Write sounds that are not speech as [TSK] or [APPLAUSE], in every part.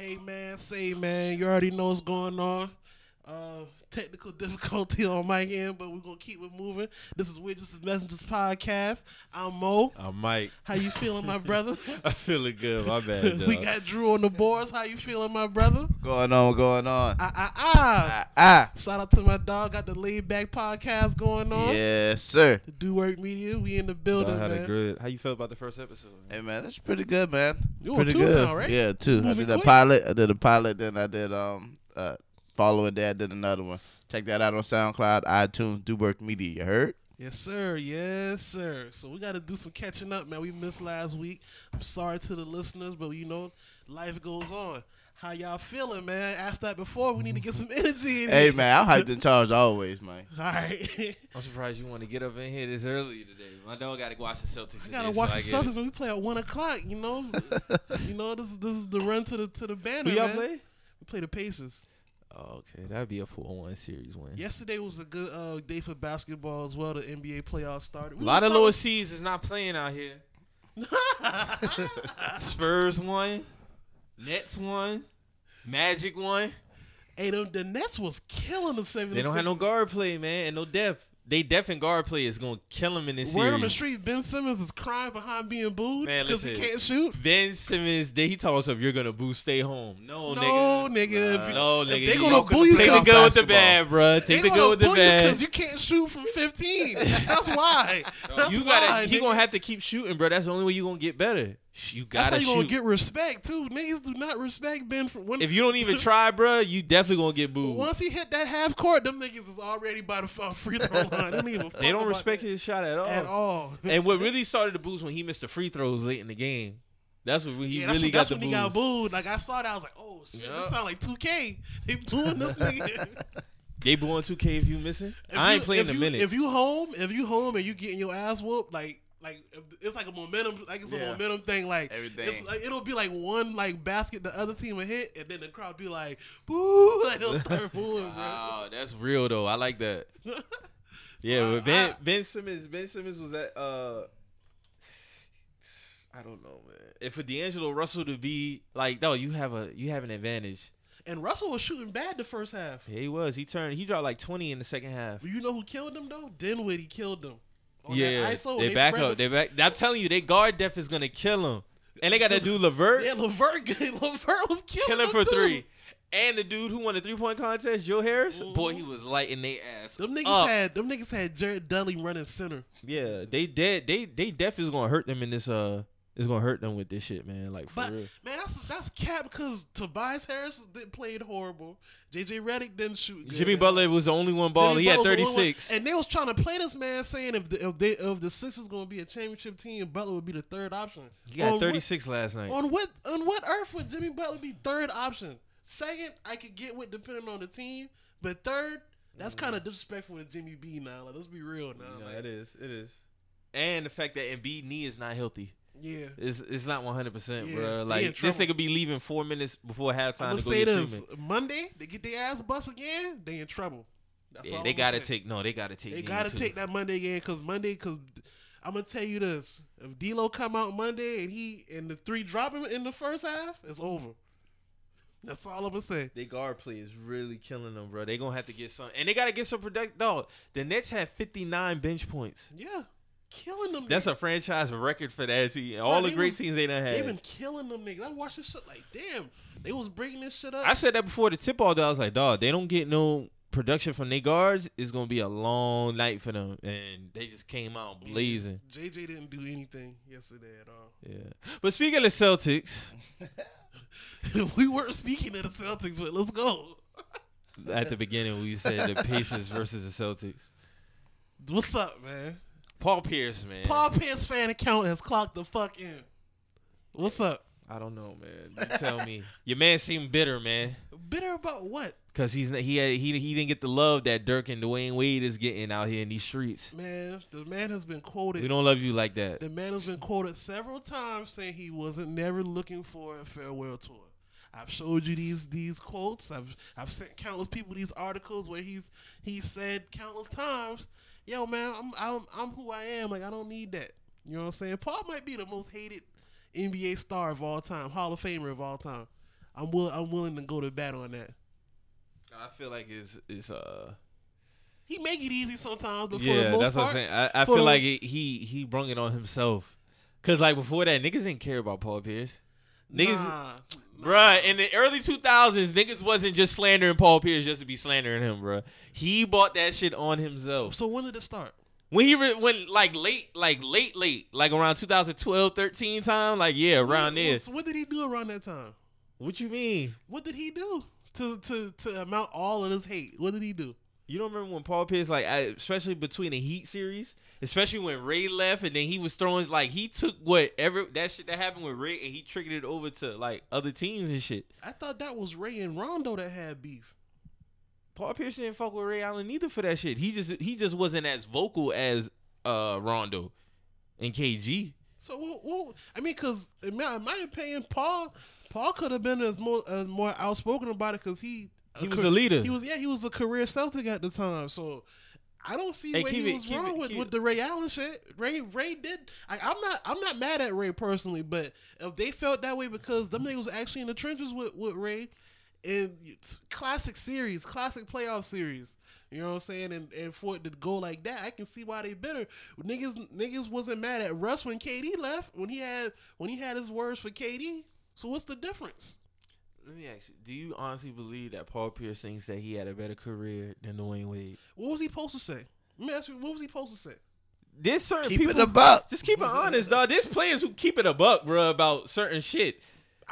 Hey man, say man, you already know what's going on. Uh, technical [LAUGHS] difficulty on my end, but we're gonna keep it moving. This is We're Just Messengers podcast. I'm Mo. I'm Mike. How you feeling, my brother? [LAUGHS] I'm feeling good. My bad, [LAUGHS] we got Drew on the boards. How you feeling, my brother? Going on, going on. Ah ah ah. Ah, ah. Shout out to my dog. Got the laid back podcast going on. Yes, sir. The Do Work Media. We in the Dog building, had a man. good. How you felt about the first episode? Hey man, that's pretty good, man. You on pretty two good. now, right? Yeah, two. I Moving did a pilot. I did a pilot, then I did um uh following that, I did another one. Check that out on SoundCloud, iTunes, Do Work Media. You heard? Yes, sir. Yes, sir. So we got to do some catching up, man. We missed last week. I'm sorry to the listeners, but you know, life goes on. How y'all feeling, man? Asked that before. We need to get some [LAUGHS] energy in Hey here. man, I'm hyped in charge always, man. [LAUGHS] All right. I'm surprised you want to get up in here this early today. My dog got to watch the Celtics. I gotta watch so the I get it. Celtics when we play at one o'clock. You know, [LAUGHS] you know this is this is the run to the to the banner. Who y'all man. play? We play the Pacers. Okay, that'd be a four-one series win. Yesterday was a good uh, day for basketball as well. The NBA playoffs started. A lot of lower seeds is not playing out here. [LAUGHS] Spurs won, Nets won, Magic won. hey, the, the Nets was killing the 76ers. They don't have no guard play, man, and no depth. They depth and guard play is gonna kill him in this Word series. on the street, Ben Simmons is crying behind being booed because he can't shoot. Ben Simmons, they, he told us if you're gonna boo, stay home. No, No, nigga. nigga. if No, nigga. They gonna boo you Take the good with the bad, bruh. Take the good with the bad. because you can't shoot from 15. That's why. [LAUGHS] That's You why. gotta. He nigga. gonna have to keep shooting, bro. That's the only way you gonna get better. You That's how gotta you gonna get respect too. Niggas do not respect Ben from when. if you don't even [LAUGHS] try, bruh, you definitely gonna get booed. once he hit that half court, them niggas is already by the free throw line. They don't even. [LAUGHS] They don't respect his shot at all. at all. And what [LAUGHS] really started the boost when he missed the free throws late in the game. That's what he yeah, that's, really when, got that's the when boost. he got booed. Like I saw that, I was like, "Oh shit, Yeah. this sound like 2K." They booing this nigga. They booing 2K if you missing. If I you- ain't playing in a you, minute. If you home, if you home and you getting your ass whooped, like like it's like a momentum, like it's a momentum thing. Like Everything. it's like it'll be like one like basket the other team will hit, and then the crowd be like, "Boo!" [LAUGHS] Like they'll start [LAUGHS] booing, Wow, that's real though. I like that. [LAUGHS] bro. Yeah, but Ben I- Ben Simmons Ben Simmons was at uh I don't know, man. If for D'Angelo Russell to be like, no, you have a you have an advantage. and Russell was shooting bad the first half. Yeah, he was. He turned. He dropped like twenty in the second half. But you know who killed him though? Dinwiddie killed them. On yeah, that ISO, they, back up. the- They back. I'm telling you, they guard depth is gonna kill him. And they got to do Levert yeah, Levert, Levert [LAUGHS] was killing, killing them for too. three. And the dude who won the three point contest, Joe Harris, boy, he was lighting their ass. Them niggas up. had them niggas had Jared Dudley running center. Yeah, they dead. They they def is gonna hurt them in this. Uh, is gonna hurt them with this shit, man. Like for But real. man, that's that's cap because Tobias Harris did, played horrible. JJ Redick didn't shoot. Good Jimmy Butler was the only one ball. Jimmy He had 36. one- and they was trying to play this man, saying if the, if they if the Sixers gonna be a championship team, Butler would be the third option. He got 36 last night. On what on what earth would Jimmy Butler be third option? Second, I could get with depending on the team, but third, that's kind of mm. disrespectful to Jimmy B. Now, like, let's be real now. Yeah, like, it is. It is. And the fact that Embiid knee is not healthy. Yeah. It's it's not 100, percent bro. Like this trouble. nigga be leaving four minutes before halftime I'm to go say get this: treatment. Monday they get their ass bust again, they in trouble. That's Yeah, they I'm gotta take. No, they gotta take. They gotta two. take that Monday game because Monday because I'm gonna tell you this: if D'Lo come out Monday and he and the three drop him in the first half, it's over. That's all I'm gonna say. They guard play is really killing them, bro. They gonna have to get some, and they gotta get some product. Dog, the Nets had 59 bench points. Yeah, killing them. That's niggas. a franchise record for that team. All the great was- teams they done had. They've been killing them niggas. I watched this shit like, damn, they was breaking this shit up. I said that before the tip all day. I was like, dog, they don't get no production from their guards. It's gonna be a long night for them, and they just came out blazing. JJ didn't do anything yesterday at all. Yeah. But speaking of Celtics, [LAUGHS] we weren't speaking of the Celtics, but let's go. at the beginning we said the Pacers versus the Celtics. What's up, man? Paul Pierce, man. Paul Pierce fan account has clocked the fuck in. What's up? I don't know, man. You tell me. [LAUGHS] Your man seemed bitter, man. Bitter about what? Cause he's he had, he he didn't get the love that Dirk and Dwyane Wade is getting out here in these streets. Man, the man has been quoted. We don't love you like that. The man has been quoted several times saying he wasn't never looking for a farewell tour. I've showed you these these quotes. I've I've sent countless people these articles where he's he said countless times, "Yo, man, I'm I'm I'm who I am. Like I don't need that." You know what I'm saying? Paul might be the most hated NBA star of all time, Hall of Famer of all time. I'm will I'm willing to go to bat on that. I feel like it's it's uh He make it easy sometimes, but for the yeah, most that's part, what I'm saying. I, I feel the- like it, he he brung it on himself. Cause like before that, niggas didn't care about Paul Pierce. Niggas, nah, bruh, in the early 2000s, niggas wasn't just slandering Paul Pierce just to be slandering him, bruh. He bought that shit on himself. So when did it start? When he re- when like late, like late, late, like around 2012, 13 time, like yeah, around What- there. So what did he do around that time? What you mean? What did he do to to to amount all of this hate? What did he do? You don't remember when Paul Pierce, like, I, especially between the Heat series, especially when Ray left, and then he was throwing like he took whatever that shit that happened with Ray, and he triggered it over to like other teams and shit. I thought that was Ray and Rondo that had beef. Paul Pierce didn't fuck with Ray Allen either for that shit. He just he just wasn't as vocal as uh Rondo and KG. So well, well, I mean, because in my, in my opinion, Paul Paul could have been as more as more outspoken about it because he He was a leader. He was yeah, he was a career Celtic at the time. So I don't see Hey, where he it- was wrong it- with, with the Ray Allen shit. Ray Ray did. I, I'm not I'm not mad at Ray personally, but if they felt that way because them niggas was actually in the trenches with with Ray, and classic series, classic playoff series. You know what I'm saying? And and for it to go like that, I can see why they bitter. Niggas niggas wasn't mad at Russ when KD left when he had when he had his words for KD. So what's the difference? Let me ask you: Do you honestly believe that Paul Pierce thinks that he had a better career than Dwyane Wade? What was he supposed to say? Let me ask you, what was he supposed to say? There's certain Keep people. it a buck. Just keep it honest, dog. There's players who keep it a buck, bro, about certain shit.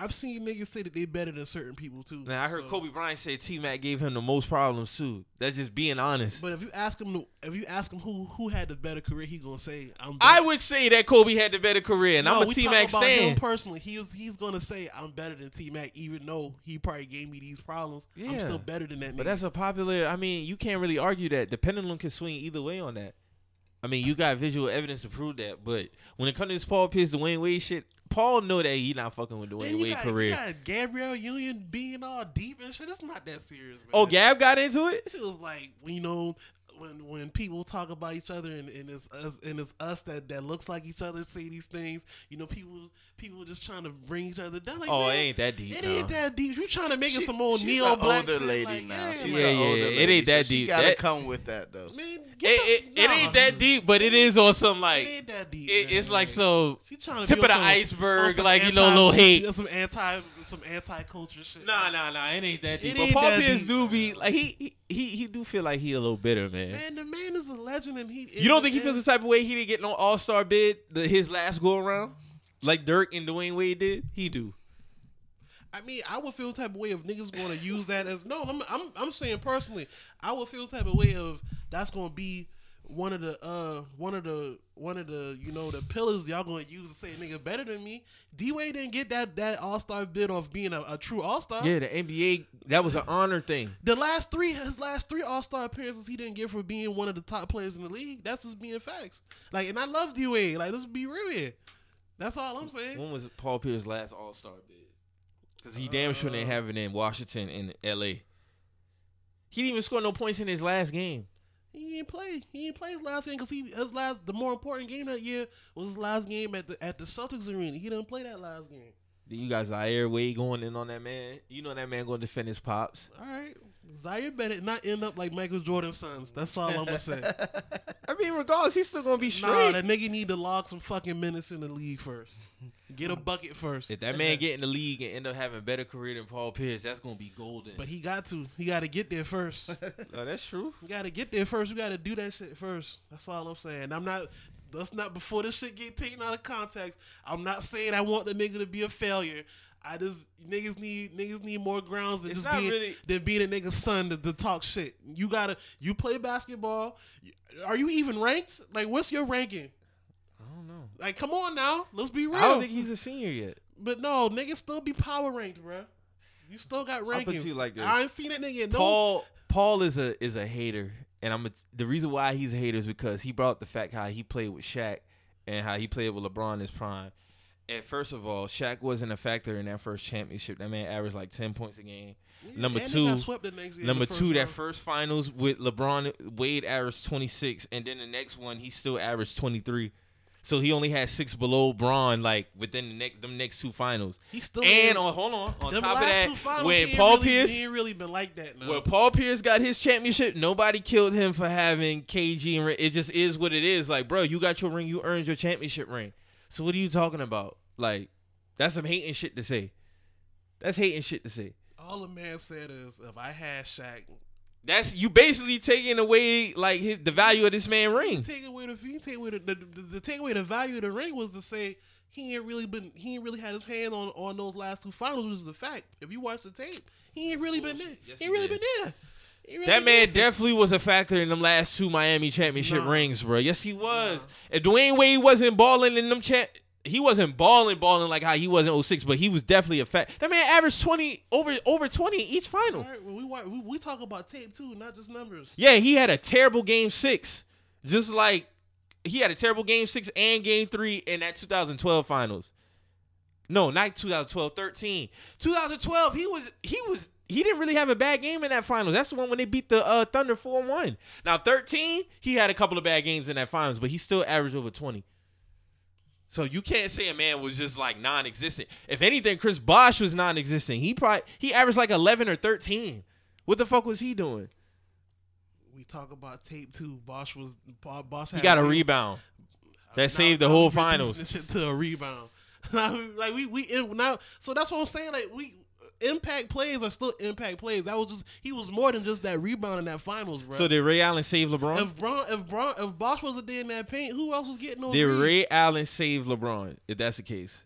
I've seen niggas say that they better than certain people too. Now I heard So- Kobe Bryant say T Mac gave him the most problems too. That's just being honest. But if you ask him, if you ask him who who had the better career, he gonna say I'm. I would say that Kobe had the better career, and No, I'm a T Mac him personally. He was he's gonna say I'm better than T Mac, even though he probably gave me these problems. Yeah. I'm still better than that. But nigga. that's a popular. I mean, you can't really argue that. The pendulum can swing either way on that. I mean, you got visual evidence to prove that. But when it comes to this Paul Pierce, Dwyane Wade shit, Paul know that he not fucking with Dwyane Wade got, career. You got Gabrielle Union being all deep and shit. It's not that serious, oh, man. oh, Gab got into it. She was like, you know, when when people talk about each other and, and it's us and it's us that, that looks like each other say these things, you know, people people just trying to bring each other down. Like, Oh, man, it ain't that deep. It no. ain't that deep. You trying to make it some old she's neo an black older shit, lady like, now. Yeah, She's Yeah, yeah, older it ain't that so She deep. gotta That- come with that though. man, It, the- it, it ain't that deep, but it is on some It like ain't that deep. it, man. it's like so She trying to tip of the some- iceberg, like you know, anti- little hate. Some anti, some anti culture shit. Nah, nah, nah. It ain't that It deep. ain't but Paul Pierce deep. do be like he, he he he do feel like he a little bitter, man. Man, the man is a legend, and he. You don't think he feels the type of way he didn't get no All Star bid the, his last go around, like Dirk and Dwyane Wade did? He do. I mean, I would feel the type of way if niggas going to use that as no. I'm, I'm I'm saying personally, I would feel the type of way of that's going to be one of the uh one of the one of the you know the pillars y'all going to use to say nigga better than me. D Wade didn't get that that All Star bid off being a, a true All Star. Yeah, the NBA that was an honor thing. The last three his last three All Star appearances he didn't get for being one of the top players in the league. That's just being facts. Like, and I love D Wade. Like, let's be real here. That's all I'm saying. When was Paul Pierce's last All Star bid? Because he damn sure didn't Uh, have it in Washington and L.A. He didn't even score no points in his last game. He didn't play. He didn't play his last game because he his last the more important game that year was his last game at the at the Celtics arena. He didn't play that last game. Then you got Zaire Wade going in on that man. You know that man going to defend his pops. All right, Zaire better not end up like Michael Jordan's sons. That's all I'm gonna say. [LAUGHS] I mean, regardless, he's still gonna be straight. nah, that nigga need to log some fucking minutes in the league first. Get a [LAUGHS] bucket first. if that man get in the league and end up having a better career than Paul Pierce, that's gonna be golden. but he got to. He got to get there first. [LAUGHS] Oh, that's true. You got to get there first. You got to do that shit first. That's all I'm saying. I'm not. That's not before this shit get taken out of context. I'm not saying I want the nigga to be a failure. I just niggas need niggas need more grounds than It's just being really- than being a nigga's son to, to talk shit. You gotta you play basketball. Are you even ranked? Like what's your ranking? I don't know. Like come on now, let's be real. I don't think he's a senior yet. but no, niggas still be power ranked, bruh. You still got I'll put rankings. you like this. I ain't seen that nigga no. Paul Paul is a is a hater, and I'm a, the reason why he's a hater is because he brought up the fact how he played with Shaq and how he played with LeBron in his prime. And first of all, Shaq wasn't a factor in that first championship. That man averaged like ten points a game. number and they two- got swept the next Number two, that first finals with LeBron, Wade averaged 26, and then the next one he still averaged 23. So he only had six below Bron, like within the next them next two finals. He still And on hold on, on top of that, finals, when Paul really, Pierce, he ain't really been like that. No. when Paul Pierce got his championship, nobody killed him for having KG and. It just is what it is. Like, bro, you got your ring, you earned your championship ring. So what are you talking about? Like, that's some hating shit to say. That's hating shit to say. All the man said is, if I had Shaq, That's you basically taking away like his, the value of this man ring. Taking away the he take away the, the, the, the take away the value of the ring was to say he ain't really been he ain't really had his hand on on those last two finals, which is the fact. If you watch the tape, he ain't really been there. Yes, he ain't really did. been there. Really That man there. definitely was a factor in them last two Miami championship Nah. rings, bro. Yes, he was. And Dwyane Wade wasn't balling in them chat. He wasn't balling, balling like how he was in 06, but he was definitely a fact. That man averaged 20 over over 20 in each final. Right, well, we, we we talk about tape too, not just numbers. Yeah, he had a terrible game six. Just like he had a terrible game six and game three in that 2012 finals. No, not 2012, 13. 2012, he was he was he didn't really have a bad game in that finals. That's the one when they beat the uh, Thunder 4-1. Now 13, he had a couple of bad games in that finals, but he still averaged over 20. So you can't say a man was just like non-existent. If anything, Chris Bosh was non-existent. He probably he averaged like 11 or 13. What the fuck was he doing? We talk about tape too. Bosh was Bo- Bosh. He got a rebound. That Now- saved the whole finals. this shit to a rebound. [LAUGHS] Like we we now, so that's what I'm saying. Like we impact plays are still impact plays. That was just he was more than just that rebound in that finals, bro. So did Ray Allen save LeBron? if Bron, if Bron, if Bosh wasn't there in that paint, who else was getting those? Did? Ray Allen save LeBron? If that's the case,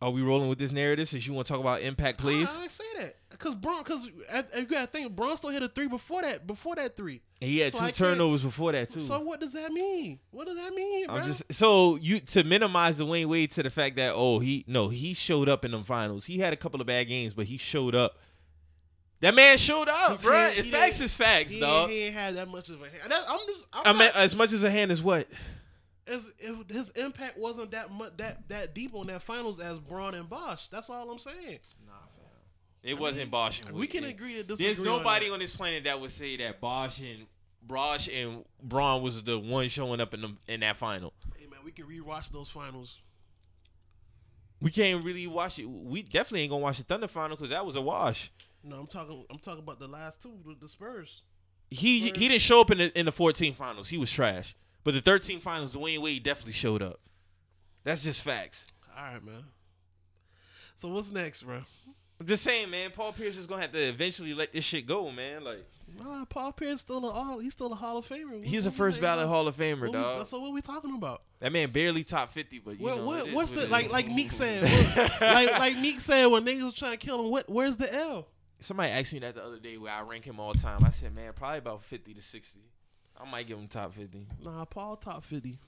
are we rolling with this narrative since you want to talk about impact plays? I, I say that because Bron, because you gotta think Bron still hit a three before that. Before that three. And he had So two I turnovers before that too. So what does that mean? What does that mean, bro? I'm just so you to minimize the Wayne Wade to the fact that oh he no he showed up in them finals. He had a couple of bad games, but he showed up. That man showed up, bro. hand- facts is facts, he, dog. He ain't had that much of a hand. That- I'm just. I'm I mean, not- as much as a hand is what? As if his impact wasn't that much that that deep on that finals as Bron and Bosh. That's all I'm saying. Nah, fam. It wasn't Bosh. and We Wade. can agree to disagree. There's on nobody that. on, this planet that would say that Bosh and Bosh and Bron was the one showing up in them in that final. Hey man, we can rewatch those finals. We can't really watch it. We definitely ain't gonna watch the Thunder final because that was a wash. No, I'm talking. I'm talking about the last two, the, the Spurs. He he didn't show up in the in the 14 finals. He was trash. But the 13 finals, Dwyane Wade definitely showed up. That's just facts. All right, man. So what's next, bro? I'm just saying, man. Paul Pierce is gonna have to eventually let this shit go, man. Like Nah, Paul Pierce still a all. He's still a Hall of Famer. he's a first ballot Hall of Famer, what we- dog. So what we talking about? That man barely top 50, but you What, know, what, what's what the like? Like Meek said, [LAUGHS] like like Meek said when niggas was trying to kill him. What? Where's the L? Somebody asked me that the other day where I rank him all time. I said, man, probably about 50 to 60. I might give him top 50. Nah, Paul top fifty.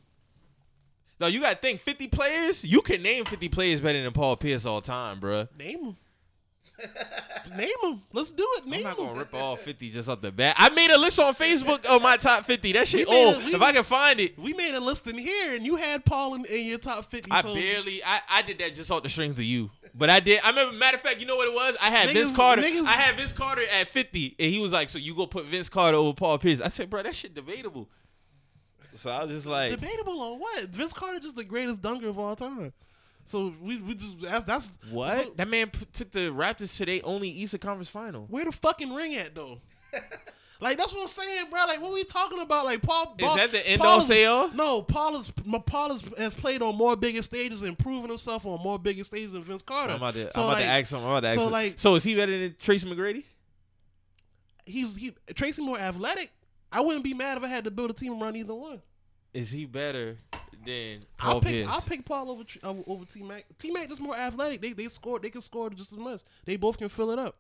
No, you got to think 50 players. You can name 50 players better than Paul Pierce all time, bruh. Name him. [LAUGHS] Name him. Let's do it. Name him. I'm not gonna rip all 50 just off the bat. I made a list on Facebook of my top 50. That shit old. a- we- if I can find it, We made a list in here, and you had Paul in, in your top fifty. I so barely. I, I did that just off the strength of you. But I did. I remember. Matter of fact, you know what it was? I had Vince Niggas- Carter. niggas- I had Vince Carter at 50, and he was like, "So you go put Vince Carter over Paul Pierce?" I said, "Bro, that shit debatable." So I was just like, debatable on what? Vince Carter just the greatest dunker of all time. So we we just that's that's "What?" so- that man p- took the Raptors to their only Eastern Conference final. where the fucking ring at though? [LAUGHS] like that's what I'm saying, bro. Like what we talking about? Like Paul. Is that the end Paul all say all? No, Paul is Paul is, has played on more bigger stages and proven himself on more bigger stages than Vince Carter. I'm about to. So, I'm about like, to ask him. I'm about to ask so, him. like- so is he better than Tracy McGrady? He's he Tracy more athletic. I wouldn't be mad if I had to build a team around either one. Is he better than Paul I'll pick I'll pick Paul over Tr- over, over T Mac. T Mac just more athletic. They they score they can score just as much. They both can fill it up.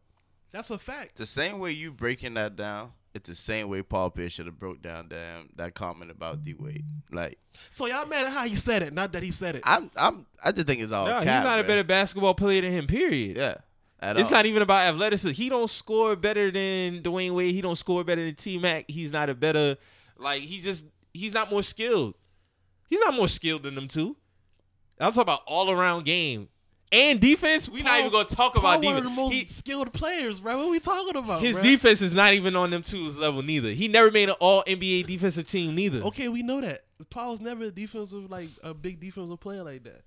That's a fact. The same way you breaking that down, it's the same way Paul Pierce should have broke down damn that comment about D Wade. Like So y'all mad at how he said it, not that he said it. I'm I'm I just think it's all no, he's cap, not a better basketball player than him. Period. Yeah. At It's all. not even about athleticism. He don't score better than Dwyane Wade. He don't score better than T Mac. He's not a better like he just he's not more skilled. He's not more skilled than them two. I'm talking about all around game and defense. We're not even gonna talk Paul about one of defense. the most He- skilled players, bro. What are we talking about? his bruh? defense is not even on them two's level neither. He never made an all NBA defensive team neither. Okay, we know that. Paul was never a defensive like a big defensive player like that.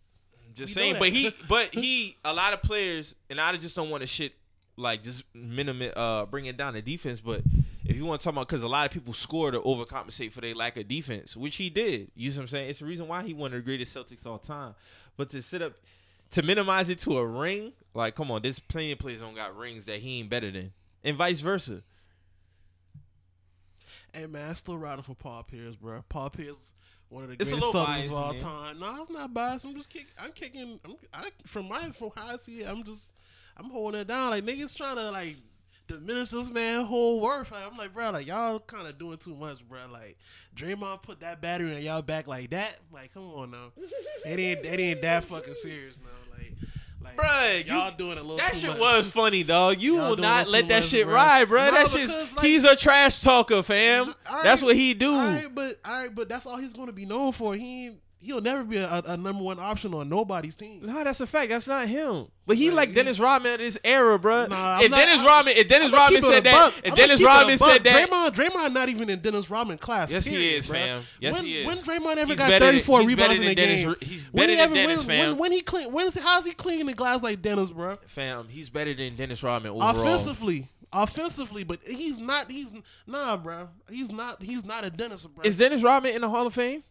Just We saying, but he, but [LAUGHS] he, a lot of players, and I just don't want to shit like just minimum, uh, bringing down the defense. But if you want to talk about, because a lot of people score to overcompensate for their lack of defense, which he did. You see what I'm saying? It's the reason why he won of the greatest Celtics all time. But to sit up, to minimize it to a ring, like come on, there's plenty of players don't got rings that he ain't better than, and vice versa. Hey man, I still riding for Paul Pierce, bro. Paul Pierce one of the It's greatest Celtics of all man. time. No, it's not biased. I'm just kick, I'm kicking. I'm I, from my from how I see it. I'm just I'm holding it down. Like niggas trying to like diminish this man whole worth. Like, I'm like, bro, like y'all kind of doing too much, bro. Like Draymond put that battery on y'all back like that. Like, come on now. it ain't it ain't that fucking serious now. Like, like Bruh, y'all you- doing a little bit. That shit much. was funny, dog. You Y'all will not let that much, shit bruh. ride, bro. No, that shit's like- he's a trash talker, fam. That's what he do. All right, but all right, but that's all he's going to be known for. He ain't, he'll never be a, a number one option on nobody's team. No, that's a fact. That's not him. But he Like, like Dennis Rodman this era, bro. Nah, I'm if not- Dennis I- Rodman, if Dennis Rodman keep it a said that, if I'ma Dennis Rodman said that, Draymond, Draymond not even in Dennis Rodman class. Yes, he is, bruh. fam. Yes, when, he is. When Draymond ever he's got thirty four rebounds in a Dennis game? He's when better he than ever, Dennis, when, fam. When, when he clean, when is how's he cleaning the glass like Dennis, bro? fam, he's better than Dennis Rodman overall. Offensively, offensively, but he's not. He's nah, bro. He's not. He's not a Dennis, bro. Is Dennis Rodman in the Hall of Fame?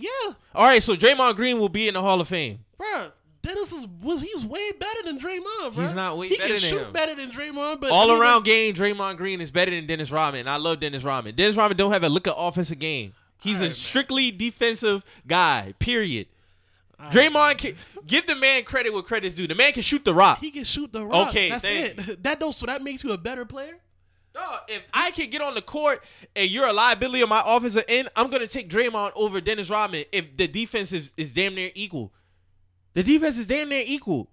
Yeah, All right, so Draymond Green will be in the Hall of Fame. bro. Dennis is was he's way better than Draymond, bro. He's not way he better can shoot him. better than Draymond, but All around game, Draymond Green is better than Dennis Rodman. I love Dennis Rodman. Dennis Rodman don't have a look at offensive game. He's All a right, man. strictly defensive guy. Period. all right, Draymond can give the man credit what credit's due. The man can shoot the rock. He can shoot the rock. Okay, that's it. That don't. So that makes you a better player. If I can get on the court and you're a liability on my offensive end, I'm gonna take Draymond over Dennis Rodman if the defense is, is damn near equal. The defense is damn near equal.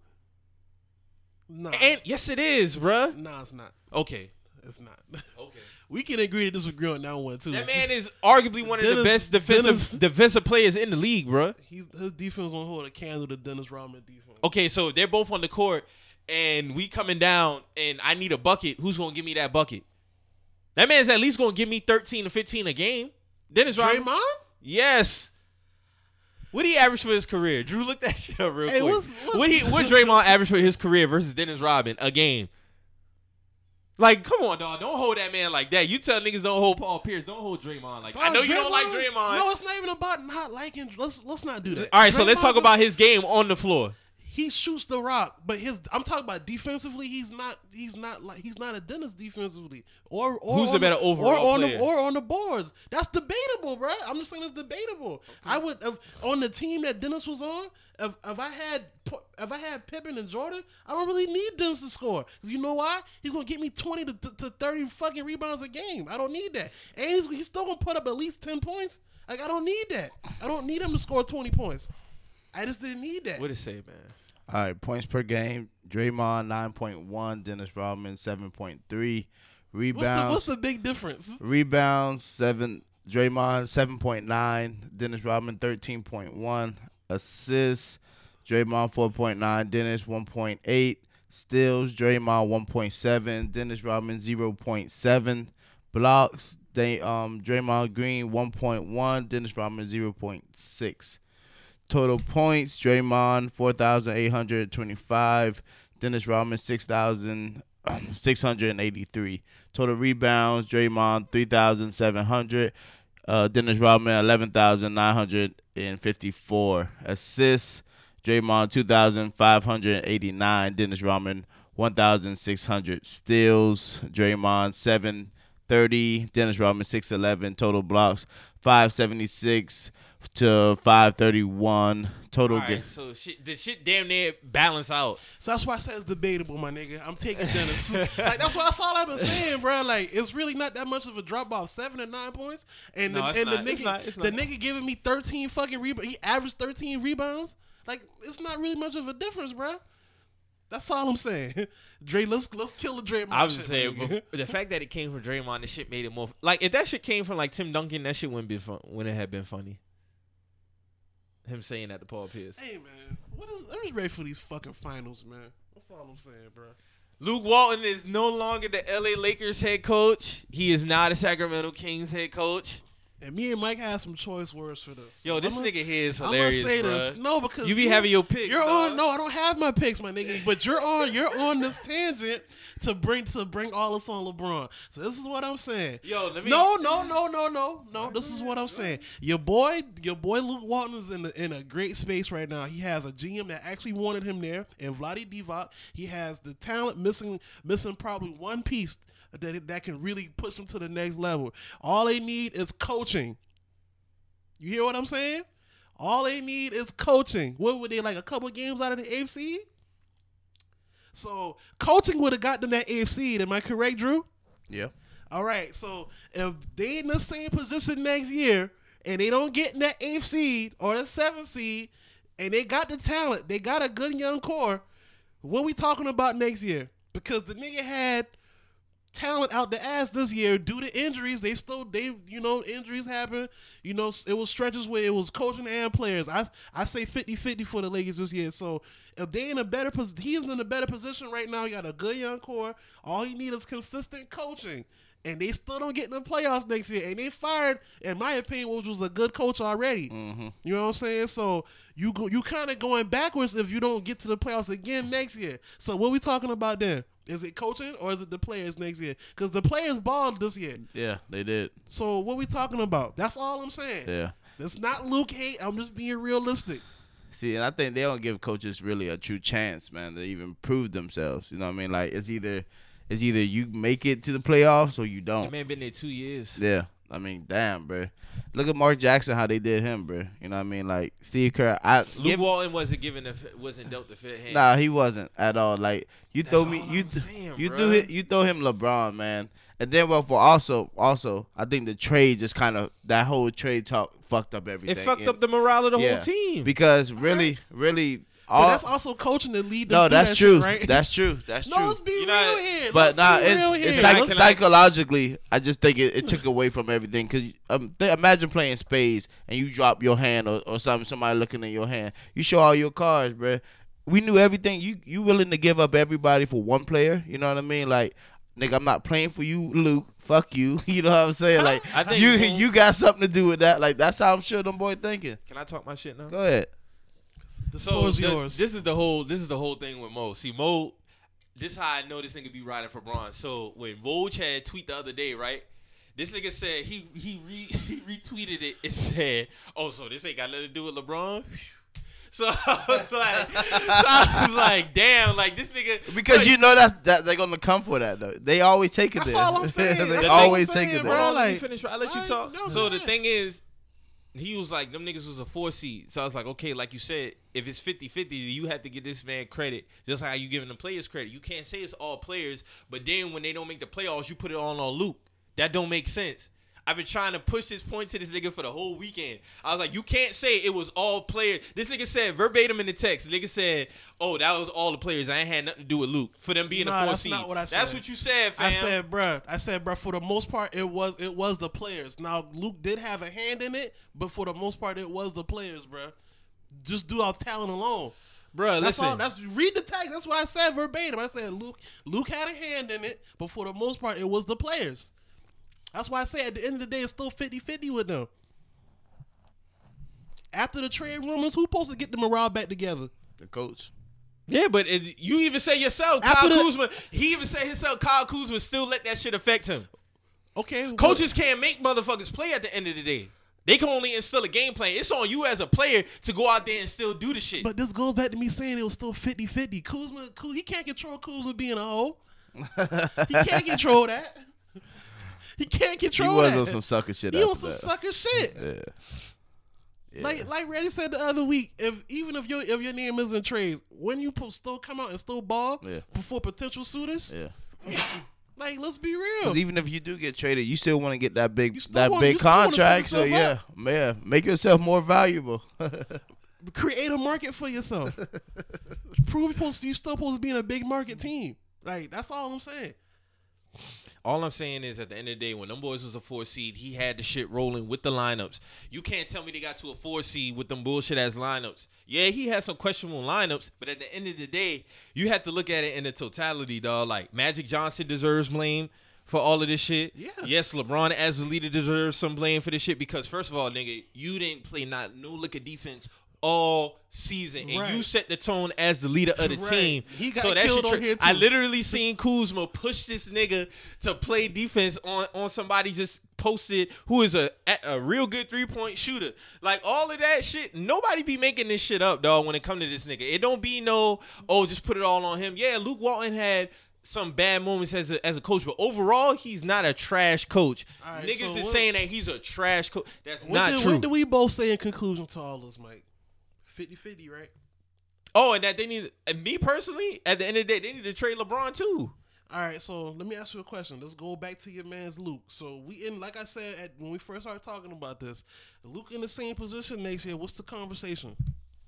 Nah, And yes, it is, bruh. nah, it's not. Okay. It's not. Okay. [LAUGHS] we can agree to disagree on that one too. That man is arguably one of the best defensive Dennis- defensive players in the league, bruh. He's his defense on hold a candle to Dennis Rodman defense. Okay, so they're both on the court, and we coming down, and I need a bucket. Who's gonna give me that bucket? That man's at least gonna give me 13 to 15 a game. Dennis Rodman. Draymond. Yes. What did he average for his career? Drew, look that [LAUGHS] shit up real Hey, quick. what's- what's- what he what [LAUGHS] Draymond average for his career versus Dennis Rodman a game? Like, come on, dog. Don't hold that man like that. You tell niggas don't hold Paul Pierce. Don't hold Draymond like. I know you don't like Draymond. No, it's not even about not liking. Let's let's not do that. All right, so let's talk about his game on the floor. He shoots the rock, but his. I'm talking about defensively. He's not. He's not like. He's not a Dennis defensively. Or or Who's the better overall or on player? The, or on the boards. That's debatable, bro. I'm just saying it's debatable. I would if, on the team that Dennis was on. If if I had if I had Pippen and Jordan, I don't really need Dennis to score because you know why? He's gonna get me 20 to, to, to 30 fucking rebounds a game. I don't need that, and he's, he's still gonna put up at least 10 points. Like I don't need that. I don't need him to score 20 points. I just didn't need that. What it say, man? All right, points per game. Draymond nine point one. Dennis Rodman seven point three. Rebounds. What's the what's the big difference? Rebounds seven. Draymond seven point nine. Dennis Rodman thirteen point one. Assists. Draymond four point nine. Dennis one point eight. Steals. Draymond one point seven. Dennis Rodman zero point seven. Blocks. They um Draymond Green one point one. Dennis Rodman zero point six. Total points: Draymond four thousand eight hundred twenty-five. Dennis Rodman six thousand six hundred and eighty-three. Total rebounds: Draymond three thousand seven hundred. Uh, Dennis Rodman eleven thousand nine hundred and fifty-four. Assists: Draymond two thousand five hundred eighty-nine. Dennis Rodman one thousand six hundred. Steals: Draymond seven thirty. Dennis Rodman six eleven. Total blocks five seventy-six to 531 total All right, game. so shit, the shit damn near balance out. So that's why I said it's debatable, my nigga. I'm taking Dennis. [LAUGHS] like that's why that's all I've been saying, bro. Like it's really not that much of a drop off, seven and nine points. And No, the, it's and the not. It's nigga, not. It's the nigga giving me 13 fucking rebounds. He averaged 13 rebounds. Like it's not really much of a difference, bro. That's all I'm saying. [LAUGHS] Dre, let's let's kill the Dre. I was just saying, but the fact that it came from Draymond, the shit made it more like if that shit came from like Tim Duncan, that shit wouldn't be fun when it had been funny. Him saying that to Paul Pierce. Hey man, what is, I'm just ready for these fucking finals, man. That's all I'm saying, bro. Luke Walton is no longer the LA Lakers head coach. He is not a Sacramento Kings head coach. And me and Mike had some choice words for this. Yo, this nigga here is hilarious. I'm gonna say bruh. this. No, because You be having your picks. You're dog. on. No, I don't have my picks, my nigga. But you're on. [LAUGHS] You're on this tangent to bring to bring all this on LeBron. So this is what I'm saying. Yo, let me. No, no, no, no, no, no. This is what I'm saying. Your boy, your boy Luke Walton is in the, in a great space right now. He has a GM that actually wanted him there, and Vlade Divac. He has the talent missing, missing probably one piece that that can really push them to the next level. All they need is coaching. You hear what I'm saying? All they need is coaching. What were they like a couple games out of the AFC? So coaching would have got them that AFC. Am I correct, Drew? Yeah. All right, so if they in the same position next year and they don't get in that eighth seed or the seventh seed, and they got the talent, they got a good young core. What we talking about next year? Because the nigga had talent out the ass this year due to injuries. They still they you know injuries happen. You know it was stretches where it was coaching and players. I I say 50-50 for the Lakers this year. So if they in a better position, he's in a better position right now. He got a good young core. All he need is consistent coaching. And they still don't get in the playoffs next year. And they fired, in my opinion, which was a good coach already. Mm-hmm. You know what I'm saying? So you go, you kind of going backwards if you don't get to the playoffs again next year. So what we talking about then? Is it coaching or is it the players next year? Because the players balled this year. Yeah, they did. So what we talking about? That's all I'm saying. Yeah. It's not Luke hate. I'm just being realistic. See, and I think they don't give coaches really a true chance, man, to even prove themselves. You know what I mean? Like it's either it's either you make it to the playoffs or you don't. man been there two years. Yeah. I mean, damn, bro. Look at Mark Jackson, how they did him, bro. You know what I mean? Like Steve Kerr, I Luke give, Walton wasn't given the wasn't dealt the fit hand. nah, he wasn't at all. Like you That's throw me, you th- saying, you bruh. threw it, you throw him LeBron, man. And then well, for also, also, I think the trade just kind of that whole trade talk fucked up everything. It fucked And- up the morale of the Yeah. whole team. because really, really, But that's also coaching to lead no, that's that true. shit, right? That's true. That's no, true. let's be You real know, here. But let's nah, be real it's, here. it's psych- I- psychologically. I just think it, it took away from everything. Cause um, th- imagine playing spades and you drop your hand or, or something. Somebody looking in your hand. You show all your cards, bro. We knew everything. You you willing to give up everybody for one player? You know what I mean? Like, nigga, I'm not playing for you, Luke. Fuck you. [LAUGHS] You know what I'm saying? Like, I think you you got something to do with that. Like, that's how I'm sure them boy thinking. Can I talk my shit now? Go ahead. The So floor is the- yours. this is the whole this is the whole thing with Mo. See Mo, this is how I know this nigga be riding for Bron. So when Woj had tweet the other day, right? This nigga said he he re, [LAUGHS] he retweeted it. It said, "Oh, so this ain't got nothing to do with LeBron." [LAUGHS] So [LAUGHS] I was like, so I was like, damn, like this nigga Because like, you know that that they're gonna come for that though. They always take it That's there. all I'm saying. they That's always saying, take it bro. there. Hold let me like- finish. I'll let you talk. no, so go the thing is, he was like, them niggas was a four seed. So I was like, okay, like you said, if it's 50-50, you have to give this man credit. Just like how you giving the players credit. You can't say it's all players, but then when they don't make the playoffs, you put it all on Luke. That don't make sense. I've been trying to push this point to this nigga for the whole weekend. I was like, you can't say it was all players. This nigga said verbatim in the text. Nigga said, "Oh, that was all the players. I ain't had nothing to do with Luke for them being Nah, a four that's seed." not what I said. That's what you said, fam. I said, bruh, I said, bruh, for the most part, it was it was the players. Now Luke did have a hand in it, but for the most part, it was the players, bruh. Just do our talent alone. bro. That's Listen, all. That's read the text. That's what I said verbatim. I said Luke Luke had a hand in it, but for the most part, it was the players. That's why I say at the end of the day, it's still 50-50 with them. After the trade rumors, who supposed to get the morale back together? The coach. Yeah, but it, you even say yourself, After Kyle the- Kuzma. He even said himself, Kyle Kuzma still let that shit affect him. Okay, what- Coaches can't make motherfuckers play at the end of the day. They can only instill a game plan. It's on you as a player to go out there and still do the shit. But this goes back to me saying it was still 50-50. Kuzma, Kuz, he can't control Kuzma being a hoe. He can't [LAUGHS] control that. He can't control. It. He was that. on some sucker shit. he on some that. sucker shit. Yeah. Yeah. Like like Randy said the other week, if even if your if your name isn't trades, when you still come out and still ball Yeah. before potential suitors, yeah. [SNIFFS] like let's be real. even if you do get traded, you still want to get that big that want- you big still wanna set contract. So yeah, yourself yeah, make yourself more valuable. [LAUGHS] Create a market for yourself. [LAUGHS] Prove you're supposed to, you still supposed to be in a big market team. Like that's all I'm saying. All I'm saying is, at the end of the day, when them boys was a four seed, he had the shit rolling with the lineups. You can't tell me they got to a four seed with them bullshit ass lineups. Yeah, he had some questionable lineups, but at the end of the day, you have to look at it in the totality, dog. Like Magic Johnson deserves blame for all of this shit. Yeah. Yes, LeBron as a leader deserves some blame for this shit because first of all, nigga, you didn't play not no lick of defense all season, and you set the tone as the leader of the Right. team. He got so that killed on tri- here, I literally seen Kuzma push this nigga to play defense on on somebody just posted who is a a real good three point shooter. Like all of that shit, nobody be making this shit up, dog. When it come to this nigga, it don't be no oh just put it all on him. Yeah, Luke Walton had. Some bad moments as a, as a coach, but overall he's not a trash coach. Right, Niggas so is what- saying that he's a trash coach. That's not true. What do we both say in conclusion to all this, Mike? 50-50, right? oh, and that they need and me personally. At the end of the day, they need to trade LeBron too. All right, so let me ask you a question. Let's go back to your man's Luke. So we in, like I said, at, when we first started talking about this, Luke in the same position next year. What's the conversation?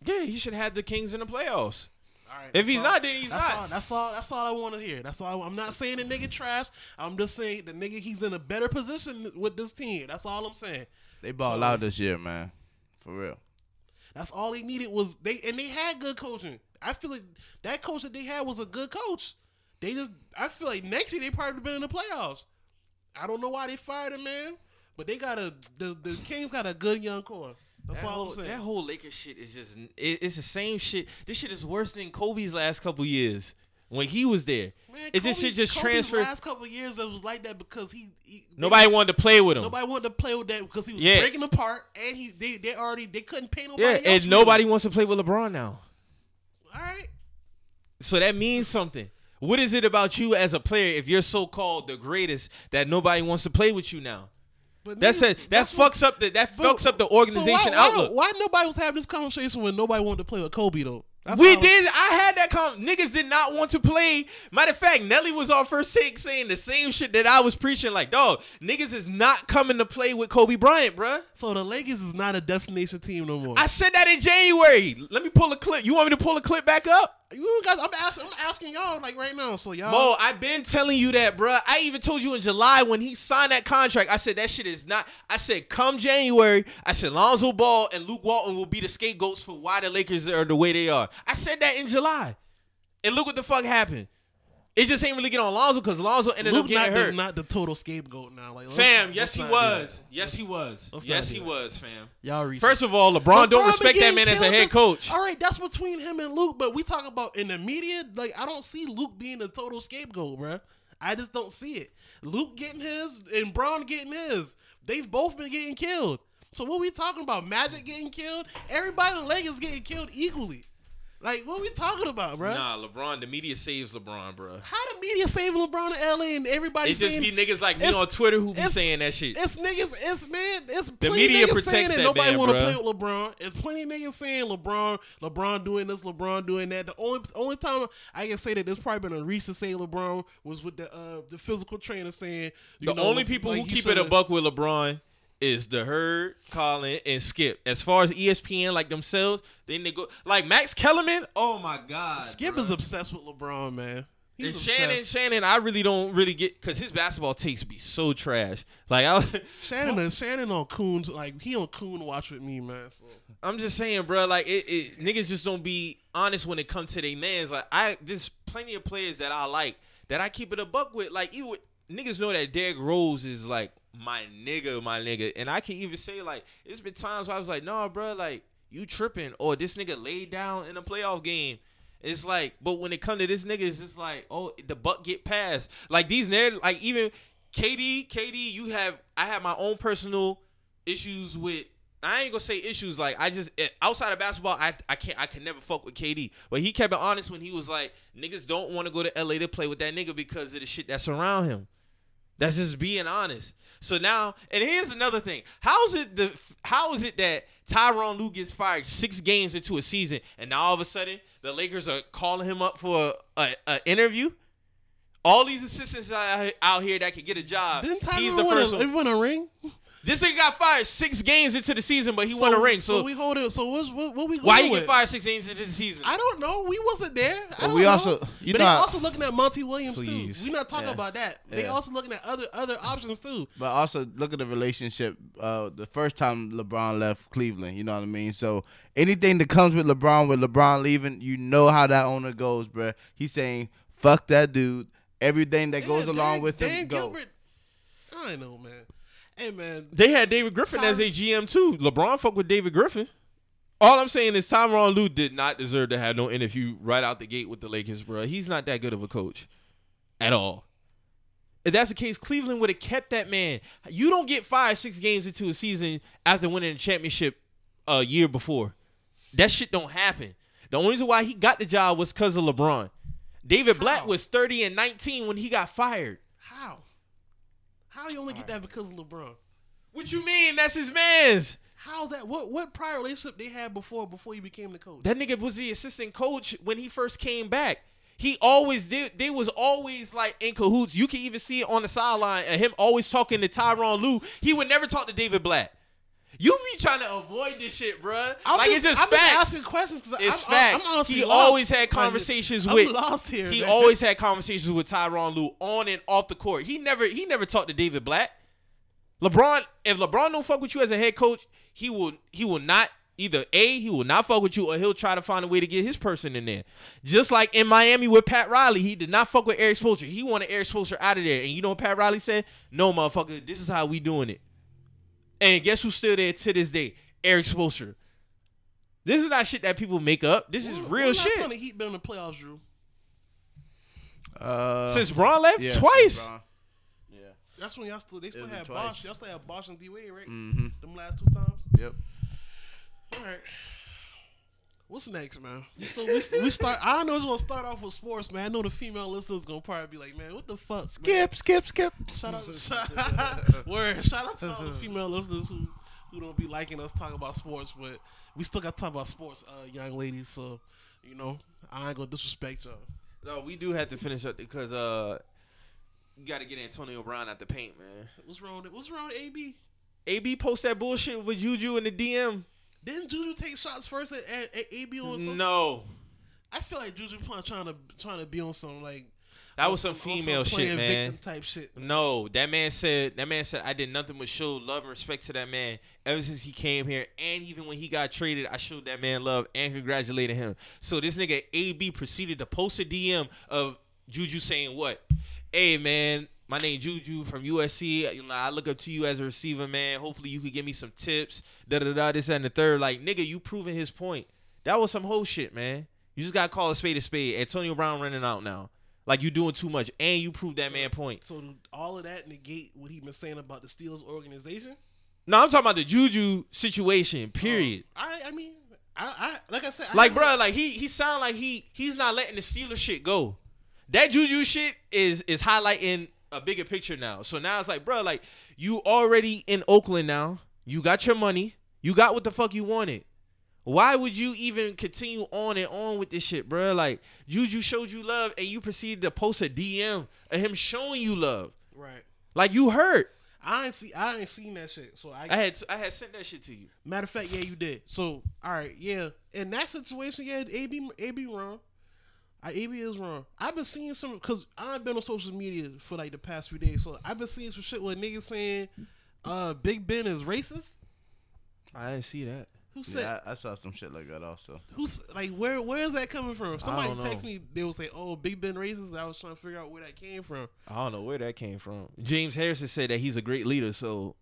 Yeah, he should have the Kings in the playoffs. All right, If he's all- not, then he's that's not. All, that's all. That's all I want to hear. That's all. I'm not saying the nigga trash. I'm just saying the nigga he's in a better position with this team. That's all I'm saying. They ball So- out this year, man. For real. That's all they needed was they and they had good coaching. I feel like that coach that they had was a good coach. They just I feel like next year they probably been in the playoffs. I don't know why they fired him, man. But they got a the, the Kings got a good young core. That's that all whole, I'm saying. That whole Lakers shit is just it, it's the same shit. This shit is worse than Kobe's last couple years when he was there. Man, it just Kobe- shit just Kobe's transferred. Last couple of years, it was like that because he, he Nobody they, wanted to play with him. nobody wanted to play with that because he was Yeah. breaking apart and he they, they already they couldn't pay nobody. yeah, else and nobody him. wants to play with LeBron now. All right, So that means something. What is it about you as a player if you're so called the greatest that nobody wants to play with you now? but That's it. That what- fucks up the that fucks up the so organization why, why, outlook. Why, nobody was having this conversation when nobody wanted to play with Kobe though? That's we did. I had that. Com- niggas did not want to play. Matter of fact, Nelly was on first take saying the same shit that I was preaching. Like, dog, niggas is not coming to play with Kobe Bryant, bruh. So the Lakers is not a destination team no more. I said that in January. Let me pull a clip. You want me to pull a clip back up? You guys, I'm asking, I'm asking y'all like right now. So y'all, Mo, I've been telling you that, bruh. I even told you in July when he signed that contract. I said that shit is not. I said come January. I said Lonzo Ball and Luke Walton will be the scapegoats for why the Lakers are the way they are. I said that in July, and look what the fuck happened. It just ain't really get on Lonzo because Lonzo ended Luke up not getting the, hurt. not the total scapegoat now. Like let's- fam, let's yes he was. Yes he was. Yes he was, fam. Y'all reach. First of all, LeBron, don't respect that man as a head this- coach. All right, that's between him and Luke. But we talk about in the media. Like I don't see Luke being the total scapegoat, bruh. I just don't see it. Luke getting his and Bron getting his. They've both been getting killed. So what we talking about? Magic getting killed? Everybody in the Lakers getting killed equally. Like what we talking about, bro? Nah, LeBron. The media saves LeBron, bro. How the media saving LeBron in LA and everybody It just saying be niggas like me on Twitter who be saying that shit. It's niggas. It's man. It's plenty media niggas saying that that nobody want to play with LeBron. It's plenty niggas saying LeBron, LeBron doing this, LeBron doing that. The only only time I can say that there's probably been a reason say LeBron was with the uh the physical trainer saying you The know, only people like, who keep it a buck with LeBron is the Herd, Colin, and Skip. As far as ESPN like themselves, then they go like Max Kellerman. Oh my God, Skip bruh. is obsessed with LeBron, man. He's And Shannon, obsessed. Shannon, I really don't really get because his basketball takes be so trash. Like I was, [LAUGHS] Shannon, is- Shannon on Coons like he on Coon watch with me, man. So. I'm just saying, bro. Like it, it, niggas just don't be honest when it comes to their mans. Like I, there's plenty of players that I like that I keep it a buck with. Like you, would- niggas know that Derrick Rose is like my nigga, my nigga, and I can even say like it's been times where I was like, nah, bro, like you tripping, or this nigga laid down in a playoff game. It's like, but when it come to this nigga, it's just like, oh, the buck get passed. Like these narratives, like even KD, KD, you have, I have my own personal issues with. I ain't gonna say issues like I just eh, outside of basketball, I I can't I can never fuck with KD. But he kept it honest when he was like, niggas don't want to go to LA to play with that nigga because of the shit that's around him. That's just being honest. So now, and here's another thing: how is it the how is it that Tyronn Lue gets fired six games into a season, and now all of a sudden the Lakers are calling him up for a, a interview? All these assistants out here that could get a job. Didn't he's Tyronn win, a, one. he win a ring? This nigga got fired six games into the season, but he won a ring. So, we hold it. So what's, what, what we going why you with? get fired six games into the season? I don't know. We wasn't there. I But don't we know. also- you but know they also looking at Monty Williams Please. too. We're not talking Yeah. about that. They also looking at other other options too. But also look at the relationship. Uh, the first time LeBron left Cleveland, you know what I mean. So anything that comes with LeBron, with LeBron leaving, you know how that owner goes, bruh. He's saying fuck that dude. everything that goes Yeah, along Dan- with Dan him. Go. Gilbert. I know, man. Hey, man. They had David Griffin as a GM too. LeBron fuck with David Griffin. All I'm saying is Tyronn Lue did not deserve to have no interview right out the gate with the Lakers, bro. He's not that good of a coach at all. If that's the case, Cleveland would have kept that man. You don't get five, six games into a season after winning a championship a year before. That shit don't happen. The only reason why he got the job was because of LeBron. David Blatt was 30 and 19 when he got fired. How? You only get that because of LeBron? What you mean? That's his man's. How's that? What what prior relationship they had before before he became the coach? That nigga was the assistant coach when he first came back. He always did. They was always like in cahoots. You can even see it on the sideline of him always talking to Tyronn Lue. He would never talk to David Blatt. You be trying to avoid this shit, bruh. I'm like it's just I'm facts. asking questions because It's I'm, facts. I'm, honestly he lost. always had conversations I'm with. lost here. He man. always had conversations with Tyronn Lue on and off the court. He never he never talked to David Blatt. LeBron, if LeBron don't fuck with you as a head coach, he will he will not either A, he will not fuck with you, or he'll try to find a way to get his person in there. Just like in Miami with Pat Riley, he did not fuck with Erik Spoelstra. He wanted Erik Spoelstra out of there. And you know what Pat Riley said? No, motherfucker, this is how we doing it. And guess who's still there to this day? Erik Spoelstra. This is not shit that people make up. This is When- real when last shit. time the Heat been in the playoffs, Drew? Uh, Since Bron left yeah, twice. LeBron. Yeah. That's when y'all still they still was had twice. Bosh. Y'all still had Bosh and D Wade, right? Mm-hmm. Them last two times. Yep. All right. What's next, man? We, still, we, we start. I know it's gonna start off with sports, man. I know the female listeners gonna probably be like, "Man, what the fuck?" man? Skip, skip, skip. Shout out, [LAUGHS] shout, word. Shout out to all the female listeners who who don't be liking us talking about sports, but we still got to talk about sports, uh, young ladies. So, you know, I ain't gonna disrespect y'all. No, we do have to finish up because uh, you got to get Antonio Brown out the paint, man. What's wrong? With, what's wrong AB? AB post that bullshit with Juju in the DM. Didn't Juju take shots first at, at, at AB on something? No, I feel like Juju probably trying to trying to be on some like that was some on female playing shit, man. victim type shit. No, that man said that man said I did nothing but show love and respect to that man ever since he came here, and even when he got traded, I showed that man love and congratulated him. So this nigga AB proceeded to post a DM of Juju saying what? Hey man, my name Juju from USC. You know, I look up to you as a receiver, man. Hopefully you could give me some tips. Da da da. This that, and the third. Like nigga, you proving his point. That was some whole shit, man. You just gotta call a spade a spade. Antonio Brown running out now. Like you doing too much, and you proved that man point. So all of that negate what he been saying about the Steelers organization? No, I'm talking about the Juju situation. Oh, period. I I mean I, I like I said I like, bro, like he he sound like he he's not letting the Steelers shit go. That Juju shit is is highlighting a bigger picture now. So now it's like, bro, like you already in Oakland now. You got your money. You got what the fuck you wanted. Why would you even continue on and on with this shit, bro? Like Juju showed you love, and you proceeded to post a DM of him showing you love. right. Like you hurt. I ain't see I ain't seen that shit. So I, I had I had sent that shit to you. matter of fact, yeah, you did. So all right, yeah. In that situation, yeah, AB AB wrong. I, AB is wrong. I've been seeing some because I've been on social media for like the past few days. So I've been seeing some shit with niggas saying uh Big Ben is racist. I didn't see that. Who said Yeah, I, I saw some shit like that also. who's like where where is that coming from? Somebody text me, they will say, "Oh, Big Ben racist." I was trying to figure out where that came from. I don't know where that came from. James Harrison said that he's a great leader, so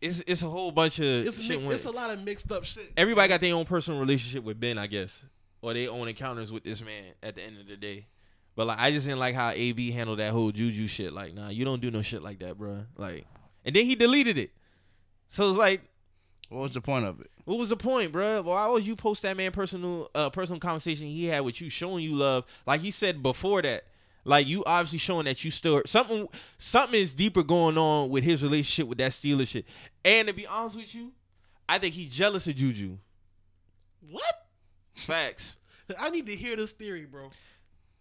it's it's a whole bunch of It's shit. mi- it's a lot of mixed up shit. Everybody got their own personal relationship with Ben, I guess, or their own encounters with this man. At the end of the day, but like I just didn't like how AB handled that whole Juju shit. Like, nah, you don't do no shit like that, bro. Like, and then he deleted it. So it's like, What was the point of it? what was the point, bro? Why would you post that man personal uh personal conversation he had with you, showing you love? Like he said before that, like you obviously showing that you still something something is deeper going on with his relationship with that Steeler shit. And to be honest with you, I think he's jealous of Juju. What? Facts. I need to hear this theory, bro.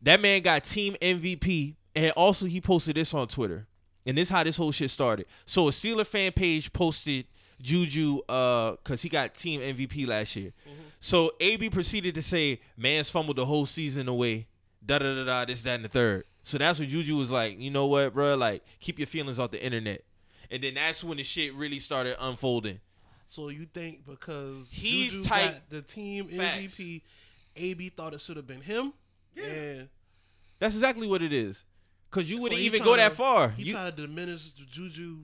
That man got team MVP, and also he posted this on Twitter. And this how this whole shit started. So a Steeler fan page posted Juju uh cause he got team MVP last year. So AB proceeded to say, Man's fumbled the whole season away. Da da da da this, that, and the third. So that's when Juju was like, you know what, bro? Like, keep your feelings off the internet. And then that's when the shit really started unfolding. So you think because He's Juju tight. the team Facts. MVP, AB thought it should have been him? Yeah. And That's exactly what it is. Cause you wouldn't he even go that far. He You, trying to diminish the Juju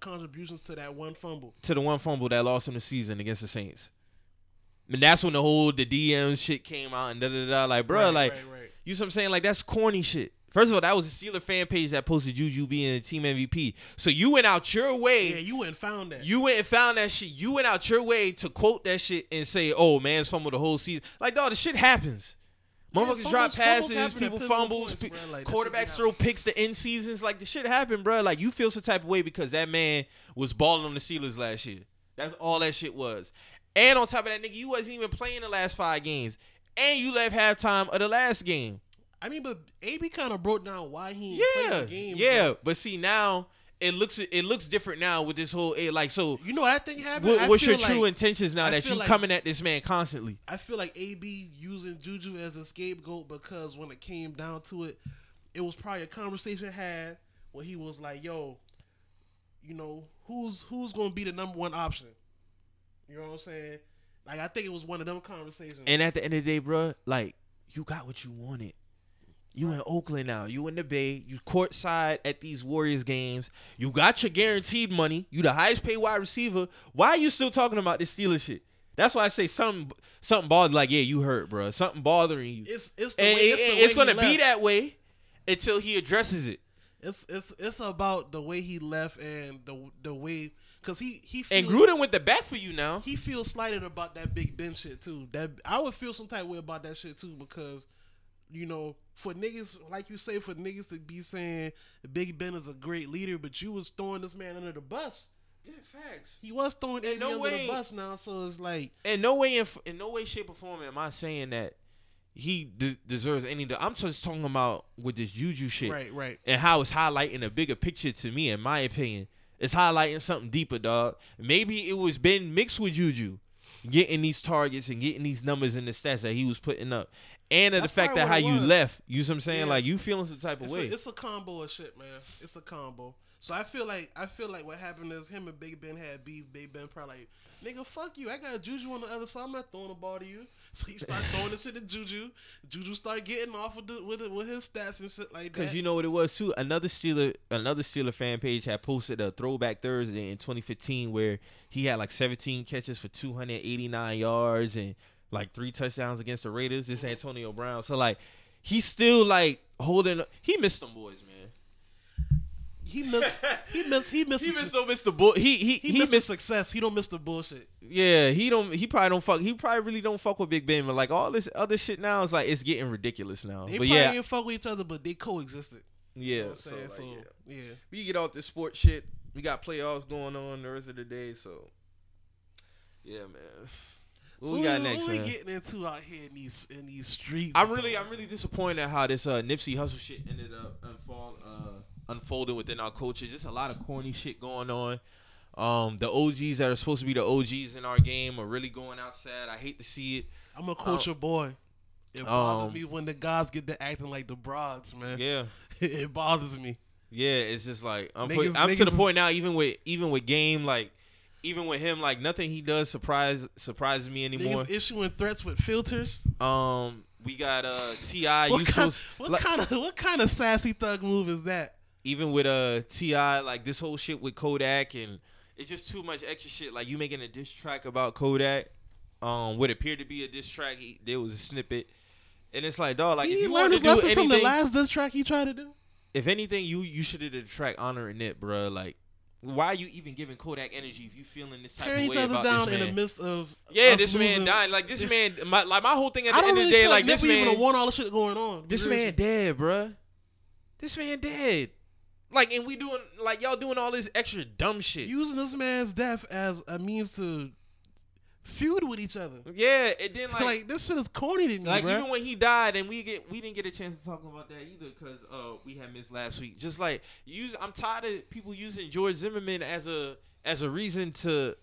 contributions to that one fumble. to the one fumble that lost him the season against the Saints. And that's when the whole the DM shit came out and da da da. Like, bro, Right, like right, right. you know what I'm saying? Like that's corny shit. First of all, that was a Steeler fan page that posted Juju being a team MVP. So you went out your way. Yeah, you went and found that. You went and found that shit. You went out your way to quote that shit and say, "Oh, man's fumbled the whole season." Like, dog, the shit happens. Motherfuckers fumbles- drop passes, people fumbles, points, pe-. Like, quarterbacks throw picks to end seasons. Like the shit happened, bro. Like you feel some type of way because that man was balling on the Steelers last year. That's all that shit was. And on top of that, nigga, you wasn't even playing the last five games, and you left halftime of the last game. I mean, but AB kind of broke down why he Yeah, the game. yeah. bro. But see now it looks it looks different now with this whole like so. You know what I think happened? What, what's your true intentions now I that you like- coming at this man constantly? I feel like AB using Juju as a scapegoat because when it came down to it, it was probably a conversation had where he was like, "Yo, you know who's who's gonna be the number one option?" You know what I'm saying? Like I think it was one of them conversations. And at the end of the day, bro, like you got what you wanted. You in Oakland now. You in the Bay. You courtside at these Warriors games. You got your guaranteed money. You the highest paid wide receiver. Why are you still talking about this Steelers shit? That's why I say something something bothering. Like yeah, you hurt, bro. Something bothering you. it's it's the and way, it- it's, the it's gonna be that way until he addresses it. It's it's it's about the way he left and the the way because he he And Gruden went the back for you now. he feels slighted about that Big Ben shit too. That I would feel some type of way about that shit too because, you know, for niggas like you say, for niggas to be saying Big Ben is a great leader, but you was throwing this man under the bus. Yeah, facts. He was throwing AB no under way. the bus now, so it's like and no way, in, in no way, shape, or form am I saying that he de- deserves any. I'm just talking about with this Juju shit right, right. and how it's highlighting a bigger picture to me. In my opinion, it's highlighting something deeper, dog. Maybe it was been mixed with Juju, getting these targets and getting these numbers and the stats that he was putting up, and the fact that how you was. left. You see what I'm saying? Yeah. Like you feeling some type of It's way. a, it's a combo of shit, man. It's a combo. So I feel like I feel like what happened is him and Big Ben had beef. Big Ben probably like, nigga, fuck you. I got Juju on the other side. I'm not throwing the ball to you. [LAUGHS] So he started throwing this shit to Juju. Juju started getting off with the, with, the, with his stats and shit like that. Because you know what it was too. Another Steeler, another Steeler fan page had posted a throwback Thursday in 2015 where he had like 17 catches for 289 yards and like three touchdowns against the Raiders. This Antonio Brown. So like he's still like holding. He missed them boys, man. he missed. He missed. He [LAUGHS] missed. He the missed su- no Mr. Bull. He he He, he, missed, missed. success. He don't miss the bullshit. Yeah, he don't. He probably don't fuck. He probably really don't fuck with Big Ben. But like all this other shit now is like it's getting ridiculous now. They but probably yeah, didn't fuck with each other, but they coexisted. You yeah. know what I'm So, like, so yeah. yeah. we get off this sports shit. We got playoffs going on the rest of the day, so yeah, man. What So we got what next, we man? getting into out here in these in these streets? I'm really. I'm really disappointed at how this uh, Nipsey Hussle shit ended up unfold, uh, unfolding within our culture. Just a lot of corny shit going on. Um, the OGs that are supposed to be the OGs in our game are really going outside. I hate to see it. I'm a culture your boy. It Um, bothers me when the guys get to acting like the broads, man. Yeah, [LAUGHS] it bothers me. yeah. It's just like I'm, Niggas- I'm to the point now. Even with even with game, like even with him, like nothing he does surprise surprises me anymore. Niggas issuing threats with filters. Um, we got uh Ti. What kind, what like, kind of what kind of sassy thug move is that? even with uh T.I., like this whole shit with Kodak, and it's just too much extra shit. Like you making a diss track about Kodak, um, what appeared to be a diss track. he- There was a snippet, and it's like, dog, like he if you learned his lesson anything, from the last diss track he tried to do. if anything, you you should have did a track honoring it, bro. Like. Why are you even giving Kodak energy if you feeling this type Tearing of each way other about down this in the midst of yeah, this man died. Like this man, my, like my whole thing at the end really of the day, like like this man, even want all the shit going on. This man shit. dead, bruh. This man dead. Like, and we doing like y'all doing all this extra dumb shit. using this man's death as a means to feud with each other. yeah, and then Like, like, this shit is corny to me, like bruh. even when he died, and we get we didn't get a chance to talk about that either because uh we had missed last week. Just like use, I'm tired of people using George Zimmerman as a as a reason to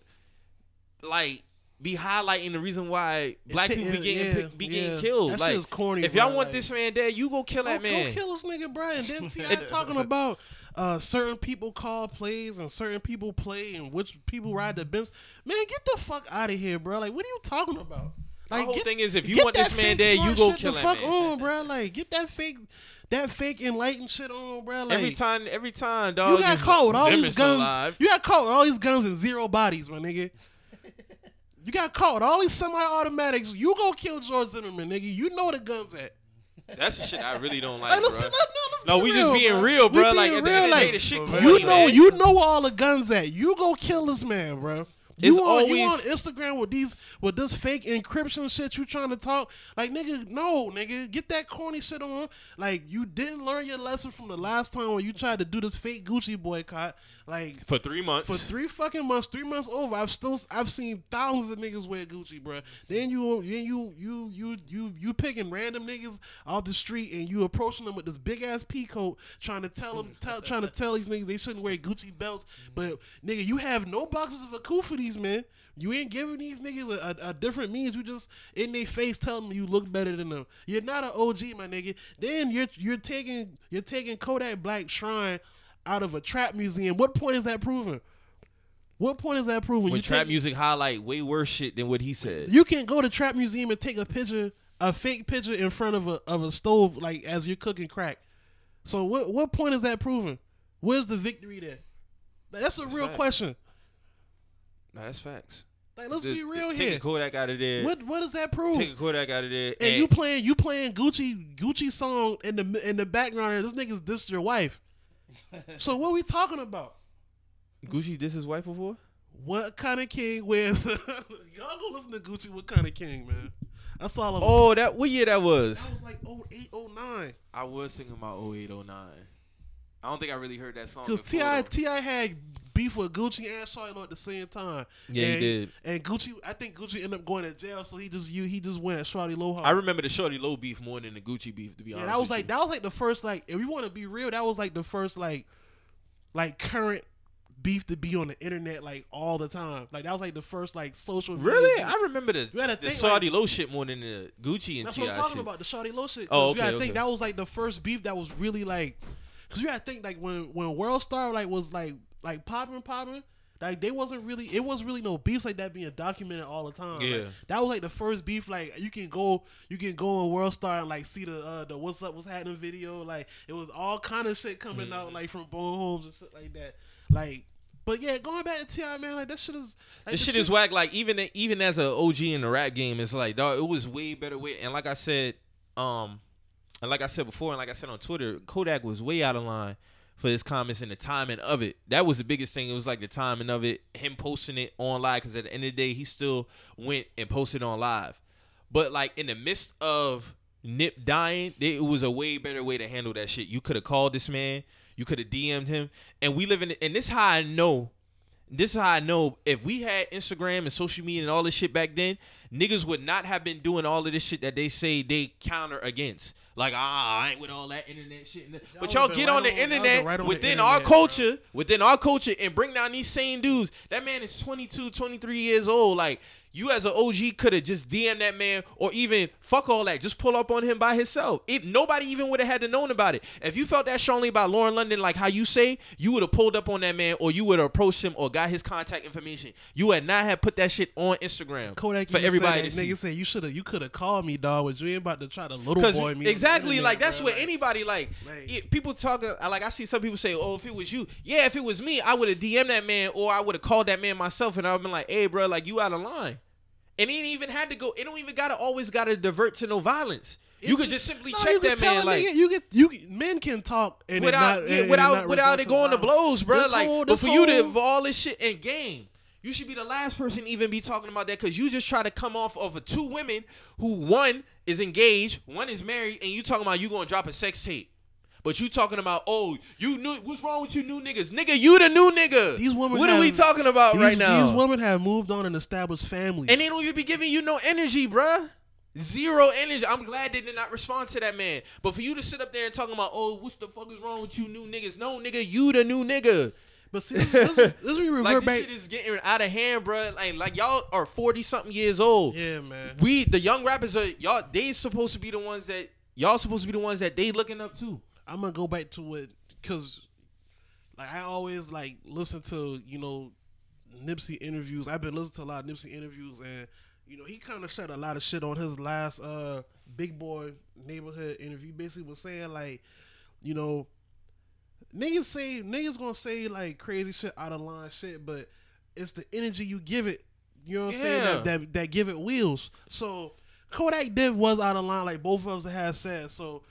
like be highlighting the reason why black people be getting yeah, be getting yeah. killed. That like shit is corny. if y'all bruh, want like- this man dead, you go kill Go, that man. go kill this nigga, bro. And then T.I. [LAUGHS] talking about uh, certain people call plays and certain people play and which people ride the bench. Man, get the fuck out of here, bro. Like, what are you talking about? Like, whole get, thing is, if you want this man dead, you go kill the that fuck man. on, [LAUGHS] bro. Like, get that fake. that fake enlightened shit on, bro. Like, every time, every time, dog. you got caught with all these guns. alive. You got caught with all these guns and zero bodies, my nigga. You got caught all these semi-automatics. You go kill George Zimmerman, nigga. You know the guns at. That's the shit I really don't like, Like, let's bro. be, no, no, let's No, be we real, just being bro. real, bro. Like being at the end of the day, the shit You you know, man. you know where all the guns at. You go kill this man, bro. You It's on, you on Instagram with these with this fake encryption shit you trying to talk like nigga no nigga get that corny shit on like you didn't learn your lesson from the last time when you tried to do this fake Gucci boycott like for three months. for three fucking months, three months over, I've still I've seen thousands of niggas wear Gucci, bro Then you then you you you you you picking random niggas off the street and you approaching them with this big ass pea coat, trying to tell them tell, trying to tell these niggas they shouldn't wear Gucci belts. But nigga, you have no boxes of a coup for these men. You ain't giving these niggas a, a, a different means. You just in their face telling them you look better than them. You're not an OG, my nigga. Then you're you're taking you're taking Kodak Black Shrine out of a trap museum. What point is that proving? What point is that proving? when you trap take- music highlight way worse shit than what he said. you can go to trap museum and take a picture, a fake picture in front of a of a stove, like as you're cooking crack. So what what point is that proving? Where's the victory there? That's a real question. Nah, that's facts. Like let's Just be real here. here. Kodak out of there. What what does that prove? Taking Kodak out of there. and you playing you playing Gucci Gucci song in the in the background. And this nigga's dissed your wife. [LAUGHS] so what we talking about? Gucci, this is wife before. What kind of king with [LAUGHS] y'all go listen to Gucci? What kind of king, man? That's all I'm. Oh, that what year that was? that was like 08, 09. I was singing about 0809. I don't think I really heard that song. Because before, Ti. T.I. had beef with Gucci and Shawty Lo at the same time. Yeah, he and, did. And Gucci, I think Gucci ended up going to jail, so he just you he just went at Shawty Lo. hard. I remember the Shawty Lo beef more than the Gucci beef. To be Yeah, honest, that was like you. that was like the first like if we want to be real, that was like the first like like current beef to be on the internet like all the time. Like that was like the first like social. Really, beef. I remember the, You the think, Saudi like- Low shit more than the Gucci and That's T.I. what I'm talking shit. about, the Shawty Lo shit. Oh, you okay, gotta okay. think that was like the first beef that was really like, cause you gotta think like when when World Star like was like like popping popping. Like they wasn't really, it wasn't really no beefs like that being documented all the time. Like, Yeah. that was like the first beef. Like you can go, you can go on World Star and like see the uh, the what's up, what's happening video. Like it was all kind of shit coming Mm-hmm. out like from Bone Homes and shit like that. Like, but yeah, going back to T.I. man, like that shit is. Like, This the shit is whack. Like even even as a OG in the rap game, it's like dog. It was way better way. And like I said, um, and like I said before, and like I said on Twitter, Kodak was way out of line for his comments and the timing of it. That was the biggest thing. It was like the timing of it, him posting it on live. Because at the end of the day, he still went and posted on live. But like in the midst of Nip dying, it was a way better way to handle that shit. You could have called this man. You could have DM'd him. And we live in, and this how I know this is how I know if we had Instagram and social media and all this shit back then, niggas would not have been doing all of this shit that they say they counter against. Like, ah, I ain't with all that internet shit. But y'all get right on the on- internet right on the within internet, our bro. culture, within our culture, and bring down these same dudes. That man is 22, 23 years old. Like, you as an OG could have just DM that man or even fuck all that. Just pull up on him by himself. It nobody even would have had to known about it. If you felt that strongly about Lauren London, like how you say, you would have pulled up on that man or you would have approached him or got his contact information. You would not have put that shit on Instagram Kodak for everybody said to that, see. Nigga said you should have, you could have called me, dog. But you ain't about to try to little boy me. exactly, internet, like that's bro. what Like, anybody like. like- it- people talk. uh, Like I see some people say, "Oh, if it was you, yeah, if it was me, I would have DM that man or I would have called that man myself, and I've been like, hey, bro, like you out of line." And it ain't even had to go. It don't even gotta always gotta divert to no violence. You could just simply No, check that tell man like. nigga- you get you men can talk and without not, yeah, and it without without it going to blows, bro. This like, whole- but for you to whole- have all this shit in game, you should be the last person even be talking about that because you just try to come off of two women who one is engaged, one is married, and you talking about you gonna drop a sex tape. But you talking about, oh, you new what's wrong with you new niggas? Nigga, you the new nigga. These women What are we talking about these, right now? These women have moved on and established families. And they don't even be giving you no energy, bruh. Zero energy. I'm glad they did not respond to that man. But for you to sit up there and talking about, oh, what the fuck is wrong with you new niggas? No, nigga, you the new nigga. but see, this, this, [LAUGHS] this, we revert Like this back. shit is getting out of hand, bruh. Like, like y'all are 40 something years old. yeah, man. We the young rappers are y'all. They supposed to be the ones that y'all supposed to be the ones that they looking up to. I'm gonna go back to it because, like, I always like listen to you know Nipsey interviews. I've been listening to a lot of Nipsey interviews, and you know he kind of said a lot of shit on his last uh Big Boy neighborhood interview. Basically, was saying like, you know, niggas say niggas gonna say like crazy shit out of line shit, but it's the energy you give it. You know what I'm saying? That, that that give it wheels. So Kodak did was out of line, like both of us had said. So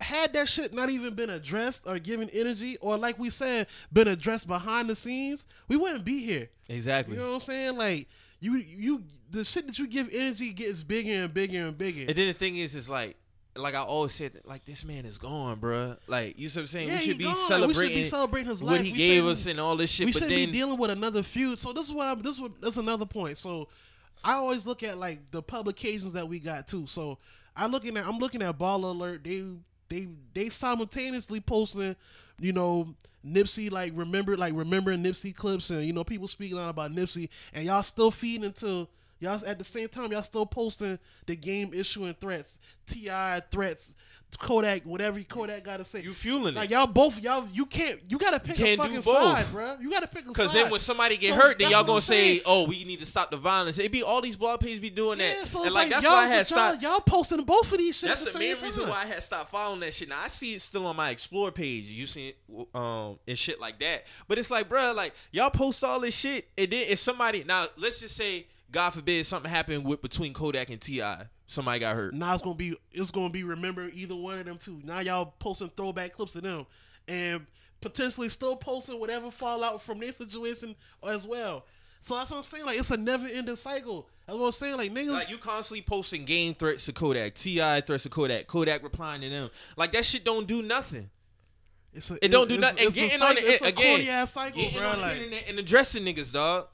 had that shit not even been addressed or given energy, or like we said, been addressed behind the scenes, we wouldn't be here. Exactly. You know what I'm saying? Like you you the shit that you give energy gets bigger and bigger and bigger. And then the thing is, is like, like I always said, like this man is gone, bruh. Like you see what I'm saying? Yeah, we should be gone. Celebrating. We should be celebrating his life. what he We gave us and all this shit. we shouldn't be dealing with another feud. So this is what I'm. This is what that's another point. So I always look at like the publications that we got too. So I looking at I'm looking at Ball Alert. They they they simultaneously posting, you know, Nipsey like remember like remembering Nipsey clips and you know people speaking out about Nipsey and y'all still feeding into y'all at the same time y'all still posting the game issuing threats, T.I. threats. Kodak, whatever Kodak got to say, you fueling like it. Like y'all both y'all you can't you gotta pick a can't do fucking both. side, bro. You gotta pick a side. Because then when somebody get So hurt, then y'all gonna say, "Oh, we need to stop the violence." It be all these blog pages be doing that, yeah, so and it's like, like, that's y'all, why I had y'all, stopped. y'all posting both of these shit. That's at the the, main same reason why I had stopped following that shit. Now I see it still on my explore page. You see it, um, and shit like that. But it's like, bruh, like y'all post all this shit, and then if somebody now, let's just say, God forbid, something happened with between Kodak and T.I., somebody got hurt. Now it's gonna be it's gonna be remembering either one of them two. Now y'all posting throwback clips of them and potentially still posting whatever fallout from their situation as well. So that's what I'm saying. Like it's a never ending cycle. That's what I'm saying. Like niggas, Like you constantly posting game threats to Kodak, T.I. threats to Kodak, Kodak replying to them. Like that shit don't do nothing. it's a, It don't do nothing. And it's a getting on the it's a again, ass cycle, getting bro. on the internet and addressing niggas, dog.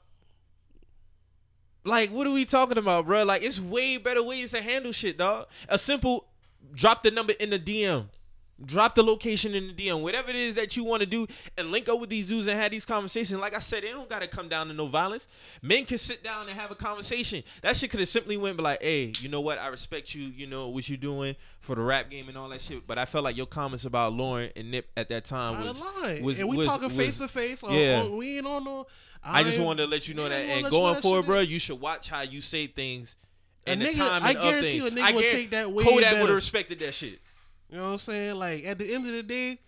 Like, what are we talking about, bro? Like, it's way better ways to handle shit, dog. A simple drop the number in the DM. Drop the location in the DM, whatever it is that you want to do, and link up with these dudes and have these conversations. Like I said, they don't gotta come down to no violence. Men can sit down and have a conversation. That shit could have simply went like, "Hey, you know what? I respect you. You know what you're doing for the rap game and all that shit." But I felt like your comments about Lauren and Nip at that time out was, line. was and we was- talking face to face. or- yeah. or we ain't on no. I just wanted to let you know yeah, that. And let you know going forward, bro, you should watch how you say things. A And the nigga- timing I guarantee you a nigga I would take that way Kodak would have respected that shit. You know what I'm saying? Like at the end of the day,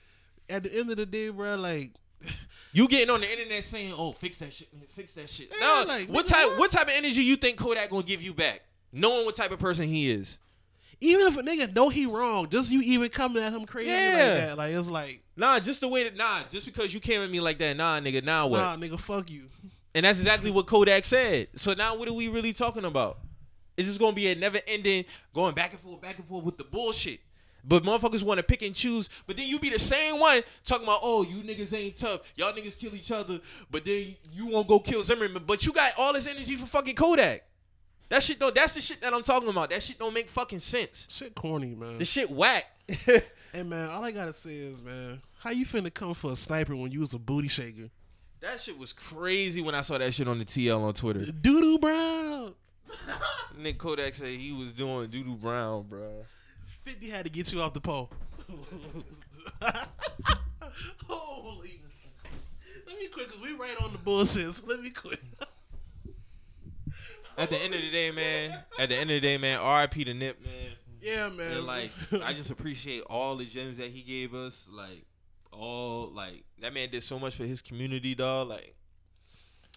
at the end of the day, bro, like [LAUGHS] You getting on the internet saying, "Oh, fix that shit, man, fix that shit." Yeah, no, like, what type? what? What type of energy you think Kodak gonna give you back, knowing what type of person he is? even if a nigga know he wrong, just you even coming at him crazy Yeah. like that, like it's like Nah, just the way that nah, just because you came at me like that, nah, nigga, now what? nah, nigga, fuck you. And that's exactly what Kodak said. So now what are we really talking about? It's just gonna be a never ending going back and forth, back and forth with the bullshit. But motherfuckers want to pick and choose. But then you be the same one talking about, oh, you niggas ain't tough. Y'all niggas kill each other. But then you won't go kill Zimmerman. But you got all this energy for fucking Kodak. That shit don't. That's the shit that I'm talking about. That shit don't make fucking sense. Shit corny, man. The shit whack. [LAUGHS] Hey man, all I gotta say is, man, how you finna come for a sniper when you was a booty shaker? that shit was crazy when I saw that shit on the TL on Twitter. Doo doo brown. [LAUGHS] Nick Kodak said he was doing doo doo brown, bro. Fifty had to get you off the pole. [LAUGHS] Holy. Let me quit, cause we right on the bullshit. So let me quit. At the end of the day, man. At the end of the day, man. R.I.P. to Nip, man. yeah, man. And like, I just appreciate all the gems that he gave us. Like, all like that man did so much for his community, dog. Like,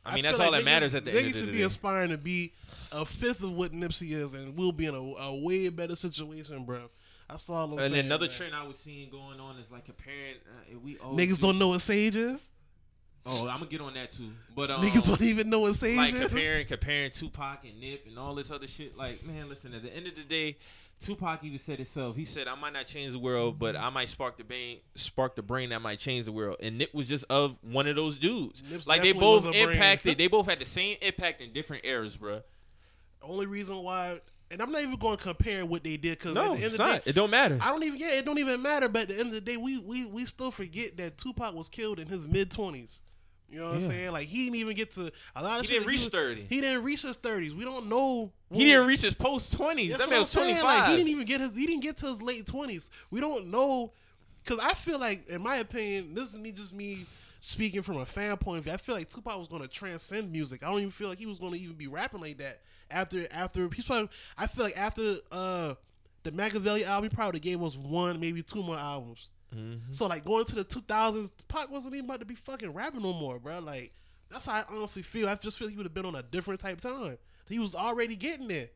I mean, feel that's like all that niggas- matters at the end of the day. should be aspiring to be a fifth of what Nipsey is, and we'll be in a, a way better situation, bro. All I'm and saying. another man. trend I was seeing going on is like comparing. Uh, we all Niggas don't know what Sage is. Oh, I'm gonna get on that too. But um, Niggas don't even know what Sage like is. comparing comparing Tupac and Nip and all this other shit. Like, man, listen. At the end of the day, Tupac even said himself. He said, "I might not change the world, but I might spark the brain, spark the brain that might change the world." And Nip was just of one of those dudes. Nip's like they both was a brain. impacted. [LAUGHS] they both had the same impact in different eras, bro. Only reason why, and I'm not even going to compare what they did because No, at the end it's of the not. day, It don't matter. I don't even yeah, it don't even matter. But at the end of the day, we we we still forget that Tupac was killed in his mid twenties. You know what I'm saying? Like he didn't even get to a lot of He didn't that reach was- 30. He didn't reach his thirties. We don't know. He didn't reach his post twenties. That man was saying. twenty Like, he didn't even get his. He didn't get to his late twenties. We don't know, because I feel like, in my opinion, this is me just me speaking from a fan point of view. I feel like Tupac was going to transcend music. I don't even feel like he was going to even be rapping like that after after. He's probably. I feel like after uh the Makaveli album he probably gave us one, maybe two more albums. Mhm. So like going to the 2000s, Pac wasn't even about to be fucking rapping no more, bro. Like that's how I honestly feel. I just feel he would have been on a different type of time. He was already getting there.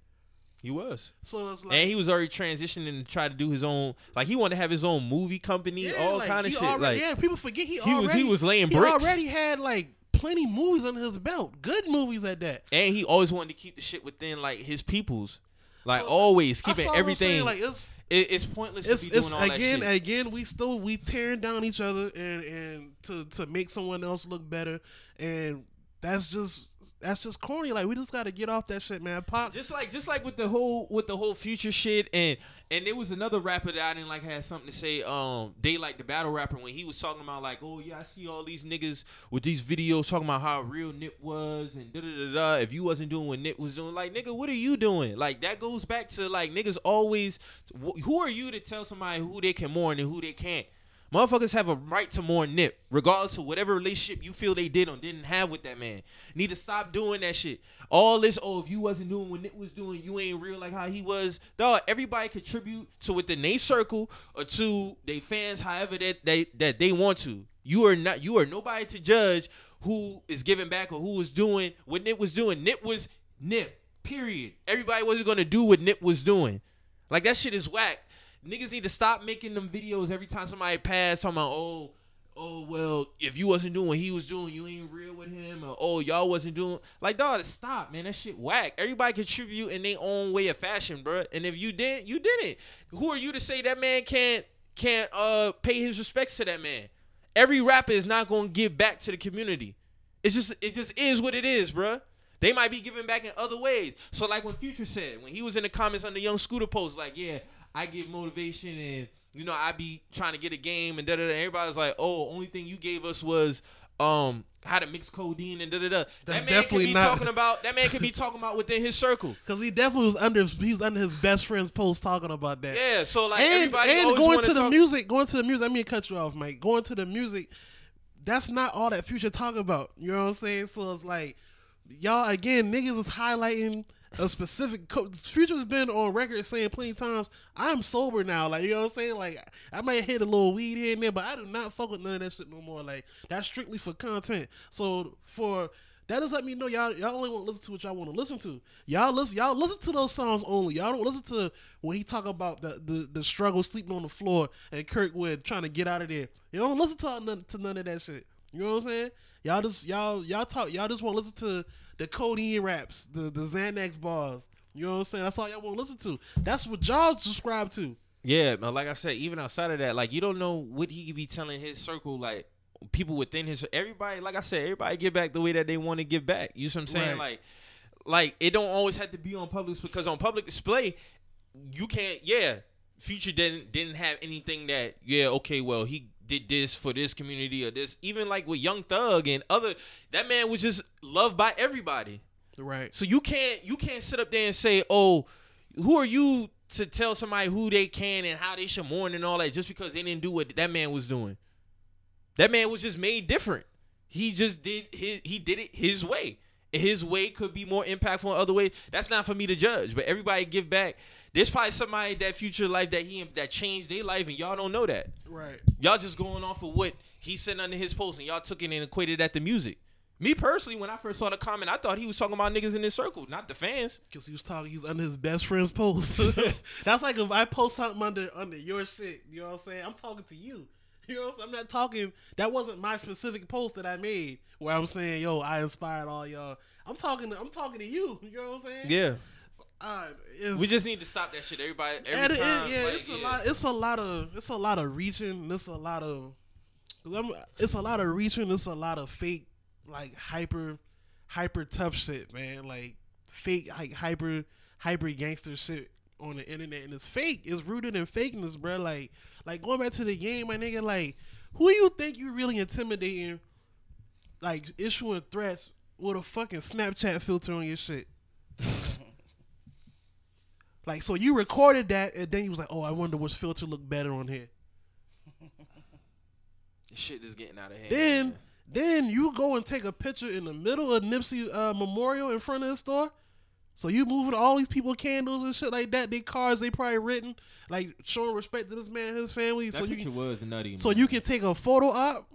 He was. So it's like and he was already transitioning to try to do his own like he wanted to have his own movie company, yeah, all like, kind of shit. Already, like yeah, people forget he, he already was he was laying bricks. he already had like plenty movies under his belt, good movies at that. and he always wanted to keep the shit within like his peoples. Like So, always keeping everything. like it's it, it's pointless it's to be doing it's all again again we still we tearing down each other and and to to make someone else look better and that's just that's just corny. Like we just got to get off that shit man. Pop. Just like just like with the whole with the whole future shit and and there was another rapper that I didn't like had something to say um Daylyt the battle rapper when he was talking about like oh yeah I see all these niggas with these videos talking about how real Nip was and da da da da if you wasn't doing what Nip was doing like nigga what are you doing? Like that goes back to like niggas always wh- who are you to tell somebody who they can mourn and who they can't Motherfuckers have a right to mourn Nip, regardless of whatever relationship you feel they did or didn't have with that man. Need to stop doing that shit. All this, oh, if you wasn't doing what Nip was doing, you ain't real like how he was. Dog, everybody contribute to within their circle or to their fans, however that they that they want to. You are not you are nobody to judge who is giving back or who is doing what Nip was doing. Nip was Nip. Period. Everybody wasn't gonna do what Nip was doing. Like that shit is whack. Niggas need to stop making them videos every time somebody pass talking about oh oh well if you wasn't doing what he was doing you ain't real with him or oh y'all wasn't doing like dog stop man that shit whack. Everybody contribute in their own way of fashion, bro. And if you didn't, you didn't. Who are you to say that man can't can't uh pay his respects to that man? Every rapper is not gonna give back to the community. It's just it just is what it is, bruh. They might be giving back in other ways. So like when Future said, when he was in the comments on the Young Scooter post, like, yeah, I get motivation and you know, I be trying to get a game and da da da. Everybody's like, oh, only thing you gave us was um how to mix codeine and da da da. That's That man definitely could be not- talking about that man could be [LAUGHS] talking about within his circle. because he definitely was under he was under his best friend's post talking about that Yeah. So like and, everybody and going to the talk- music going to the music I mean cut you off Mike going to the music that's not all that future talk about you know what I'm saying so it's like y'all again niggas is highlighting a specific co- future's been on record saying plenty times I'm sober now like you know what I'm saying like I might hit a little weed here and there but I do not fuck with none of that shit no more like that's strictly for content so for that just let me know y'all y'all only want to listen to what y'all want to listen to. Y'all listen y'all listen to those songs only. Y'all don't listen to when he talk about the, the the struggle sleeping on the floor and Kirkwood trying to get out of there. You don't listen to none, to none of that shit. You know what I'm saying? Y'all just y'all y'all talk y'all just want to listen to the codeine raps, the the Xanax bars. You know what I'm saying? That's all y'all want to listen to. That's what y'all subscribe to. Yeah, but like I said, even outside of that, like you don't know what he could be telling his circle, like people within his everybody. Like I said, everybody give back the way that they want to give back. You see what I'm saying? Right. Like, like it don't always have to be on public because on public display, you can't. Yeah, Future didn't didn't have anything that. Yeah, okay, well he did this for this community or this. Even like with Young Thug and other, that man was just loved by everybody. Right. So you can't you can't sit up there and say, "Oh, who are you to tell somebody who they can and how they should mourn and all that just because they didn't do what that man was doing?" That man was just made different. He just did his he did it his way. His way could be more impactful in other ways. That's not for me to judge, but everybody give back. There's probably somebody that future life that he that changed their life and y'all don't know that. Right. Y'all just going off of what he said under his post and y'all took it and equated that to music. Me personally, when I first saw the comment, I thought he was talking about niggas in his circle, not the fans. Cause he was talking, he was under his best friend's post. [LAUGHS] [LAUGHS] That's like if I post something under under your shit. You know what I'm saying? I'm talking to you. [LAUGHS] You know, what I'm, saying? I'm not talking. That wasn't my specific post that I made where I'm saying, "Yo, I inspired all y'all." I'm talking. To, I'm talking to you. You know what I'm saying? Yeah. We just need to stop that shit. Everybody, every and it- time. yeah, like, it's a yeah. lot. It's a lot of. It's a lot of reaching. It's a lot of. It's a lot of reaching. It's a lot of fake, like hyper, hyper tough shit, man. Like fake, like hyper, hyper gangster shit on the internet, and it's fake. It's rooted in fakeness, bro. Like, like going back to the game, my nigga. Like, who you think you really intimidating? Like issuing threats with a fucking Snapchat filter on your shit. Like, so you recorded that, and then you was like, "Oh, I wonder which filter look better on here." This shit is getting out of hand. Then, man. then you go and take a picture in the middle of Nipsey uh, Memorial in front of the store. So you moving all these people candles and shit like that. They cars they probably written like showing respect to this man his family. That so you picture can, was nutty. so man. you can take a photo op.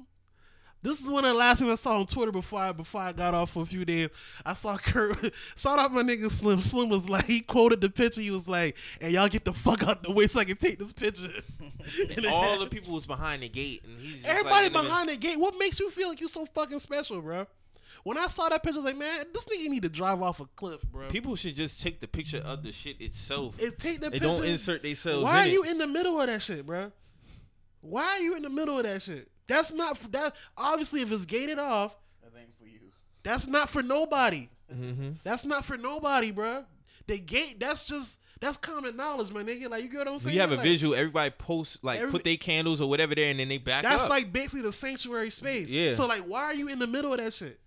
This is one of the last things I saw on Twitter before I before I got off for a few days. I saw Kurt [LAUGHS] shout out my nigga Slim. Slim was like he quoted the picture. He was like, "And y'all get the fuck out the way so I can take this picture." [LAUGHS] And all the people was behind the gate, and he's just everybody like, behind the gate. What makes you feel like you're so fucking special, bro? When I saw that picture, I was like, man, this nigga need to drive off a cliff, bro. People should just take the picture of the shit itself. It, take the They picture. don't insert themselves. Why are in you it. in the middle of that shit, bro? Why are you in the middle of that shit? That's not for that. Obviously, if it's gated off, That ain't for you. that's not for nobody. Mm-hmm. That's not for nobody, bro. The gate. That's just that's common knowledge, my nigga. Like you get what I'm saying? you have a Like, visual. Everybody posts like Every- put their candles or whatever there, and then they back up. That's up. like basically the sanctuary space. Yeah. So like, why are you in the middle of that shit?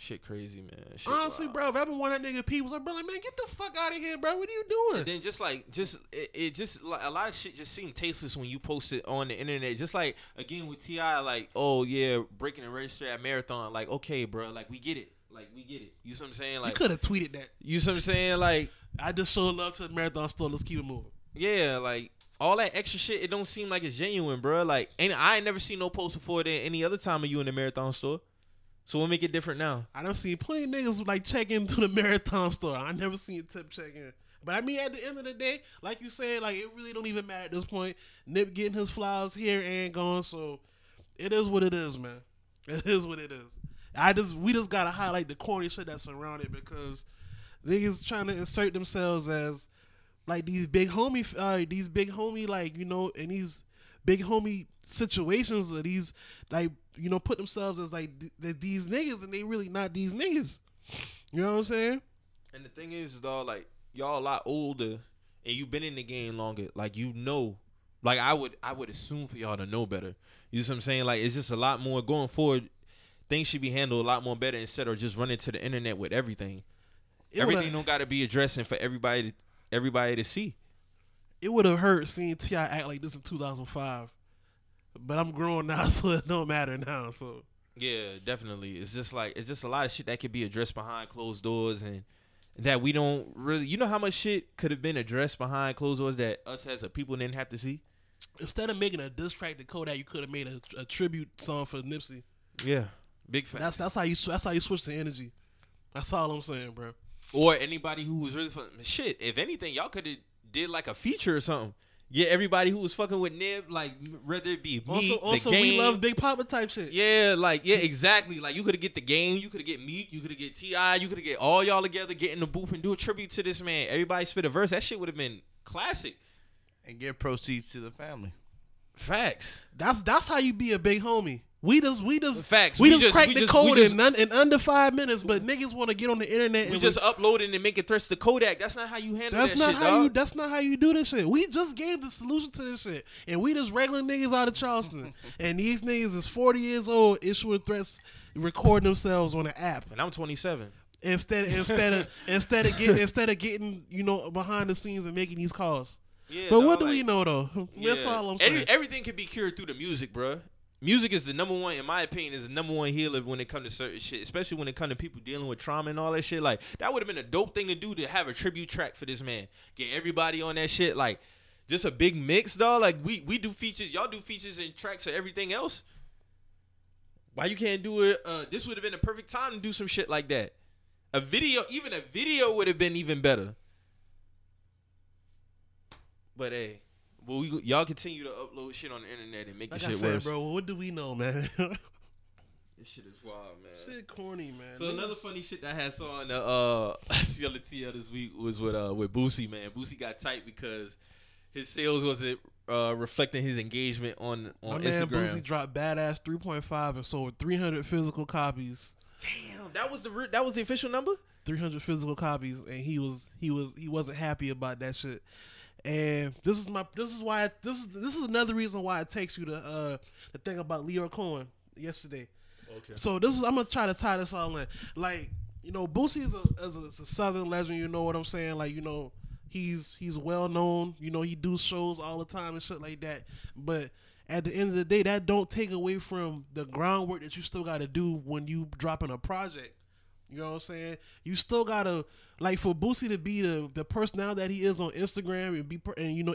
Shit crazy, man. Shit Honestly, wild. bro, if I ever one that nigga P was like, bro, like, man, get the fuck out of here, bro. What are you doing? And then just like just it, it just like a lot of shit just seemed tasteless when you post it on the internet. Just like again with T.I., like oh yeah, breaking the register at marathon. Like okay, bro, like we get it, like we get it. You see what I'm saying? Like you could have tweeted that. you see what I'm saying? Like I just showed love to the marathon store. Let's keep it moving. yeah, like all that extra shit. It don't seem like it's genuine, bro. Like ain't I ain't never seen no post before than any other time of you in the marathon store. So what make it different now? I don't see plenty of niggas like check into the [LAUGHS] marathon store. I never seen Tip check in. But I mean, at the end of the day, like you said, like it really don't even matter at this point. Nip getting his flowers here and gone, so it is what it is, man. [LAUGHS] It is what it is. I just we just gotta highlight the corny shit that's around it because niggas trying to insert themselves as like these big homie, uh, these big homie, like you know, and these big homie situations or these like you know put themselves as like th- th- these niggas and they really not these niggas. You know what I'm saying? And the thing is, dog, like y'all a lot older, and you've been in the game longer. Like you know, like I would, I would assume for y'all to know better. You know what I'm saying? Like it's just a lot more going forward. Things should be handled a lot more better instead of just running to the internet with everything. It everything don't got to be addressing for everybody, to, everybody to see. It would have hurt seeing T.I. act like this in 2005. But I'm grown now, [LAUGHS] so it don't matter now. So Yeah, definitely. It's just like it's just a lot of shit that could be addressed behind closed doors and that we don't really. You know how much shit could have been addressed behind closed doors that us as a people didn't have to see. instead of making a diss track to Kodak, you could have made a, a tribute song for Nipsey. Yeah, big fan. That's that's how you that's how you switch the energy. That's all I'm saying, bro. or anybody who was really fun. Shit, if anything, y'all could have did like a feature or something. Get everybody who was fucking with Nip, like whether it be me, Also, the also game. we love Big Papa type shit. Yeah, like yeah, exactly. Like you could have get the game, you could have get Meek, you could have get T.I., you could have get all y'all together, get in the booth and do a tribute to this man. Everybody spit a verse. That shit would have been classic. And give proceeds to the family. Facts. That's that's how you be a big homie. We just we just Facts. We, We just, just- cracked we the just- code just- in, un, in under five minutes, but niggas want to get on the internet. We and just uploaded and make making threats to Kodak. That's not how you handle That's that not shit, how you. That's not how you do this shit. We just gave the solution to this shit, and we just regular niggas out of Charleston, [LAUGHS] and these niggas is forty years old issuing threats, recording themselves on an app And I'm 27. instead [LAUGHS] instead of instead of getting instead of getting you know behind the scenes and making these calls. Yeah, But what dog, do we know though? [LAUGHS] That's all I'm saying. Every- everything can be cured through the music, bruh. Music is the number one, in my opinion, is the number one healer when it comes to certain shit, especially when it comes to people dealing with trauma and all that shit. Like that would have been a dope thing to do to have a tribute track for this man. Get everybody on that shit, like just a big mix, dog. Like we we do features, y'all do features and tracks for everything else. Why you can't do it? Uh, this would have been a perfect time to do some shit like that. A video, even a video would have been even better. But hey, well, we, y'all continue to upload shit on the internet and make like the I shit said, worse. bro, what do we know, man? [LAUGHS] This shit is wild, man. shit, corny, man. So another Niggas- funny shit that I had saw on the uh [LAUGHS] the other TL this week was with uh with Boosie man. Boosie got tight because his sales wasn't uh reflecting his engagement on on My on man Instagram. Boosie dropped Badazz 3.5 and sold 300 physical copies. Damn, that was the re- that was the official number. 300 physical copies and he was he was he wasn't happy about that shit and this is my this is why this is this is another reason why it takes you to uh to think about Lyor Cohen yesterday. Okay. so this is I'm gonna try to tie this all in. Like you know Boosie is a, is a, is a southern legend you know what I'm saying? Like you know he's he's well known. You know he do shows all the time and shit like that. But at the end of the day that don't take away from the groundwork that you still got to do when you dropping a project You know what I'm saying? You still gotta like for Boosie to be the the personality that he is on Instagram and be and you know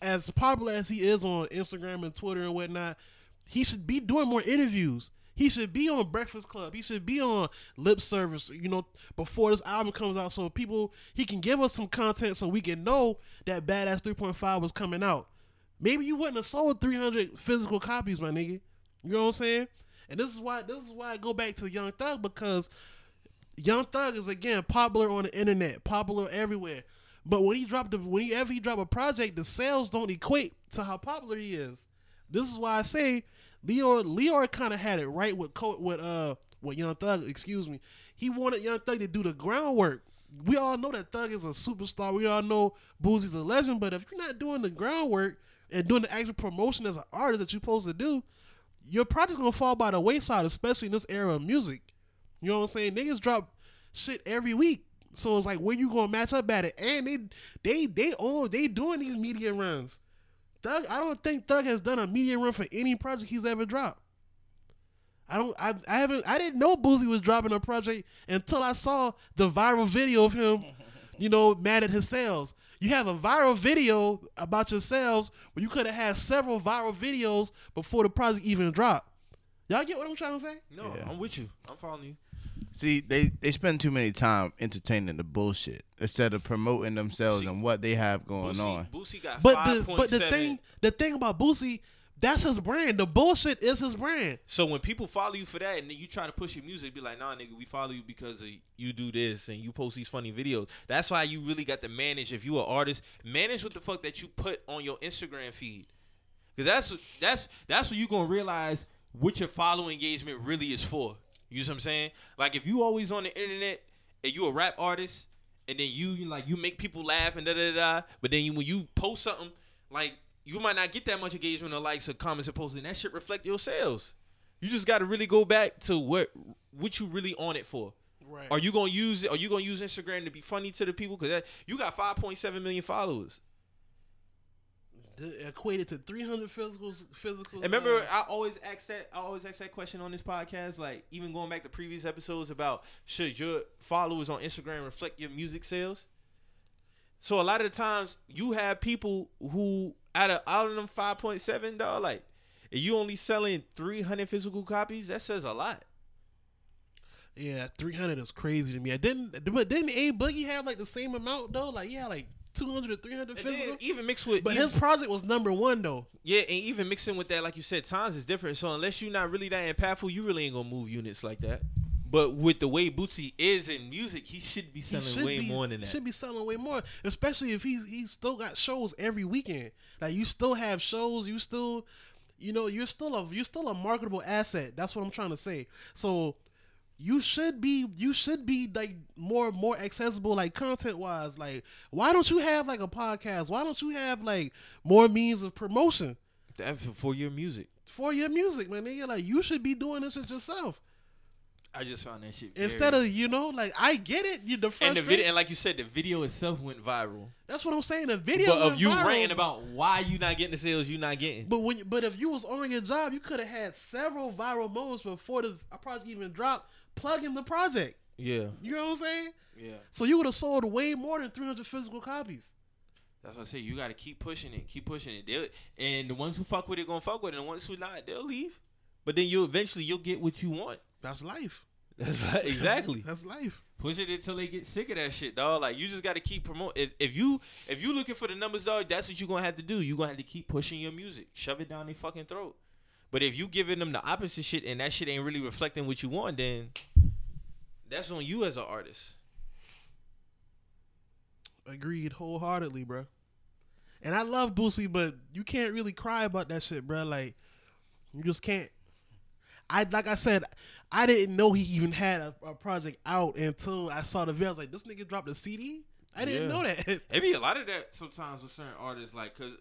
as popular as he is on Instagram and Twitter and whatnot, he should be doing more interviews. He should be on Breakfast Club. He should be on Lip Service. You know before this album comes out, so people he can give us some content so we can know that Badazz 3.5 was coming out. Maybe you wouldn't have sold 300 physical copies, my nigga. You know what I'm saying? And this is why this is why I go back to Young Thug because Young Thug is again popular on the internet, popular everywhere. But when he dropped the whenever he drop a project, the sales don't equate to how popular he is. This is why I say Lyor Lyor kind of had it right with Co- with uh with Young Thug. Excuse me. He wanted Young Thug to do the groundwork. We all know that Thug is a superstar. We all know Boosie's a legend. But if you're not doing the groundwork and doing the actual promotion as an artist that you're supposed to do, you're probably gonna fall by the wayside, especially in this era of music. You know what I'm saying? Niggas drop shit every week. So it's like where you gonna match up at it? And they they they own they doing these media runs. Thug, I don't think Thug has done a media run for any project he's ever dropped. I don't I, I haven't I didn't know Boosie was dropping a project until I saw the viral video of him, [LAUGHS] you know, mad at his sales. You have a viral video about your sales where you could have had several viral videos before the project even dropped. Y'all get what I'm trying to say? No, Yeah. I'm with you. I'm following you. See, they they spend too many time entertaining the bullshit instead of promoting themselves See, and what they have going Boosie, on. Boosie got But five the point but the thing the thing about Boosie, that's his brand. The bullshit is his brand. So when people follow you for that, and then you try to push your music, be like, "Nah, nigga, we follow you because of you do this and you post these funny videos." That's why you really got to manage. If you an artist, manage what the fuck that you put on your Instagram feed, because that's that's that's when you gonna realize what your follow engagement really is for. You know what I'm saying? Like if you always on the internet and you a rap artist, and then you you like you make people laugh and da da da, da, but then you, when you post something like you might not get that much engagement or likes or comments or posting. That shit reflect your sales. You just got to really go back to what what you really on it for. Right. Are you gonna use it? Are you gonna use Instagram to be funny to the people? Because you got 5.7 million followers. Equated to 300 physical physical. And remember, uh, I always ask that. I always ask that question on this podcast. Like even going back to previous episodes about should your followers on Instagram reflect your music sales? So a lot of the times you have people who out of out of them 5.7 dog, like if you only selling 300 physical copies, that says a lot. yeah, 300 is crazy to me. I didn't, but didn't A Boogie have like the same amount though? Like yeah, like 200 300 physical. even mixed with But even- his project was number one though. Yeah, and even mixing with that, like you said, times is different. So unless you're not really that impactful, you really ain't gonna move units like that. But with the way Boosie is in music, he should be selling should way be, more than that. Should be selling way more, especially if he's he's still got shows every weekend. Like you still have shows, you still, you know, you're still a you're still a marketable asset. That's what I'm trying to say. So you should be you should be like more more accessible like content wise. Like why don't you have like a podcast? Why don't you have like more means of promotion for- for your music. for your music, man? Nigga, like you should be doing this shit yourself I just found that shit. instead of you know like I get it. You the and the video, and like you said, the video itself went viral. That's what I'm saying. The video but of you viral. ranting about why you not getting the sales, you not getting. But when, but if you was on your job, you could have had several viral moments before the project even dropped, plugging the project. yeah, You know what I'm saying? yeah. So you would have sold way more than 300 physical copies. That's what I say. You got to keep pushing it, keep pushing it. They'll, and the ones who fuck with it gonna fuck with it, and the ones who not, they'll leave. But then you eventually you'll get what you want. That's life. That's like, exactly. [LAUGHS] That's life. Push it until they get sick of that shit, dog. Like you just got to keep promoting. If, if you if you looking for the numbers, dog, that's what you gonna have to do. You gonna have to keep pushing your music, shove it down their fucking throat. But if you giving them the opposite shit and that shit ain't really reflecting what you want, then that's on you as an artist. Agreed wholeheartedly, bro. And I love Boosie, but you can't really cry about that shit, bro. Like you just can't. I like I said, I didn't know he even had a, a project out until I saw the video. I was like, this nigga dropped a CD. I didn't Yeah. know that. [LAUGHS] Maybe a lot of that sometimes with certain artists, like cause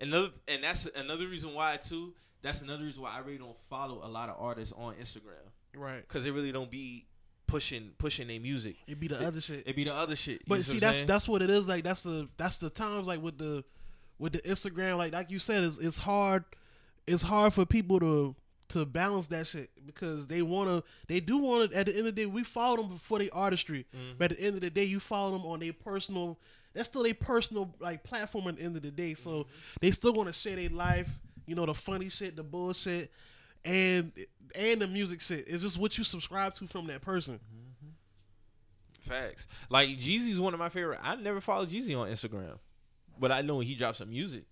another and that's another reason why too. That's another reason why I really don't follow a lot of artists on Instagram right. because they really don't be pushing pushing their music. It'd be the other shit. It be the other shit. But see, that's saying? that's what it is. Like that's the that's the times like with the with the Instagram. Like like you said, it's it's hard. It's hard for people to to balance that shit because they wanna they do want to at the end of the day we follow them for their artistry, Mm-hmm. but at the end of the day you follow them on their personal. That's still their personal like platform at the end of the day. So Mm-hmm. they still want to share their life, you know, the funny shit, the bullshit, and and the music shit. It's just what you subscribe to from that person. Mm-hmm. Facts. Like Jeezy's one of my favorite. I never follow Jeezy on Instagram, but I know when he drops some music.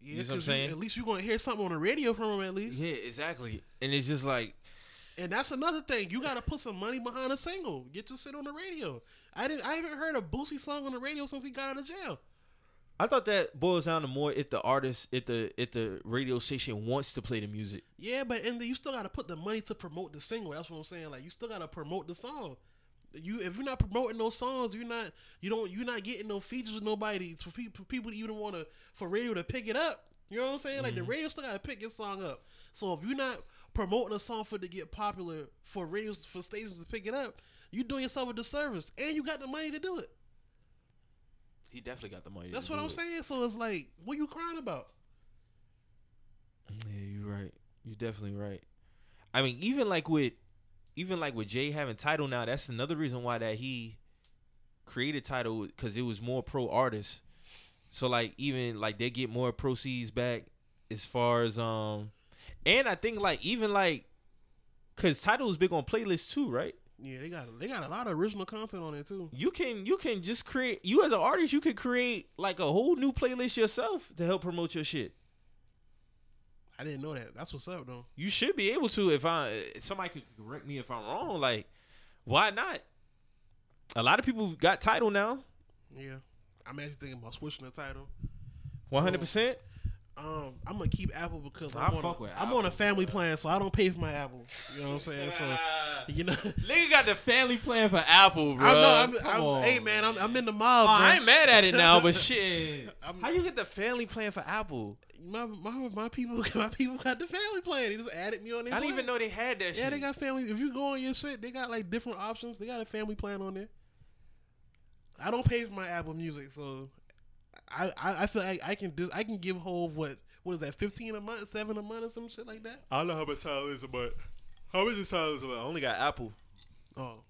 Yeah, You know what I'm you- saying? at least you're gonna hear something on the radio from him at least. Yeah, exactly. And it's just like And that's another thing. You gotta put some money behind a single. Get your shit on the radio. I didn't. I haven't heard a Boosie song on the radio since he got out of jail. I thought that boils down to more if the artist, if the if the radio station wants to play the music. Yeah, but and you still gotta put the money to promote the single. That's what I'm saying. Like you still gotta promote the song. You if you're not promoting those songs, you're not you don't you're not getting no features with nobody for people for people to even want to for radio to pick it up. You know what I'm saying? Like the mm-hmm. radio still gotta pick your song up. So if you're not promoting a song for it to get popular for radios for stations to pick it up, you're doing yourself a disservice, and you got the money to do it. He definitely got the money. That's what I'm it. saying. So it's like, what you crying about? Yeah, you're right. You're definitely right. I mean, even like with even like with Jay having Tidal now, that's another reason why that he created Tidal because it was more pro artists. So like even like they get more proceeds back as far as um, and I think like even like because Tidal is big on playlists too, right? Yeah, they got they got a lot of original content on there too. You can you can just create you as an artist you could create like a whole new playlist yourself to help promote your shit. I didn't know that. That's what's up though. You should be able to if I if somebody could correct me if I'm wrong. Like, why not? A lot of people got Tidal now. Yeah, I'm actually thinking about switching the Tidal. One hundred percent. Um, I'm gonna keep Apple because I I'm, on, fuck a, with I'm Apple, on a family plan, so I don't pay for my Apple. You know what I'm saying? So [LAUGHS] you know, Nigga got the family plan for Apple, bro. I know. I'm, Come I'm, on. hey man, I'm, I'm in the mob. Oh, bro. I ain't mad at it now, but [LAUGHS] shit. I'm- How you get the family plan for Apple? my, my my people [LAUGHS] my people got the family plan. They just added me on their I didn't plan. even know they had that shit. Yeah, they got family. If you go on your shit, they got like different options. They got a family plan on there. I don't pay for my Apple Music, so I I, I feel like I can dis- I can give Hove what what is that fifteen a month, seven a month, or some shit like that. I don't know how much time is a month. How much is time is a month? I only got Apple. Oh,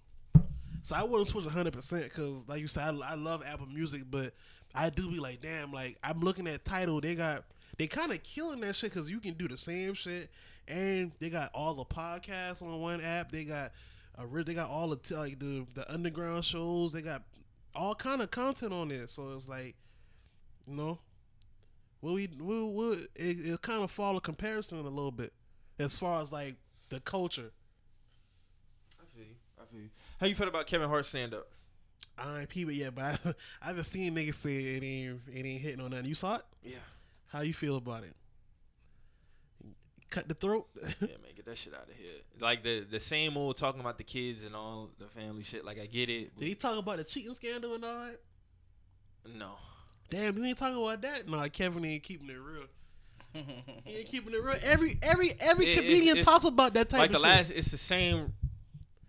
so I wouldn't switch hundred percent because, like you said, I, I love Apple Music, but I do be like, damn, like I'm looking at Tidal. They got they kind of killing that shit because you can do the same shit, and they got all the podcasts on one app. They got a they got all the like the the underground shows. They got all kind of content on there. So it's like, you know, will we will will it, it kind of fall a comparison a little bit as far as like the culture. I feel you. I feel you. How you feel about Kevin Hart stand up? I ain't peep it yet, but I, [LAUGHS] I haven't seen niggas say it ain't it ain't hitting on nothing. You saw it? Yeah. How you feel about it? Cut the throat? [LAUGHS] yeah, man, get that shit out of here. Like the the same old talking about the kids and all the family shit. Like I get it. Did he talk about the cheating scandal and all that? no. Damn, you ain't talking about that? Nah, Kevin ain't keeping it real. [LAUGHS] He ain't keeping it real. Every every every It- comedian it's talks about that type of shit. Like of the shit. last, it's the same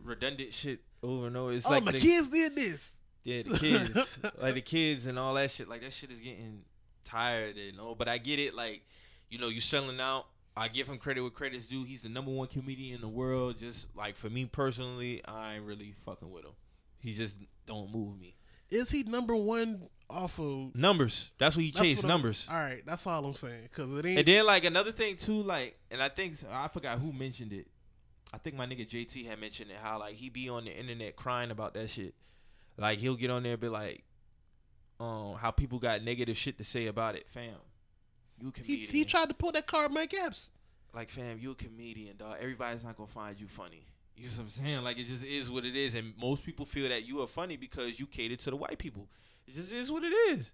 redundant shit over and over. It's oh, like my the, kids did this. Yeah, the kids, [LAUGHS] like the kids and all that shit. Like that shit is getting tired and all. But I get it. Like you know, you selling out. I give him credit where credit's due. He's the number one comedian in the world. Just like for me personally, I ain't really fucking with him. He just don't move me. Is he number one off of Numbers. That's what That's chased. what Numbers. All right, that's all I'm saying. Cause it ain't. And then like another thing too, like, and I think I forgot who mentioned it. I think my nigga JT had mentioned it. How like he be on the internet crying about that shit. Like he'll get on there and be like, um, how people got negative shit to say about it, fam. You a he, comedian. he tried to pull that card, Mike Epps. like fam, you a comedian, dog. Everybody's not gonna find you funny. You know what I'm saying? Like it just is what it is, and most people feel that you are funny because you cater to the white people. It just is what it is.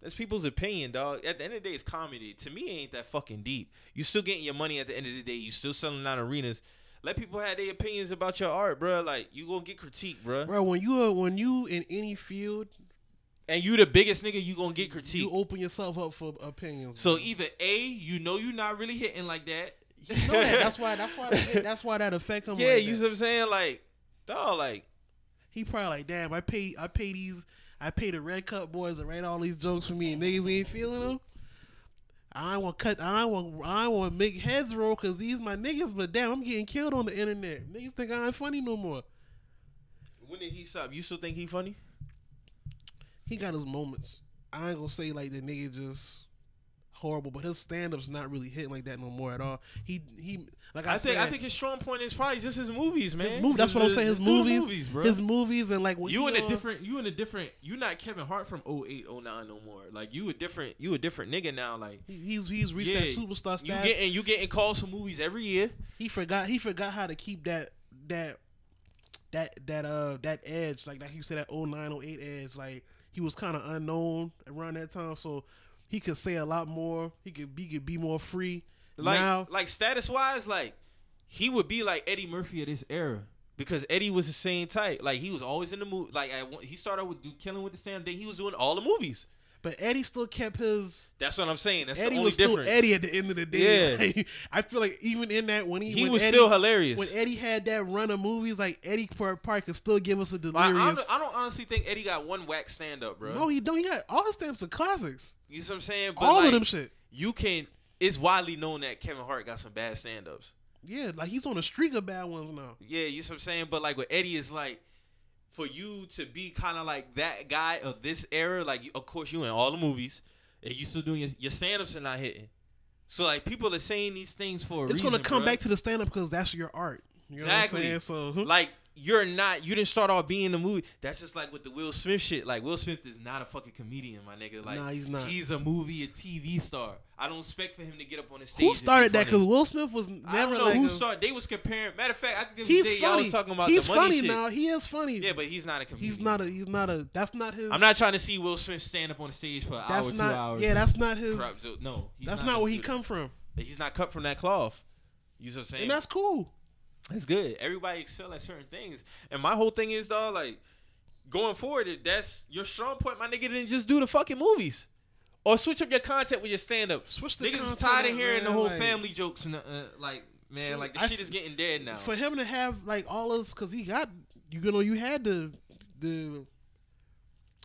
That's people's opinion, dog. At the end of the day, it's comedy. To me, it ain't that fucking deep. You still getting your money at the end of the day. You still selling out arenas. Let people have their opinions about your art, bro. Like you gonna get critiqued, bro. Bro, when you are when you in any field, And you the biggest nigga, you gonna get critiqued. you open yourself up for opinions. so bro. either a, you know you're not really hitting like that. You know that. That's [LAUGHS] why. That's why. That's why that affect him. Yeah, like you that. see what I'm saying? Like, dog, like. He probably like, damn. I pay. I pay these. I pay the Red Cup boys to write all these jokes for me, and niggas ain't feeling them. I want cut. I don't want. I want make heads roll because these my niggas. But damn, I'm getting killed on the internet. Niggas think I ain't funny no more. When did he stop? You still think he funny? He got his moments. I ain't gonna say like the nigga just horrible, but his stand up's not really hitting like that no more at all. He he like I, I, think said, I think his strong point is probably just his movies, man. his movie, that's what I'm saying. His just do the movies, bro. his movies, and like you in a different you in a different you not Kevin Hart from 08, 09 no more. Like you a different you a different nigga now. Like He's he's reached yeah, that superstar you status. getting you getting calls for movies every year. he forgot he forgot how to keep that that that that uh that edge like like you said that 09 08 edge like he was kind of unknown around that time so he could say a lot more he could be could be more free Like now like status wise, like he would be like Eddie Murphy of this era. Because Eddie was the same type. Like he was always in the movie. Like I, he started with do killing with the stand. Then he was doing all the movies. But Eddie still kept his That's what I'm saying. That's Eddie the only was still. Eddie at the end of the day Yeah. [LAUGHS] Like, I feel like even in that when he he when was Eddie, still hilarious. when Eddie had that run of movies like Eddie Park Park could still give us a delirious I, don't, I don't honestly think Eddie got one whack stand up, bro. no he don't he got all his stamps are classics you see what I'm saying? But all like, of them shit You can. It's widely known that Kevin Hart got some bad stand ups. yeah like he's on a streak of bad ones now Yeah, you see what I'm saying? But like with Eddie is like for you to be kind of like that guy of this era, like of course you in all the movies, and you still doing your, your stand ups are not hitting. So like people are saying these things for a it's reason. gonna come bruh. back to the stand up because that's your art. You know Exactly. what I'm saying? So hmm. like you're not you didn't start off being the movie. That's just like with the Will Smith shit. Like Will Smith is not a fucking comedian, my nigga. Like Nah, he's not. He's a movie, a TV star. I don't expect for him to get up on the stage. who started that? Because Will Smith was never I don't know like who a- started. They was comparing. Matter of fact, I think He's day y'all funny. was talking about he's the money funny shit. now. He is funny. Yeah, but he's not a comedian. he's not a. He's not a. That's not his. I'm not trying to see Will Smith stand up on the stage for an hour, That's two hours. Yeah, that's not his. Crap, no. he's That's gonna not where he come from, He's not cut from that cloth. You know what I'm saying? and that's cool. That's good. Everybody excel at certain things. And my whole thing is, dog, like, going forward, if that's your strong point, my nigga, then just do the fucking movies. Or switch up your content with your stand up. Switch the Niggas is tired of hearing the whole like- family jokes and, the, uh, like, man, like, the I shit is getting dead now. For him to have like all this, because he got you know you had the the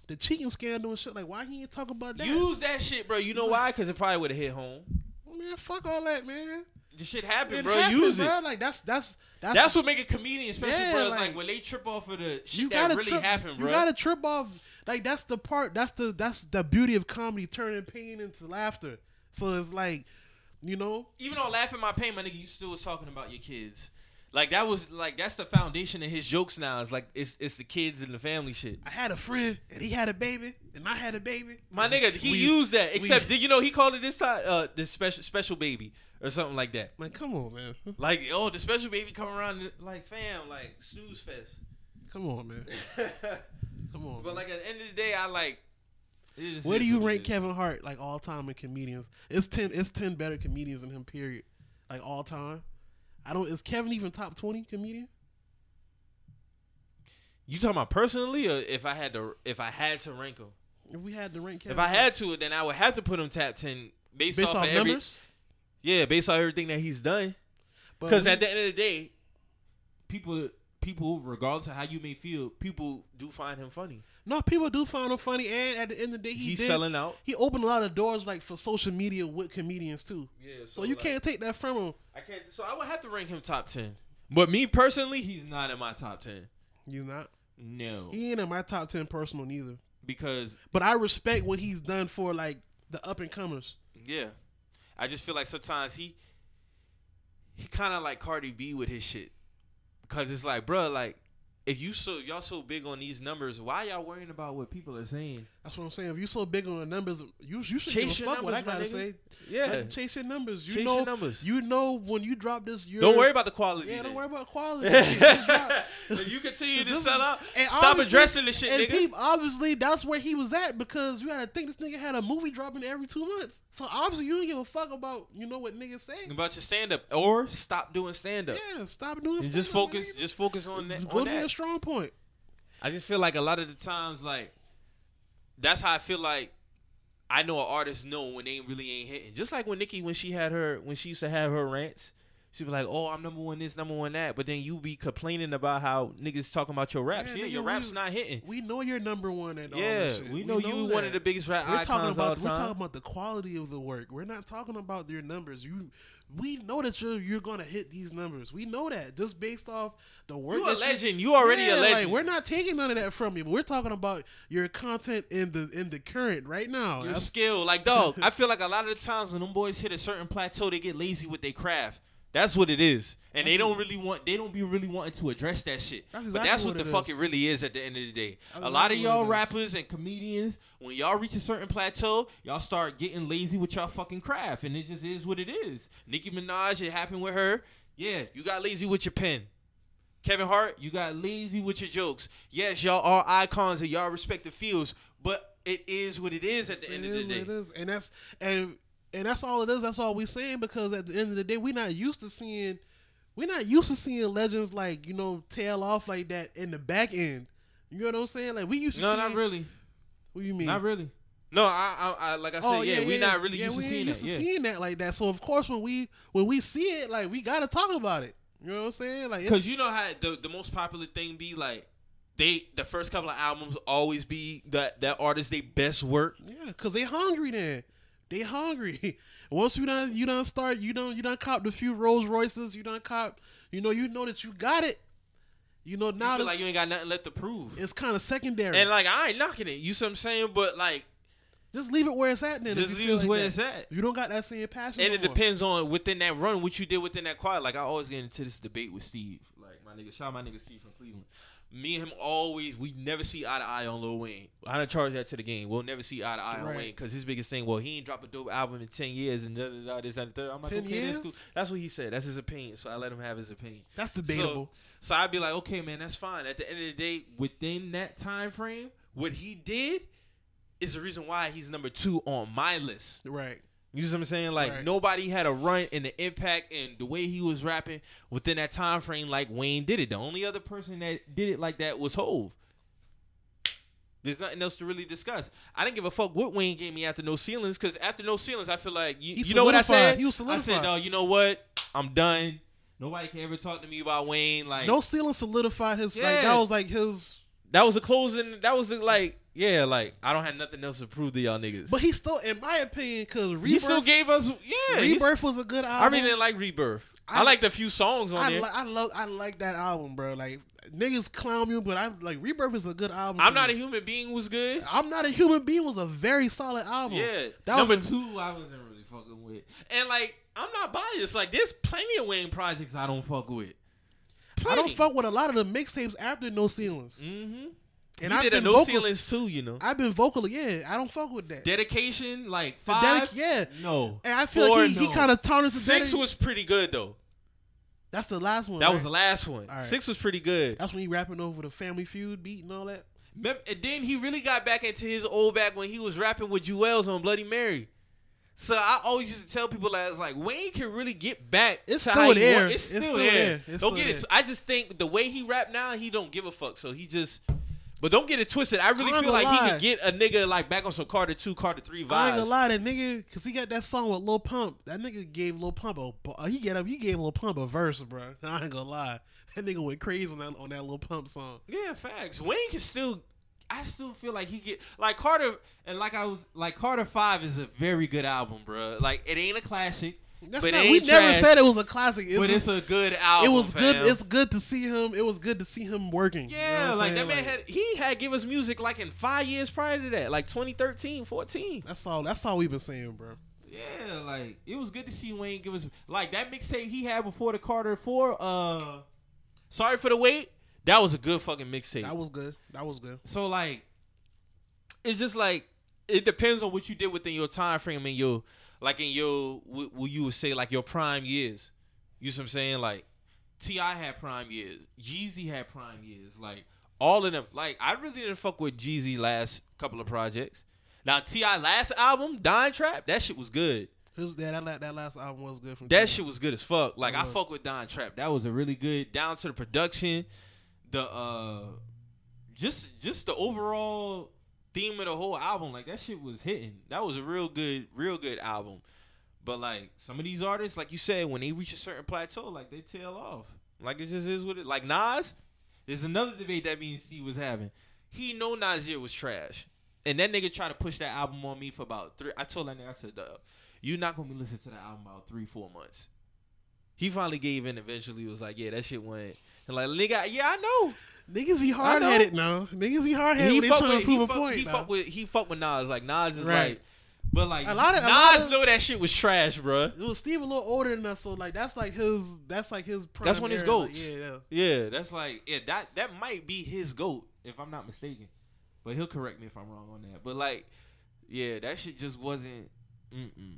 the cheating scandal and shit. Like why he ain't talk about that? Use that shit, bro. You know why? Because it probably would have hit home. man, fuck all that, man. The shit happened, It bro. happened, Use bro. it. Like that's that's that's That's what make a comedian special, Yeah, bro. It's like, like, when they trip off of the shit that really trip, happened, bro. You gotta trip off. Like that's the part. That's the that's the beauty of comedy, turning pain into laughter. So it's like, you know, Even on laughing my pain, my nigga, you still was talking about your kids. Like that was like that's the foundation of his jokes now. It's like it's it's the kids and the family shit. I had a friend and he had a baby and I had a baby. My nigga, he We- used that. Except, we- did you know he called it this time, uh, the special special baby or something like that? Like, come on, man. Like, oh, the special baby come around, like fam, like snooze fest. Come on, man. [LAUGHS] Come on. but man. like at the end of the day, I like. Where do you rank. Kevin Hart like all time in comedians? It's ten. It's ten better comedians than him. Period. Like all time. I don't. Is Kevin even top twenty comedian? You talking about personally, or if I had to, if I had to rank him? If we had to rank Kevin, If I had to, then I would have to put him top ten based, based off, off of every, numbers, yeah, based off everything that he's done. Because at the end of the day, people, people, regardless of how you may feel, people do find him funny. No, people do find him funny, and at the end of the day, he he's did. selling out. He opened a lot of doors like for social media with comedians too. Yeah, So, you can't take that from him. I can't. So I would have to rank him top ten. But me personally, he's not in my top ten. You not. No, He ain't in my top ten personal neither. because But I respect what he's done for like the up and comers. yeah, I just feel like sometimes he he kind of like Cardi B with his shit. Because it's like, bro, like if you so y'all so big on these numbers, why y'all worrying about what people are saying? That's what I'm saying. If you're so big on the numbers, you you should Chase give a your fuck what I gotta nigga. say. Yeah, Like, chase your numbers. You Chase know, your numbers. you know when you drop this. You're, don't worry about the quality. Yeah, then. don't worry about quality. [LAUGHS] [LAUGHS] If you continue to sell out. and Stop addressing this shit, and nigga. peep, obviously, that's where he was at because you gotta think this nigga had a movie dropping every two months. So obviously, you don't give a fuck about you know what niggas say. about your stand up or stop doing stand up. Yeah, stop doing. Just focus, nigga. just focus on that. go On to your strong point. I just feel like a lot of the times, like that's how I feel like I know an artist know when they really ain't hitting. Just like when Nicki, when she had her, when she used to have her rants, She be like, "Oh, I'm number one this, number one that," but then you be complaining about how niggas talking about your raps. Man, yeah, nigga, your raps we- not hitting. We know you're number one at all Yeah, this shit. we know you one of the biggest rap We're icons talking about we're talking about the quality of the work. We're not talking about your numbers. You, we know that you're you're gonna hit these numbers. We know that just based off the work. you a legend. You already Yeah, a legend. Like, we're not taking none of that from you. But we're talking about your content in the in the current right now. your That's- skill. Like dog, I feel like a lot of the times when them boys hit a certain plateau, they get lazy with their craft. That's what it is, and they don't really want. They don't be really wanting to address that shit. That's but that's what, what the it fuck is. it really is at the end of the day. That's a lot of y'all rappers and comedians, when y'all reach a certain plateau, y'all start getting lazy with y'all fucking craft, and it just is what it is. Nicki Minaj, it happened with her. Yeah, you got lazy with your pen. Kevin Hart, you got lazy with your jokes. Yes, y'all are icons in y'all respective fields, but it is what it is at the end of the day. what it is. and that's and and that's all it is. That's all we're saying because at the end of the day, we're not used to seeing we're not used to seeing legends like you know tail off like that in the back end. You know what I'm saying? Like we used to. See. No, not really. What do you mean? Not really. No, I, I, I like I said, Oh yeah, yeah, we're yeah, not really yeah, used to seeing used that. to Yeah. seeing that like that. So of course, when we when we see it, like we gotta talk about it. You know what I'm saying? Like, Cause you know how the the most popular thing be like they the first couple of albums always be that that artist they best work. yeah, cause they hungry then. They hungry. [LAUGHS] Once you done you done start you done you done cop the few Rolls Royces. You done cop. You know you know that you got it. You know You now feel like you ain't got nothing left to prove. it's kind of secondary. And like I ain't knocking it, you see what I'm saying? But like just leave it where it's at. Then just leave it like where that. it's at. You don't got that same passion. And no it more. depends on within that run what you did within that quiet. Like I always get into this debate with Steve. Like my nigga, shout my nigga Steve from Cleveland. Me and him always we never see eye to eye on Lil Wayne. I don't charge that to the game. We'll never see eye to eye on Wayne because his biggest thing, well, he ain't dropped a dope album in ten years and da da da this that, third. I'm like, 10 okay, that's years? cool. That's what he said. That's his opinion. So I let him have his opinion. That's debatable. So I'd be like, okay, man, that's fine. At the end of the day, within that time frame, what he did is the reason why he's number two on my list. right. You see what I'm saying? Like Right. nobody had a run in the impact and the way he was rapping within that time frame like Wayne did it. The only other person that did it like that was Hove. There's nothing else to really discuss. I didn't give a fuck what Wayne gave me after No Ceilings because after No Ceilings, I feel like you, you know what I said. He was I solidified. said, "Dog, you know what? I'm done. Nobody can ever talk to me about Wayne. Like No Ceilings solidified his. Like Yeah. that was like his. That was a closing. That was the, like, yeah, like I don't have nothing else to prove to y'all niggas. But he still, in my opinion, because Rebirth, he still gave us, yeah. Rebirth was a good album. I really didn't like Rebirth. I, I- liked a few songs on I, there. li- I love I like that album, bro. Like niggas clown me, but I like Rebirth is a good album. I'm not a human being was good. I'm not a human being was a very solid album. Yeah. that Number was a- two, I wasn't really fucking with. And like, I'm not biased. Like, there's plenty of Wayne projects I don't fuck with. I don't fuck with a lot of the mixtapes after No Ceilings. Mm-hmm. And you I've did a been no vocal- ceilings too, you know. I've been vocal, yeah. I don't fuck with that. Dedication, like The five. dedic- yeah. No. And I feel Four, like he, he kind of tarnished the Six dedic- was pretty good though. That's the last one. That right? was the last one. All right. Six was pretty good. That's when he rapping over the Family Feud beat and all that. Mem- And then he really got back into his old back when he was rapping with Juelz on Bloody Mary. So I always used to tell people that it's like Wayne can really get back. It's still there. wa- It's still, It's still there. It's don't still get it. there. I just think the way he rap now, he don't give a fuck. So he just. But don't get it twisted. I really I feel like gonna he lie. could get a nigga like back on some Carter two, Carter three I ain't gonna lie, that nigga, cause he got that song with Lil Pump. That nigga gave Lil Pump a, he get up, he gave Lil Pump a verse, bro. [LAUGHS] I ain't gonna lie, that nigga went crazy on that on that Lil Pump song. Yeah, facts. Wayne can still. I still feel like he get like Carter and like I was like Carter Five is a very good album, bro. Like it ain't a classic, That's but not. We ain't never said it was a classic. It's but just- it's a good album. it was good. It's good to see him. It was good to see him working. You know Yeah, what I'm like that man Like, had he had give us music like in five years prior to that, like 2013, 14. That's all. That's all we've been saying, bro. Yeah, like it was good to see Wayne give us like that mixtape he had before the Carter Four. Uh, sorry for the wait. That was a good fucking mixtape. That was good. That was good. So like, it's just like it depends on what you did within your time frame and your like in your what, what you would say like your prime years. You see what I'm saying? Like T.I. had prime years, Jeezy had prime years, like all of them. Like I really didn't fuck with Jeezy last couple of projects. Now T.I. last album, Dime Trap, that shit was good. His, yeah, that, that last album was good. From That T.I. shit was good as fuck. Like I fuck with Dime Trap. That was a really good down to the production, the uh just just the overall theme of the whole album. Like that shit was hitting. That was a real good, real good album. But like some of these artists, like you said, when they reach a certain plateau, like they tail off. Like it just is what it. Like Nas, there's another debate that me and Steve was having. He know Nasir was trash, and that nigga tried to push that album on me for about three. I told that nigga, I said, Dub, you're not gonna be listening to that album about three, four months. He finally gave in. Eventually, was like, yeah, that shit went. And like nigga, yeah, I know. Niggas be hard headed now. Niggas be hard headed when they trying to with- prove a fuck- point. He fuck with he fuck with Nas. Like Nas is Right. like, but like A lot of- Nas know that shit was trash, bruh. It was Steve a little older than us, so like that's like his that's like his. That's when his era, like, yeah, yeah. Yeah, that's like yeah, that that might be his goat if I'm not mistaken. But he'll correct me if I'm wrong on that. But like, yeah, that shit just wasn't. Mm-mm.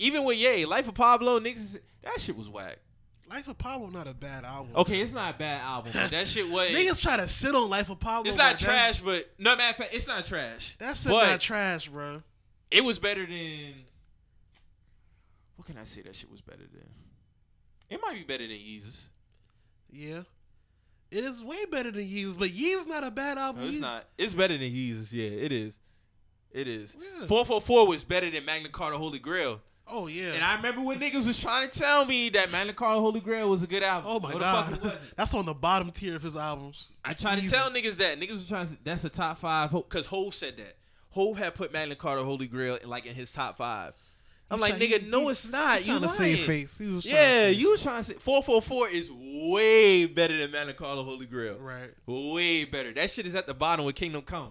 Even with Ye, Life of Pablo, niggas, that shit was whack. Life of Pablo not a bad album. Okay, it's not a bad album, that shit was. Niggas try to sit on Life of Pablo. it's not trash, but no matter of fact, it's not trash. That's not trash, bro. It was better than. What can I say? That shit was better than. It might be better than Yeezus. Yeah. It is way better than Yeezus, but Yeezus not a bad album. No, it's Yeezus- not. It's better than Yeezus. Yeah, it is. It is. Four four four was better than Magna Carta Holy Grail. Oh yeah. And I remember when niggas was trying to tell me that Magna Carta Holy Grail was a good album. oh my fuck god, [LAUGHS] that's on the bottom tier of his albums. I tried to tell niggas that. Niggas was trying to. That's a top five. Because Hove said that. Hove had put Magna Carta Holy Grail in, like in his top five. I'm He like, try- nigga, he- no, it's not. You trying to save lying. face. He was Yeah, you was trying to say 444 is way better than Magna Carta Holy Grail. right, Way better. That shit is at the bottom with Kingdom Come.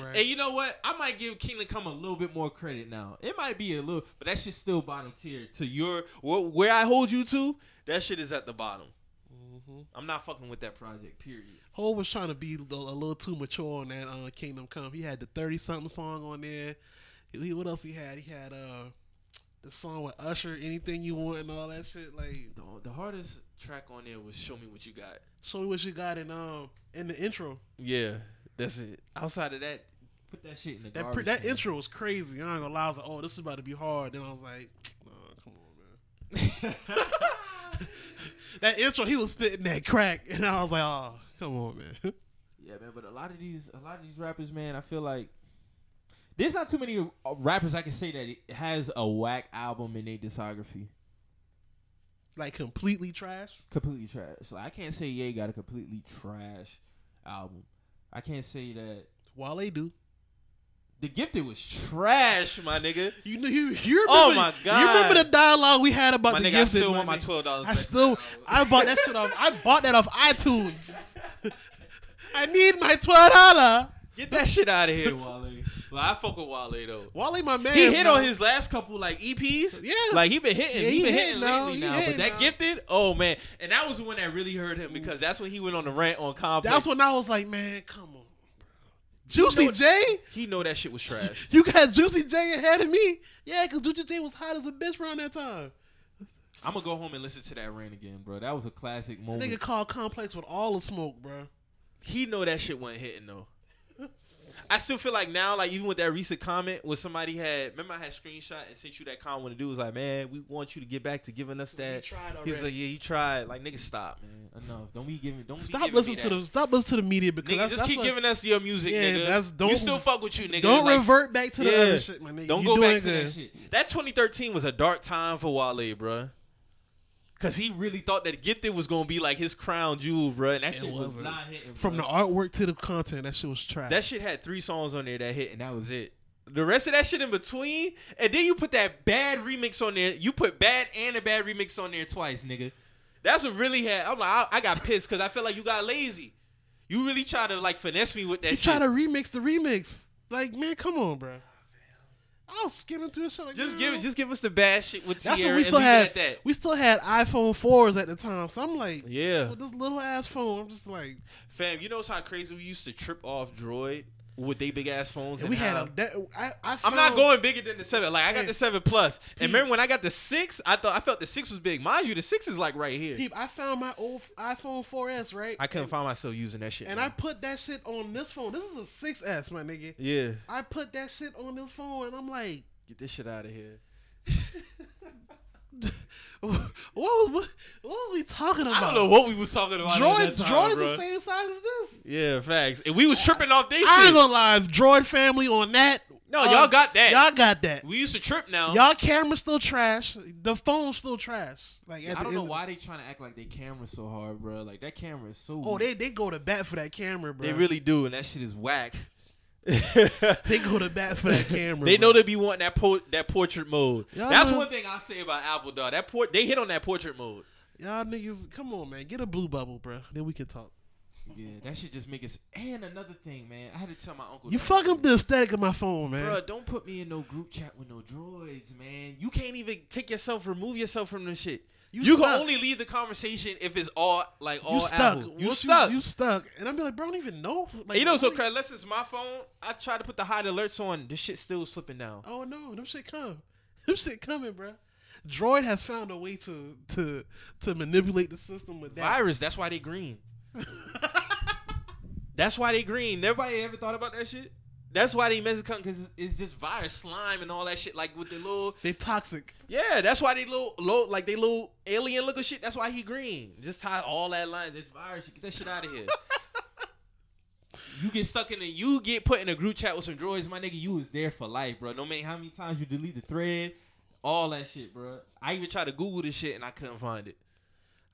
Right. And you know what? I might give Kingdom Come a little bit more credit now. It might be a little, but that shit's still bottom tier. To your where I hold you to, that shit is at the bottom. Mhm. I'm not fucking with that project. Period. Hov was trying to be a a little too mature on that uh, Kingdom Come. He had the thirty something song on there. He, what else he had? He had uh the song with Usher, anything you want, and all that shit. Like, The, the hardest track on there was "Show Me What You Got." show me what you got in um in the intro. Yeah, that's it. Outside of that, put that shit in the That garbage. pre- that can. intro was crazy. I ain't gonna lie. I was like, oh, this is about to be hard. Then I was like, [TSK] oh, come on, man. [LAUGHS] that intro, he was spitting that crack, and I was like, oh, come on, man. Yeah, man, but a lot of these, a lot of these rappers, man, I feel like there's not too many uh, rappers I can say that it has a whack album in their discography. like completely trash. Completely trash. Like I can't say Ye got a completely trash album. I can't say that While they do, The Gifted was trash, my nigga. you know, you, you oh remember, Oh, my god! You remember the dialogue we had about My the nigga, I still want my twelve dollars. I still, I bought that shit off. I bought that off iTunes. [LAUGHS] I need my twelve dollar. get that shit out of here, Wale. Well, I fuck with Wale though. Wally, my man. He hit on his last couple like EPs. Yeah. like he been hitting. Yeah, he, he been hitting hitting lately He now. hitting But that now. gifted, oh man, and that was the one that really hurt him because that's when he went on the rant on Complex. That's when I was like, man, come on, bro. Juicy know- J. he know that shit was trash. You got Juicy J ahead of me. Yeah, because Juicy J was hot as a bitch around that time. I'm gonna go home and listen to that rant again, bro. That was a classic moment. Nigga called Complex with all the smoke, bro. he know that shit wasn't hitting though. [LAUGHS] I still feel like now, like even with that recent comment, where somebody had, remember I had screenshot and sent you that comment when the dude was like, "Man, we want you to get back to giving us that." tried He was like, "Yeah, you tried." Like, nigga, stop, man. [LAUGHS] Enough. Don't be giving. Don't Stop be giving listening me to that. the stop listening to the media because Nigga, that's, just that's keep what- giving us your music, Yeah, nigga. that's- don't- we still fuck with you, nigga. Don't Like, revert back to the yeah. other shit, my nigga. Don't You go back to good. that shit. That 2013 was a dark time for Wale, bruh. Cause he really thought that Gifted was gonna be like his crown jewel, bruh, and that It shit was wasn't. not hitting. From the artwork to the content, that shit was trash. that shit had three songs on there that hit, and that was it. The rest of that shit in between, and then you put that bad remix on there. You put bad and a bad remix on there twice, nigga. That's what really had. I'm like, I, I got pissed because I feel like you got lazy. You really try to like finesse me with that he shit. tried to remix the remix. Like, man, come on, bro. I was skimming through the shit. Like, just give just give us the bad shit with That's Tierra what we still had. that. We still had iPhone fours at the time, so I'm like, Yeah. with this little ass phone, I'm just like, Fam, you know it's how crazy we used to trip off Droid with they big ass phones. and and we had a. That, I, I I'm not going bigger than the seven. Like I got the seven plus, and remember when I got the six? I thought I felt the six was big. Mind you, the six is like right here. Peep, I found my old iPhone 4S, right? I couldn't find myself using that shit. and man. I put that shit on this phone. This is a 6S, my nigga. yeah, I put that shit on this phone, and I'm like, get this shit out of here. [LAUGHS] [LAUGHS] what, what, what was we talking about? I don't know what we was talking about. Droids, at that time, droids the same size as this. Yeah, facts. And we was tripping off they I ain't shit. gonna lie, Droid family on that No, Uh, y'all got that. Y'all got that. we used to trip now. Y'all camera still trash. The phone's still trash. Like at I don't know why they trying to act like they camera so hard, bro. Like that camera is so. Oh, they they go to bat for that camera, bro. they really do, and that shit is whack. [LAUGHS] they go to bat for that camera. They bro. know they be wanting that po- that portrait mode. Y'all That's know- one thing I say about Apple, dog. That port they hit on that portrait mode. Y'all niggas, come on, man. Get a blue bubble, bro. Then we can talk. Yeah, that shit just make us. And another thing, man, I had to tell my uncle. You fuck up the aesthetic of my phone, man. Bro, don't put me in no group chat with no droids, man. You can't even take yourself, remove yourself from the shit. You You, can only leave the conversation if it's all like all you stuck. Apple. You Once stuck. You, stuck. And I'm like, bro, I don't even know. Like, you know, so crazy. Unless it's my phone, I try to put the hide alerts on. This shit still slipping down. Oh no, them shit come. [LAUGHS] Them shit coming, bro. Droid has found a way to to to manipulate the system with that. Virus. That's why they green. [LAUGHS] That's why they green. Everybody ever thought about that shit? That's why they Mexican because it's just virus, slime, and all that shit. Like with the little, They toxic. yeah. That's why they little, low, like they little alien looking shit. That's why he green. Just tie all that line. This virus, get that shit out of here. [LAUGHS] you get stuck in the, you get put in a group chat with some droids, my nigga. You was there for life, bro. No matter how many times you delete the thread, all that shit, bro. I even tried to Google this shit and I couldn't find it.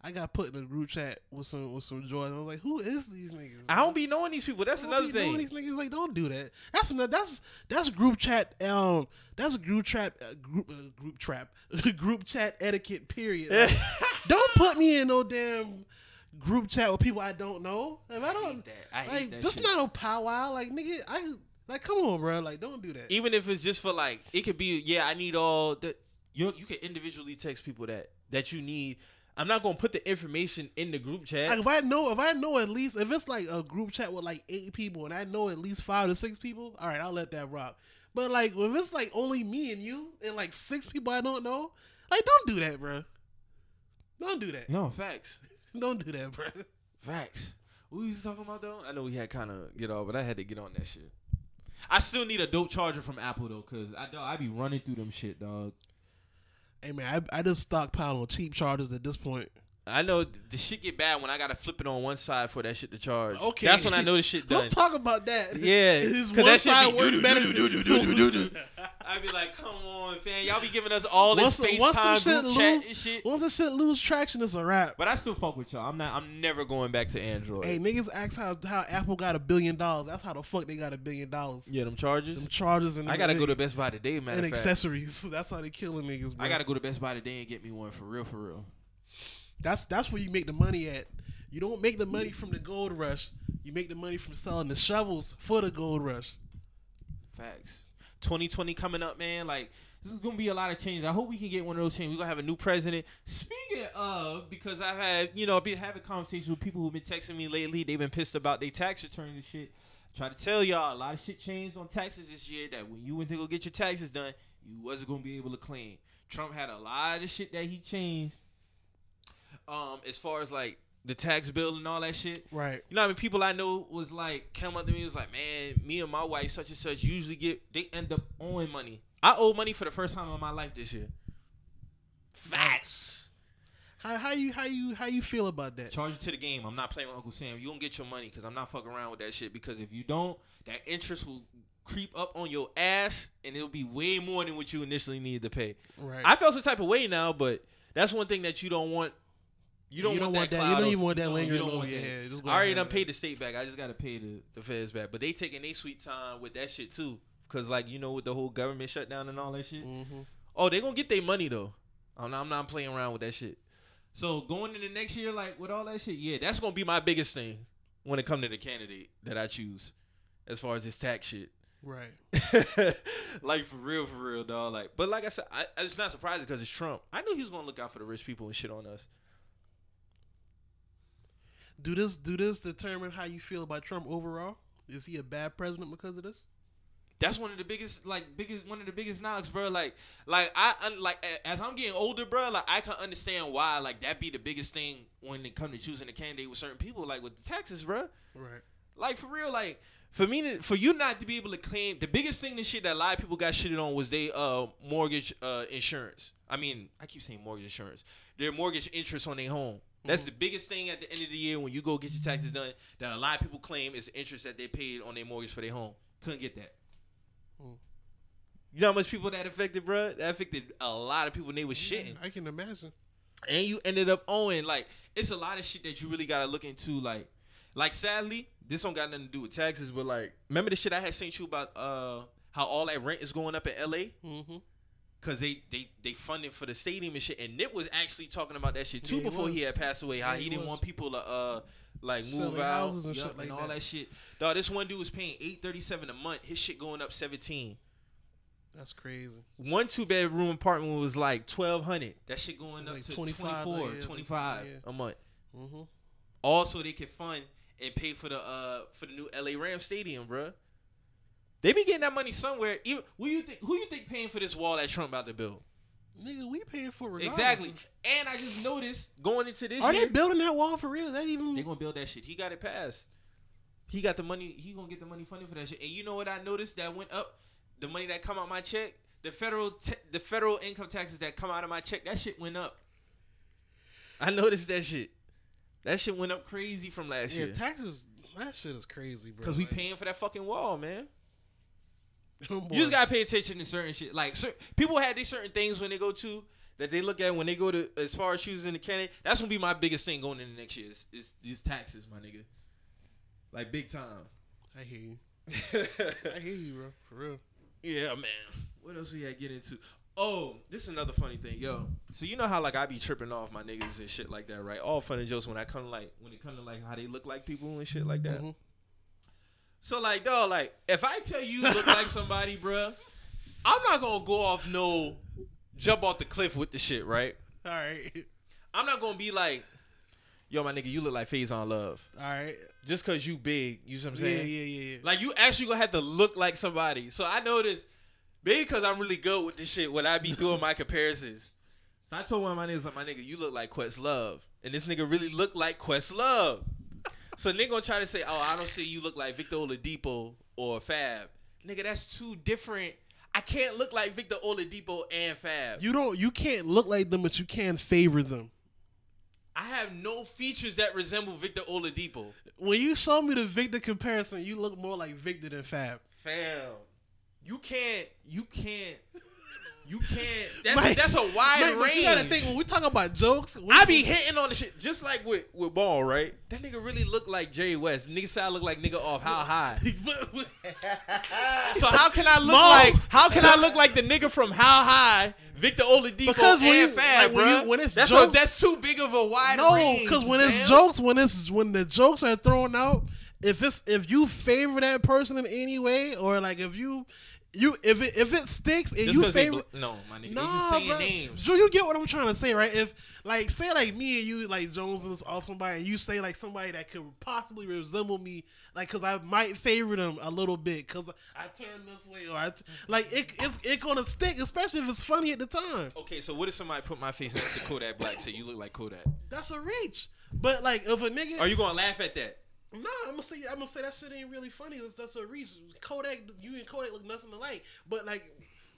I got put in a group chat with some with some Droids. I was like, who is these niggas? I don't be knowing these people. That's Don't another be thing. knowing These niggas like don't do that. That's another. That's that's group chat. Um, that's group trap. Uh, group uh, group trap. [LAUGHS] group chat etiquette. Period. Like, [LAUGHS] don't put me in no damn group chat with people I don't know. If I don't, hate that. I hate like that this shit. not no powwow. Like nigga, I like come on, bro. Like don't do that. even if it's just for like it could be yeah i need all that. you you can individually text people that that you need i'm not gonna put the information in the group chat Like if I know, if I know at least, if it's like a group chat with like eight people, and I know at least five to six people, all right, I'll let that rock. But like if it's like only me and you and like six people I don't know, like don't do that, bro. Don't do that. No facts. [LAUGHS] Don't do that, bro. facts what was you talking about though i know we had kind of get off but i had to get on that shit i still need a dope charger from apple though because i do i be running through them shit dog Hey man, I, I just stockpile on cheap chargers at this point. I know the shit get bad when I gotta flip it on one side for that shit to charge. Okay. that's when I know the shit [LAUGHS] done. Let's talk about that. Yeah, [LAUGHS] his 'cause one that shit side be better. doo-doo, doo-doo, doo-doo, I be like, come on, fam, y'all be giving us all this Once the- once them FaceTime shit group chat and shit. Once the shit lose traction, it's a wrap. But I still fuck with y'all. I'm not. I'm never going back to Android. Hey, niggas ask how, how Apple got a billion dollars. That's how the fuck they got a billion dollars. yeah, them charges. Them chargers and I gotta go to Best Buy today, man. and accessories. That's how they killing niggas. Bro. I gotta go to Best Buy today and get me one for real, for real. That's that's where you make the money at. You don't make the money from the gold rush. You make the money from selling the shovels for the gold rush. Facts. 2020 coming up, man. Like this is gonna be a lot of changes. I hope we can get one of those changes. We're gonna have a new president. Speaking of, because I've had, you know, been having conversations with people who've been texting me lately. They've been pissed about their tax returns and shit. Try to tell y'all a lot of shit changed on taxes this year. That when you went to go get your taxes done, you wasn't gonna be able to claim. Trump had a lot of shit that he changed. Um, as far as like the tax bill and all that shit. Right. You know, I mean, people I know was like, come up to me, was like, man, me and my wife, such and such, usually get, they end up owing money. I owe money for the first time in my life this year. Facts. How how you how you how you feel about that? Charge it to the game. I'm not playing with Uncle Sam. You don't get your money because I'm not fucking around with that shit. Because if you don't, that interest will creep up on your ass, and it'll be way more than what you initially needed to pay. Right. I felt some type of way now, but that's one thing that you don't want. You don't, want, that. You don't even want that you don't- lingering you don't over want your head. I already done paid the state back. I just gotta pay the the feds back. But they taking their sweet time with that shit too, cause like you know with the whole government shutdown and all that shit. Mhm. Oh, they gonna get their money though. I'm not, I'm not playing around with that shit. So going into next year, like with all that shit, yeah, that's gonna be my biggest thing when it come to the candidate that I choose, as far as this tax shit. Right. [LAUGHS] like for real, for real, dog. Like, but like I said, I, it's not surprising because it's Trump. I knew he was gonna look out for the rich people and shit on us. Do this do this determine how you feel about Trump overall? Is he a bad president because of this? That's one of the biggest, like, biggest one of the biggest knocks, bro. Like, like I like as I'm getting older, bro. Like, I can understand why, like, that be the biggest thing when it come to choosing a candidate with certain people, like with the taxes, bro. Right. Like for real, like for me, to, for you not to be able to claim the biggest thing, this shit that a lot of people got shitted on was they uh mortgage uh insurance. I mean, I keep saying mortgage insurance. Their mortgage interest on their home. That's the biggest thing at the end of the year when you go get your taxes done. That a lot of people claim is the interest that they paid on their mortgage for their home. Couldn't get that. You know how much people that affected, bro? That affected a lot of people. and They was shitting, I can imagine. and you ended up owing. Like, it's a lot of shit that you really gotta look into. Like, like sadly, this don't got nothing to do with taxes, but like, remember the shit I had sent you about uh how all that rent is going up in L.A. Mm-hmm. Cause they they they funded for the stadium and shit, and Nip was actually talking about that shit too Yeah, he before was. he had passed away. How Yeah, he, he didn't was. want people to uh like move out and shit like all that. that shit. Dog, this one dude was paying eight thirty seven a month. His shit going up seventeen. That's crazy. One two bedroom apartment was like twelve hundred. That shit going up to 25, 24, like, yeah, 25 yeah. a month. Mm-hmm. Also, they can fund and pay for the uh for the new LA Rams stadium, bruh. They be getting that money somewhere. Even who you think who you think paying for this wall that Trump about to build? Nigga, we paying for it. Exactly. And I just noticed going into this Are year, they building that wall for real? Is that even? they gonna build that shit. He got it passed. He got the money. He gonna get the money funded for that shit. And you know what I noticed that went up? The money that come out my check, the federal, t- the federal income taxes that come out of my check, that shit went up. I noticed that shit. That shit went up crazy from last yeah, year. taxes. That shit is crazy, bro. Cause we paying for that fucking wall, man. You just gotta pay attention to certain shit. Like cer- people have these certain things when they go to that they look at when they go to as far as choosing the candidate. That's gonna be my biggest thing going into next year is, is these taxes, my nigga. Like big time. I hear you. [LAUGHS] I hear you, bro. For real. yeah, man. What else we had to get into? Oh, this is another funny thing, yo. So you know how like I be tripping off my niggas and shit like that, right? All fun and jokes when I come like when it come to like how they look like people and shit like that. Mhm. So like, dog, like if I tell you look [LAUGHS] like somebody, bruh, I'm not gonna go off no jump off the cliff with the shit, right? All right. I'm not gonna be like, yo, my nigga, you look like Faison Love. All right. Just cause you big, you know what I'm Yeah, saying? yeah, yeah, yeah. Like you actually gonna have to look like somebody. So I noticed, maybe because I'm really good with this shit when I be doing my [LAUGHS] comparisons. So I told one of my niggas, like, my nigga, you look like Questlove. And this nigga really looked like Questlove. So they gonna try to say, oh, I don't see you look like Victor Oladipo or Fab. Nigga, that's two different. I can't look like Victor Oladipo and Fab. You don't. You can't look like them, but you can favor them. I have no features that resemble Victor Oladipo. When you show me the Victor comparison, you look more like Victor than Fab. Fam, you can't, you can't, you can't. That's Mike, that's a wide range. you gotta think when we talk about jokes. we- I be hitting on the shit just like with with Ball, right? That nigga really look like Jerry West. Nigga I look like nigga off how high. [LAUGHS] So how can I look Mom. like how can I look like the nigga from how high Victor Oladipo Because when and you- Fab, like, when you- when it's that's jokes- a, that's too big of a wide no, range. No, because when it's jokes, when it's when the jokes are thrown out, if it's if you favor that person in any way, or like if you you if it if it sticks and just you favor. bl- no, my nigga, they Nah, just saying bro. names. So you get what I'm trying to say, right? If like say like me and you like Jones is off somebody, and you say like somebody that could possibly resemble me, like because I might favor them a little bit because I turn this way or I t- like it, it's it gonna stick, especially if it's funny at the time. Okay, so what if somebody put my face next to Kodak Black, say you look like Kodak? That's a reach. But like if a nigga, Are you gonna laugh at that? Nah, I'm gonna say I'm gonna say that shit ain't really funny. That's, that's a reason. Kodak, you and Kodak look nothing alike. But like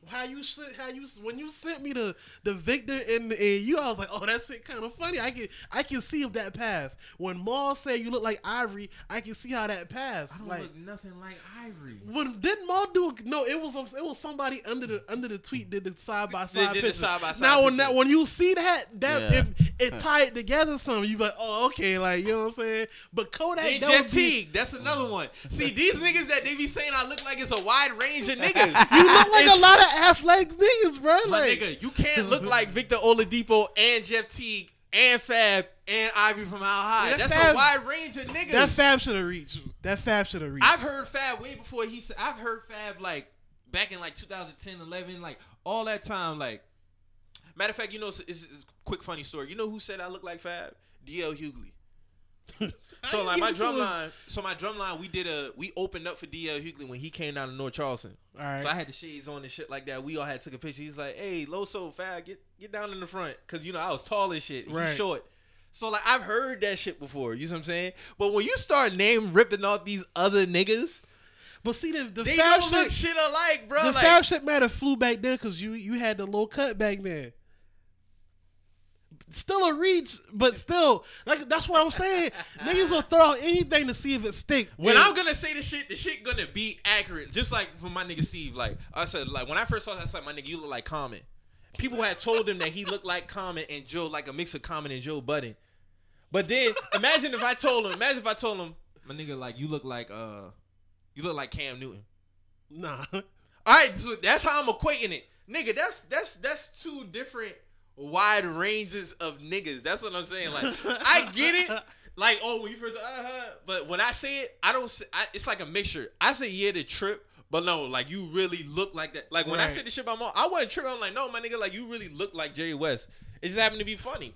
how you sent, how you when you sent me the the Victor and, and you, I was like, oh, that's it, kind of funny. I can I can see if that passed. When Maul said you look like Ivory, I can see how that passed. I don't like. look nothing like Ivory. When did Maul do? No, it was it was somebody under the under the tweet did the side by side did the picture. side-by-side now when that when you see that that Yeah. it, it tied together some, you like oh okay like you know what I'm saying. But Kodak And that Jeff be- Teague, that's another one. See, these niggas that they be saying I look like it's a wide range of niggas. [LAUGHS] You look like It's- a lot of athletic niggas, bro. My Like, nigga, you can't look like Victor Oladipo and Jeff Teague and Fab and Ivy from How High. That That's Fab- a wide range of niggas. that Fab should have reached. That Fab should have reached. I've heard Fab way before he said. I've heard Fab like back in like 2010, 11, like all that time. Like, matter of fact, you know, it's, it's, it's a quick funny story. You know who said I look like Fab? DL Hughley. [LAUGHS] So like my drum line, so my drum line, we did a we opened up for DL Hughley when he came down to North Charleston. All right. So I had the shades on and shit like that. We all had took a picture. He's like, "Hey, Loso, Fab, get get down in the front," because you know I was tall as shit. He's short. So like I've heard that shit before. You know what I'm saying? But when you start name ripping off these other niggas, but see the the they Fab shit. shit alike, bro. The like, Fab shit matter flew back then because you you had the low cut back then. Still a reach, but still, like that's what I'm saying. [LAUGHS] Niggas will throw out anything to see if it stick. When And- I'm gonna say the shit, the shit gonna be accurate. Just like for my nigga Steve, like I said, like when I first saw that, I said, my nigga, you look like Common. People had told him that he looked like Common and Joe, like a mix of Common and Joe Budden. But then imagine if I told him, imagine if I told him, my nigga, like you look like uh, you look like Cam Newton. nah, All right, so that's how I'm equating it, nigga. That's that's that's two different wide ranges of niggas. That's what I'm saying. Like I get it. [LAUGHS] Like oh, when you first, uh-huh. but when I say it, I don't. Say, I, it's like a mixture. I say yeah, the trip, but no, like you really look like that. Like when I said the shit about mom, I wasn't tripping. I'm like, no, my nigga, like you really look like Jerry West. It just happened to be funny.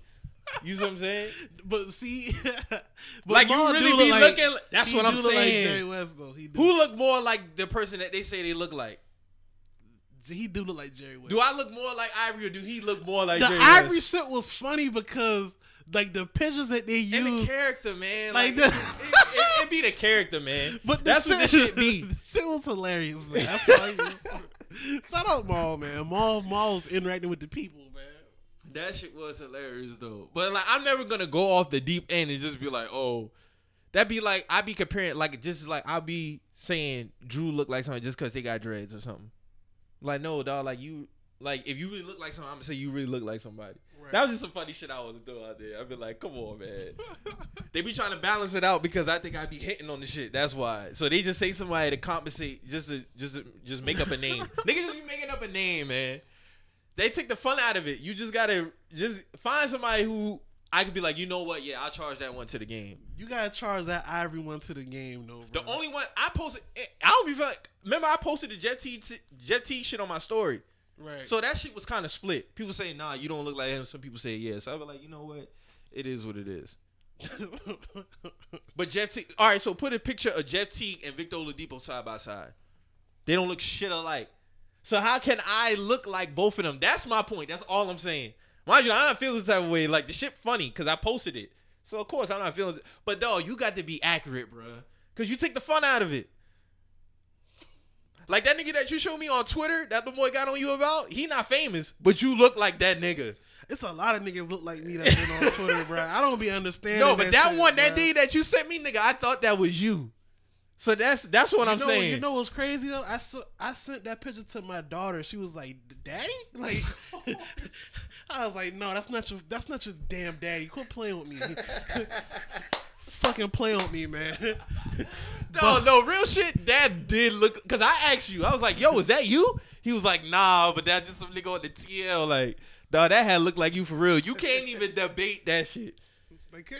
You see what I'm saying? [LAUGHS] but see, [LAUGHS] but Like, you really be look looking- that's what I'm look Like saying. Jerry West though, he do. Who look more like the person that they say they look like? He do look like Jerry West. Do I look more like Ivory or do he look more like the Jerry Ivory West? shit was funny because like the pictures that they use And the character, man. Like Like, the- it, it, it be the character, man. [LAUGHS] But that's what this shit be. [LAUGHS] shit was hilarious, man. I tell you. Shout out Maul, man. Maul, Maul was interacting with the people, man. That shit was hilarious though. But like, I'm never gonna go off the deep end and just be like, oh, that'd be like I'd be comparing like just like I'll be saying Drew look like something just because they got dreads or something. Like no, dog. Like you, like if you really look like something, I'm gonna say you really look like somebody. Right. That was just some funny shit I want to throw out there. I'd be like, come on, man. [LAUGHS] they be trying to balance it out because I think I'd be hitting on the shit. That's why. So they just say somebody to compensate, just to just to, just make up a name. [LAUGHS] Niggas just be making up a name, man. They take the fun out of it. You just gotta just find somebody who I could be like, you know what? Yeah, I'll charge that one to the game. You gotta charge that Ivory one to the game, though. The only one I posted, eh, I don't be like. Remember, I posted the Jeff T Jeff T shit on my story. right. So that shit was kind of split. People say, nah, you don't look like him. Some people say, yeah. So I was like, you know what? It is what it is. [LAUGHS] But Jeff T. all right, so put a picture of Jeff T. and Victor Oladipo side by side. They don't look shit alike. So how can I look like both of them? That's my point. That's all I'm saying. Mind you, I'm not feeling this type of way. Like the shit funny because I posted it. So of course I'm not feeling. It. But dog, you got to be accurate, bruh. Cause you take the fun out of it. Like that nigga that you showed me on Twitter, that the boy got on you about. He not famous, but you look like that nigga. it's a lot of niggas look like me that been on Twitter, bro. I don't be [LAUGHS] understanding. No, but that, shit, one, that bruh. day that you sent me, nigga, I thought that was you. So that's that's what you I'm know, saying. You know what's crazy though? I saw, I sent that picture to my daughter. She was like, "Daddy," [LAUGHS] like [LAUGHS] I was like, "No, that's not your that's not your damn daddy. Quit playing with me. [LAUGHS] Fucking play with me, man." no, no, real shit. Dad did look because I asked you. I was like, "Yo, is that you?" He was like, "Nah, but that's just some nigga on the TL." Like, dog, that had looked like you for real. You can't even debate that shit. Like,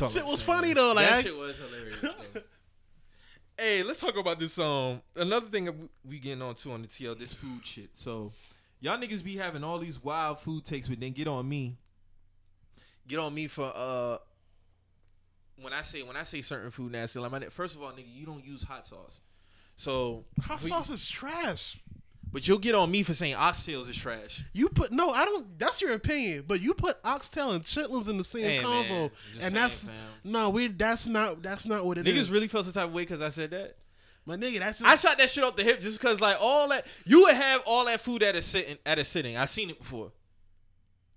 all shit I'm was saying. funny though. Like, that shit was hilarious. [LAUGHS] hey, let's talk about this. Um, another thing that we- we getting on to on the TL, this food shit. So, y'all niggas be having all these wild food takes, but then get on me. Get on me for uh. When I say when I say certain food nasty, like my first of all, nigga, you don't use hot sauce. So hot we- sauce is trash. But you'll get on me for saying oxtails is trash. You put no, I don't. That's your opinion, but you put oxtail and chitlins in the same Hey, man, convo, just and saying, that's fam. no, we. That's not. That's not what it is. Niggas really felt some type of way because I said that. my nigga. That's I shot that shit off the hip just because like all that you would have all that food at a sitting at a sitting. I seen it before.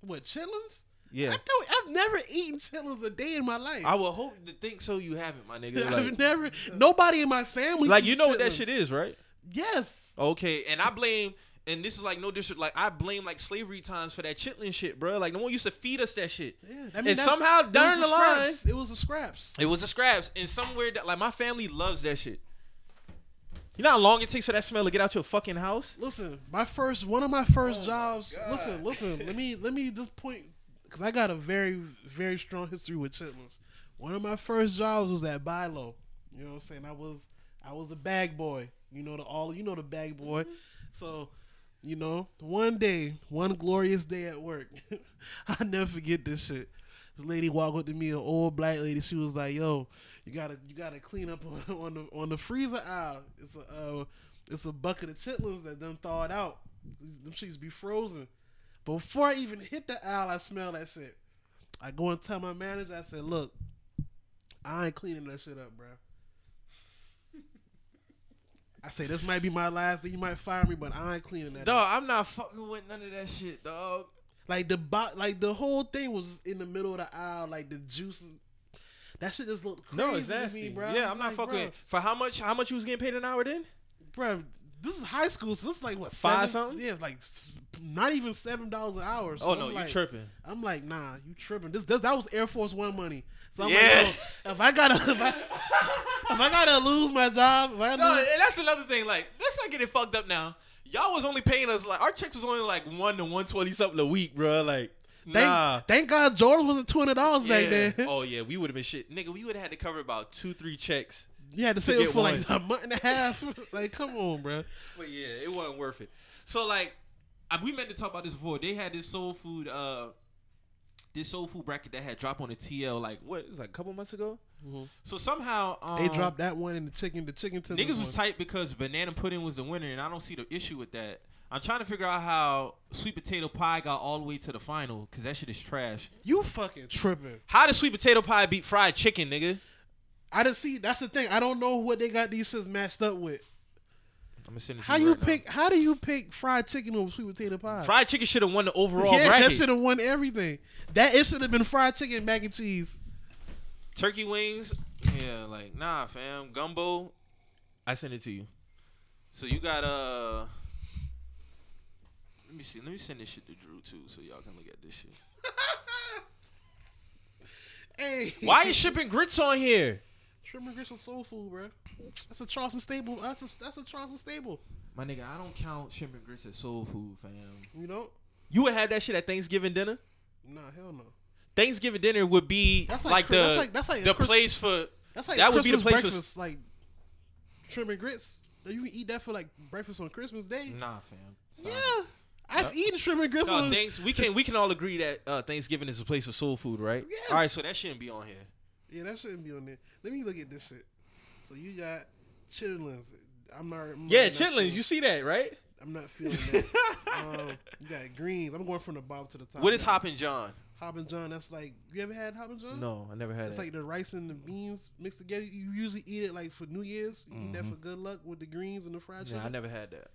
what chitlins. Yeah. I don't. I've never eaten chitlins a day in my life. I would hope to think so. You haven't, my nigga. [LAUGHS] I've never. Nobody in my family. like, you know what that shit is, right? Yes. Okay, and I blame, and this is like no disrespect, like I blame like slavery times for that chitlin shit, bro. Like no one used to feed us that shit. Yeah. I mean, And somehow it was down the the line- scraps. it was the scraps. It was the scraps, and somewhere that like my family loves that shit. You know how long it takes for that smell to get out your fucking house? Listen, my first one of my first Oh jobs. Listen, listen. Let me let me just point because I got a very very strong history with chitlins. One of my first jobs was at Bi-Lo. You know what I'm saying? I was I was a bag boy. You know the all you know the bag boy. Mm-hmm. So, you know, one day, one glorious day at work, [LAUGHS] I never forget this shit. This lady walked up to me, an old black lady. She was like, "Yo, you gotta you gotta clean up on, [LAUGHS] on the on the freezer aisle. It's a uh, it's a bucket of chitlins that done thawed out. Them shits be frozen. Before I even hit the aisle, I smell that shit. I go and tell my manager. I said, "Look, I ain't cleaning that shit up, bro." I say this might be my last day. You might fire me, but I ain't cleaning that. up. Dog, I'm not fucking with none of that shit, dog. Like the bo- like the whole thing was in the middle of the aisle. Like the juice. that shit just looked crazy No, it's to me, bro. Yeah, I'm not like, fucking. bro, For how much? How much you was getting paid an hour then? bro. This is high school, so this is like what Five seven? something? Yeah, like not even seven dollars an hour. So oh I'm no, you like, tripping? I'm like, nah, you tripping. This, this that was Air Force One money. So I'm Yeah. like, yo, if I gotta [LAUGHS] if I, if I gotta lose my job, if I No, lose, and that's another thing. Like, let's not get it fucked up now. Y'all was only paying us like our checks was only like one to one twenty something a week, bro. Like, thank, nah. thank God Jordan wasn't two hundred dollars back then. Oh yeah, we would have been shit, nigga. We would have had to cover about two, three checks. You had to to save it get for like a month and a half. [LAUGHS] like, come on, bro. But yeah, it wasn't worth it. So like, uh, we meant to talk about this before. They had this soul food, uh, this soul food bracket that had dropped on the TL like what? It was like a couple months ago. Mhm. So somehow um, They dropped that one in the chicken. The chicken to Niggas was tight because banana pudding was the winner, and I don't see the issue with that. I'm trying to figure out how sweet potato pie got all the way to the final because that shit is trash. You fucking tripping. How did sweet potato pie beat fried chicken, nigga? I didn't see. That's the thing. I don't know what they got these shits matched up with. I'm gonna send it to How you you right now. pick? How do you pick fried chicken over sweet potato pie? Fried chicken should have won the overall yeah, bracket. that should have won everything. That it should have been fried chicken, mac and cheese. Turkey wings, yeah, like nah, fam. Gumbo, I send it to you. So you got uh. Let me see. Let me send this shit to Drew too, so y'all can look at this shit. [LAUGHS] Hey, Why is shipping grits on here? Shrimp and grits are soul food, bro? That's a Charleston staple. That's a that's a Charleston staple. My nigga, I don't count shrimp and grits as soul food, fam. You know? You would have that shit at Thanksgiving dinner. Nah, hell no. Thanksgiving dinner would be That's like, like the that's like that's like the Chris- place for That's like that would be the Christmas place for- like shrimp and grits. You can eat that for like breakfast on Christmas Day. nah, fam. Yeah, I've eaten shrimp and grits. No, on, thanks. We can we can all agree that uh, Thanksgiving is a place for soul food, right? Yeah. All right, so that shouldn't be on here. Yeah, that shouldn't be on there. Let me look at this shit. So you got chitlins. I'm not. I'm Yeah, not chitlins. feeling- You see that, right? I'm not feeling that. [LAUGHS] um, you got greens. I'm going from the bottom to the top. What is now. Hoppin' John? Hoppin' John? That's like you ever had Hoppin' John? No, I never had It's it. like the rice and the beans mixed together. You usually eat it like for New Year's. You eat that for good luck with the greens and the fried Yeah, I never had that.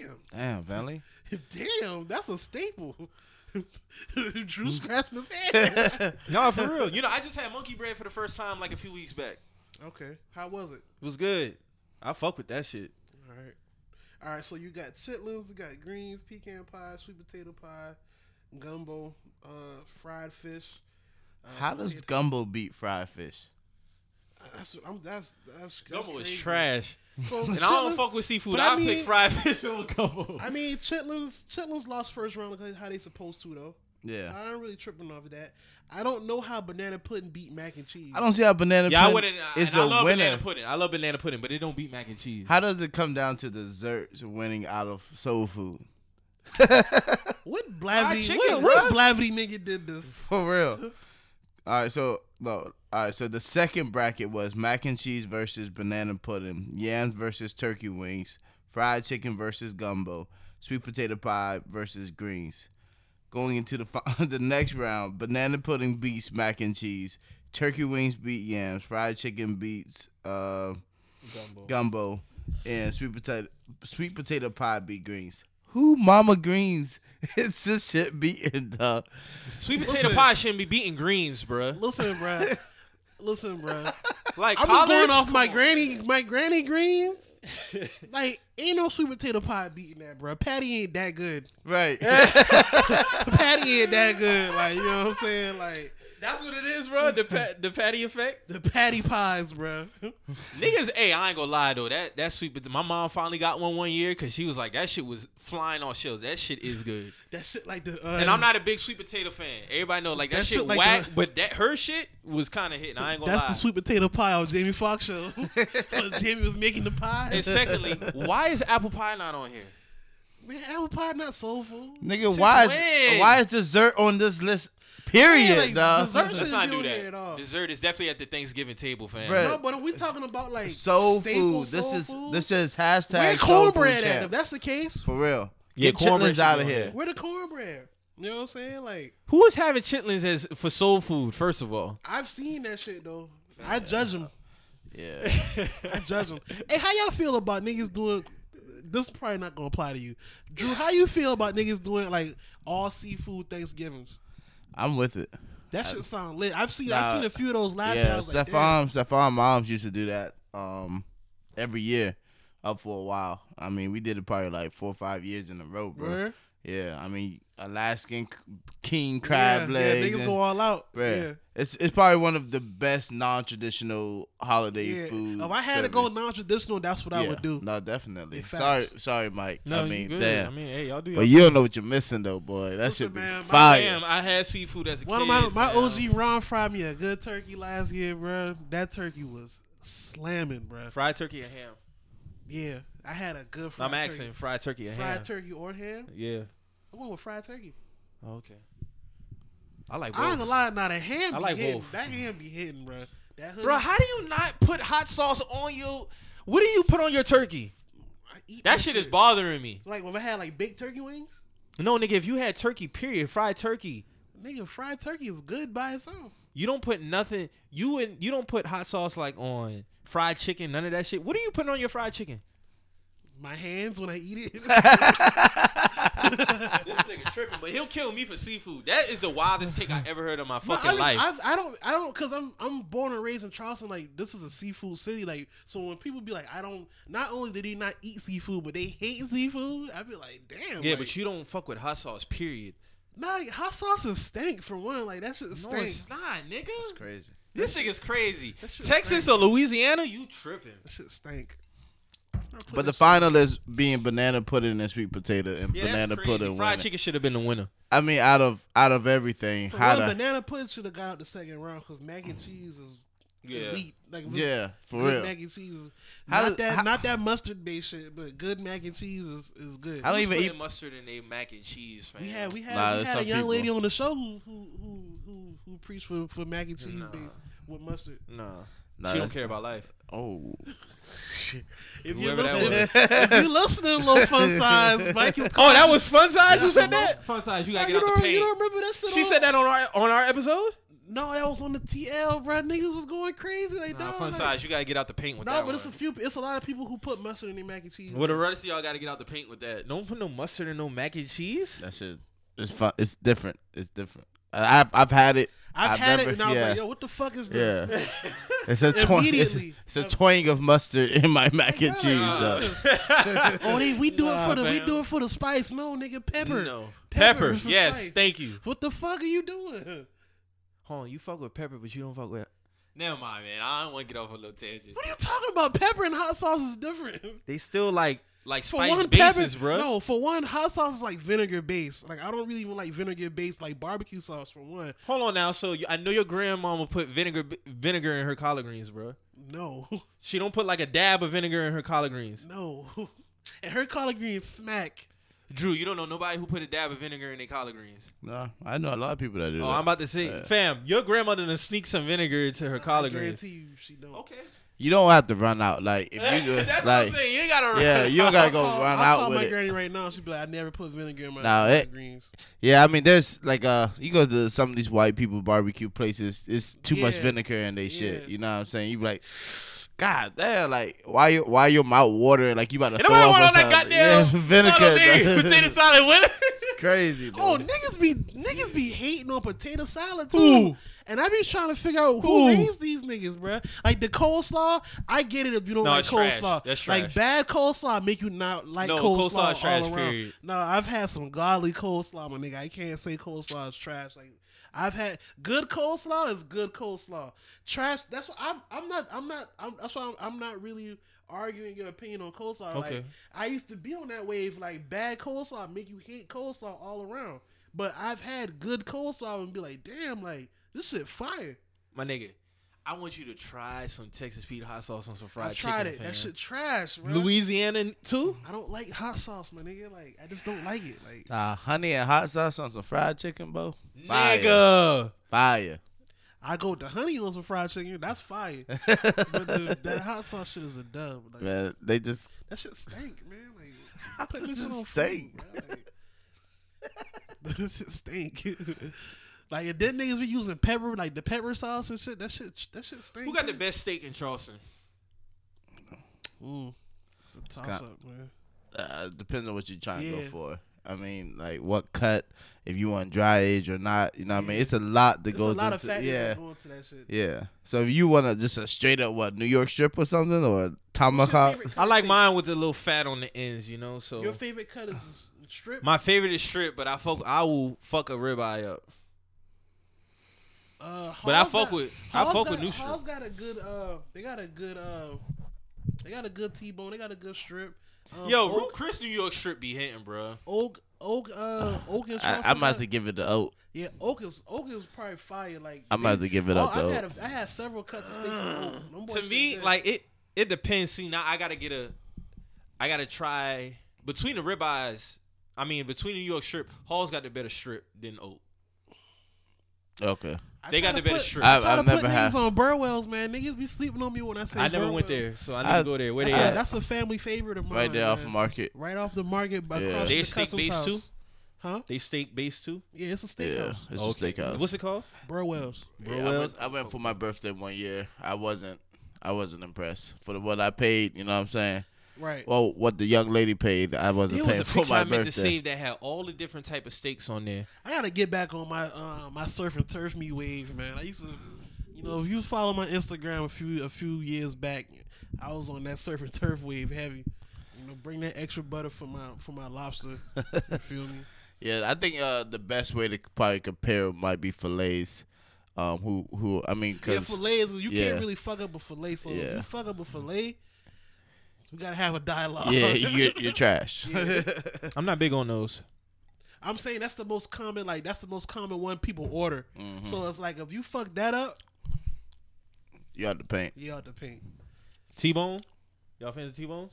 Damn, Damn, Valley. [LAUGHS] damn, that's a staple. Drew Mm. scratching his head. [LAUGHS] No, for real. You know, I just had monkey bread for the first time like a few weeks back. okay, how was it? It was good. I fuck with that shit. All right, all right. So you got chitlins, you got greens, pecan pie, sweet potato pie, gumbo, uh, fried fish. Uh, How does gumbo beat fried fish? That's I'm, that's that's, that's Gumbo is crazy. trash. So And I don't fuck with seafood. but I I, pick mean- fried fish over gumbo. I mean, chitlins chitlins lost first round because how they supposed to though. So Yeah. I ain't really tripping off of that. I don't know how banana pudding beat mac and cheese. I don't see how banana yeah, pudding wouldn't. is and I a love winner. banana pudding. I love banana pudding, but it don't beat mac and cheese. How does it come down to desserts winning out of soul food? What blavity? chicken, what, what blavity nigga did this? For real. All right, so no. All right, so the second bracket was mac and cheese versus banana pudding, yams versus turkey wings, fried chicken versus gumbo, sweet potato pie versus greens. Going into the [LAUGHS] the next round, banana pudding beats mac and cheese, turkey wings beat yams, fried chicken beats uh, Gumbo. gumbo, and sweet potato sweet potato pie beat greens. Who mama greens [LAUGHS] is this shit beating dog? Sweet potato Listen. pie shouldn't be beating greens, bruh. Listen, bruh. [LAUGHS] Listen, bruh. Like I'm just going off my granny, my granny greens. [LAUGHS] Like, ain't no sweet potato pie beating that, bruh. Patti ain't that good. Right. Patti ain't that good. Like, you know what I'm saying? Like, That's what it is, bro. The pa- the Patti effect. the Patti pies, bruh. [LAUGHS] Niggas, hey, I ain't gonna lie though. That that sweet potato. My mom finally got one one year because she was like, that shit was flying on shelves. That shit is good. [LAUGHS] That shit like the. Uh, And I'm not a big sweet potato fan. Everybody know like that, That shit, shit like whack, the- but that her shit was kind of hitting. I ain't gonna That's lie. the sweet potato pie on Jamie Foxx show. [LAUGHS] when Jamie was making the pie. and secondly, why is apple pie not on here? Man, apple pie not soulful. Nigga, Since why is when? why is dessert on this list? Period, like, dog. dessert Let's shouldn't do on at that. all. Dessert is definitely at the Thanksgiving table, fam. Bruh. No, but are we talking about like Soul food. This soul is food? this is hashtag Where soul food cornbread at? If that's the case, For real. Get cornbread chitlins out of here. here. where the cornbread? You know what I'm saying? Like Who is having chitlins as for soul food? First of all, I've seen that shit though. I judge them. Yeah. [LAUGHS] I judge them. hey, how y'all feel about niggas doing this is probably not gonna apply to you. Drew, how you feel about niggas doing like all seafood Thanksgivings? I'm with it. That shit sound lit. I've seen I've seen a few of those last Yeah, was like. Stephon, Stephon moms used to do that um every year up for a while. I mean, we did it probably like four or five years in a row, bro. Word? Yeah, I mean, Alaskan king crab yeah, legs. Yeah, niggas and- go all out. Bruh, Yeah. It's it's probably one of the best non-traditional holiday Yeah. food. If I had to go non-traditional, that's what I would do. No, definitely. Sorry, sorry, Mike. No, I mean, good. damn. I mean, hey, y'all do. but y'all you don't know what you're missing though, boy. That Listen, should be man, my- fire. Damn, I had seafood as a One kid. of my my. OG Ron fried me a good turkey last year, bro. That turkey was slamming, bro. fried turkey and ham. Yeah, I had a good fried I'm asking turkey. fried turkey and Fried ham. turkey or ham? Yeah. I went with fried turkey. Oh, okay. I like I ain't both. gonna lie, now the ham I like hitting. both. That ham be hitting, bro. That hoodie, Bro, how do you not put hot sauce on your? What do you put on your turkey? I eat That shit is bothering me. Like when I had like baked turkey wings, No, nigga, if you had turkey, period, fried turkey, nigga, fried turkey is good by itself. You don't put nothing. You and you don't put hot sauce like on fried chicken. None of that shit. What are you putting on your fried chicken? My hands when I eat it. [LAUGHS] [LAUGHS] this nigga tripping, but he'll kill me for seafood. That is the wildest take I ever heard in my No, fucking I, just- life. I, I don't, I don't, cause I'm, I'm born and raised in Charleston. Like this is a seafood city. Like so, when people be like, I don't. Not only did they not eat seafood, but they hate seafood. I be like, damn. yeah, like, but you don't fuck with hot sauce. Period. Nah, like, hot sauce is stank for one. Like that shit No, it's not, nigga. That's crazy. This nigga's crazy. Texas stink. or Louisiana, you tripping? That shit stank. But the final is being banana pudding and sweet potato and Yeah, banana pudding. Fried winning. chicken should have been the winner. I mean, out of out of everything, how one, to banana pudding should have got out the second round because mac and cheese is Yeah. elite. Like if it's yeah, for good real. mac and cheese. How not does- that, how- not that mustard based shit, but good mac and cheese is, is good. I don't Who's even eat. mustard in a mac and cheese, fam. We had we had Nah, we had a young people. lady on the show who who who who, who preached for, for mac and cheese Nah. based with mustard. Nah, Nah, she don't care about life. Oh, [LAUGHS] If you Whoever that listening, [LAUGHS] if you listening, little fun size, Mike [LAUGHS] Oh, that was Fun Size who said that. Fun size, you Oh, gotta you, get out the don't, you don't remember that shit? She on- said that on our on our episode. No, that was on the TL, bro. Niggas was going crazy. Like, Nah, dog, Fun like, Size, you gotta get out the paint with that. No, that. but it's a few. It's a lot of people who put mustard in their mac and cheese. Well, the rest of y'all gotta get out the paint with that. Don't put no mustard in no mac and cheese. that shit. It's fun. It's different. It's different. I- I've I've had it. I've, I've had never- it, and I was yeah. like, "Yo, what the fuck is this?" Yeah, this?" [LAUGHS] it's a twang. It's, [LAUGHS] Immediately. it's a twang of mustard in my mac and cheese. Nah. though. [LAUGHS] oh, they we do Nah, it for the we do it for the spice. No, nigga, pepper. No. Pepper Pepper. Yes, spice. thank you. What the fuck are you doing? Hold on, you fuck with pepper, but you don't fuck with. Never mind, man. I don't want to get off a little tangent. What are you talking about? Pepper and hot sauce is different. [LAUGHS] They still like like For spice one, bases, pepper, bro. No, for one, hot sauce is like vinegar based. Like I don't really even like vinegar based, like barbecue sauce. For one, Hold on now. So I know your grandmama put vinegar vinegar in her collard greens, bro. no, [LAUGHS] She don't put like a dab of vinegar in her collard greens. no. [LAUGHS] And her collard greens smack. Drew, you don't know nobody who put a dab of vinegar in their collard greens. No, I know a lot of people that do Oh, that. I'm about to say, Yeah. fam, your grandmother done sneak some vinegar into her I collard greens. guarantee you, she don't. Okay. you don't have to run out. Like if you [LAUGHS] do, That's what I'm like saying. You ain't gotta. Run yeah, you don't gotta go I'll call, run I'll out call with my it. granny right now. She'd be like, I never put vinegar in my Nah, collard it- greens. Yeah, I mean, there's like uh, you go to some of these white people barbecue places. It's too much vinegar in they Yeah. shit. You know what I'm saying? You be like, God damn, like why you why your mouth watering like you about to And throw nobody up want or on that goddamn yeah, [LAUGHS] [LAUGHS] salad vinegar. potato salad with [LAUGHS] It's crazy. Bro. Oh, niggas be niggas be hating on potato salad too. Who? And I be trying to figure out who Who? raised these niggas, bruh. Like the coleslaw, I get it if you don't No, like it's trash. coleslaw. That's Like trash. bad coleslaw make you not like No, coleslaw, coleslaw is trash, all around. period. No, I've had some godly coleslaw, my nigga. I can't say coleslaw is trash. Like I've had good coleslaw is good coleslaw. Trash. That's what I'm. I'm not. I'm not. I'm, that's why I'm, I'm not really arguing your opinion on coleslaw. Okay. Like I used to be on that wave. Like bad coleslaw make you hate coleslaw all around. But I've had good coleslaw and be like, damn, like this shit fire. My nigga, I want you to try some Texas Pete hot sauce on some fried I've tried chicken. it. fam. That shit trash, bro. Louisiana too. I don't like hot sauce, my nigga. Like I just don't like it. Like Nah, honey and hot sauce on some fried chicken, bro. Fire. Nigga. Fire. I go with the honey on some fried chicken. That's fire. [LAUGHS] but the, that hot sauce shit is a dub. Like, Man, they just That shit stink, man. Like I [LAUGHS] put this on stink? food, bro. Like, [LAUGHS] that shit stink. Like and then niggas be using pepper, like the pepper sauce and shit. That shit, that shit stink. Who got the best steak in Charleston? Mm. It's a toss got- up, man. Uh, depends on what you're trying to go for. I mean, like what cut, if you want dry age or not. You know what I mean? It's a lot that There's goes a lot into of factors yeah. that go into that shit. Yeah. So if you want to just a straight up what New York strip or something or What's tomahawk, I like steak? mine with a little fat on the ends, you know. So Your favorite cut is strip. my favorite is strip, but I fuck I will fuck a ribeye up. Uh, But I fuck got- with I Hall's fuck got, with new strip. Hall's got a good. Uh, they got a good. Uh, they got a good T-bone. They got a good strip. Um, Yo, Oak, Chris New York strip be hitting, bro. Oak, Oak, uh, [SIGHS] Oak and I, Charleston I'm about to give it to Oak. Yeah, Oak is Oak is probably fire. Like I'm about to give it oh, up I've had a, I had several cuts of steak from Oak. Them [SIGHS] boys To me, good. like it it depends. See, now I gotta get a I gotta try between the ribeyes. I mean, between the New York strip, Hall's got the better strip than Oak. Okay. I they got the best put- strip. I I've- try to I've put never niggas had- on Burwell's, man. Niggas be sleeping on me when I say. I never went Burwell. there, so I need I- to go there. Where they That's a, at? that's a family favorite of mine. Right there off man. of Market. Right off the market, by Yeah. across They the steak customs based house. too? Huh? They steak based too. Yeah, it's a Yeah, steakhouse. it's Okay. a steakhouse. What's it called? Burwell's. Yeah, I, Burwell? went, I went for my birthday one year. I wasn't. I wasn't impressed for the, what I paid. You know what I'm saying? Right. Well, what the young lady paid, I wasn't There was a for picture my I meant birthday. to save that had all the different type of steaks on there. I gotta get back on my uh, my surf and turf me wave, man. I used to, you know, if you follow my Instagram a few a few years back, I was on that surf and turf wave heavy. You know, bring that extra butter for my for my lobster. You [LAUGHS] feel me? Yeah, I think uh, the best way to probably compare might be fillets. Um, who who I mean, Yeah, cause fillets. You yeah. can't really fuck up a fillet. So if Yeah. you fuck up a fillet, we gotta have a dialogue. yeah, [LAUGHS] you're, you're trash. [LAUGHS] I'm not big on those. I'm saying that's the most common. Like that's the most common one people order. Mhm. So it's like if you fuck that up, you got to paint. you out the paint. T-bone. Y'all fans of T-bones?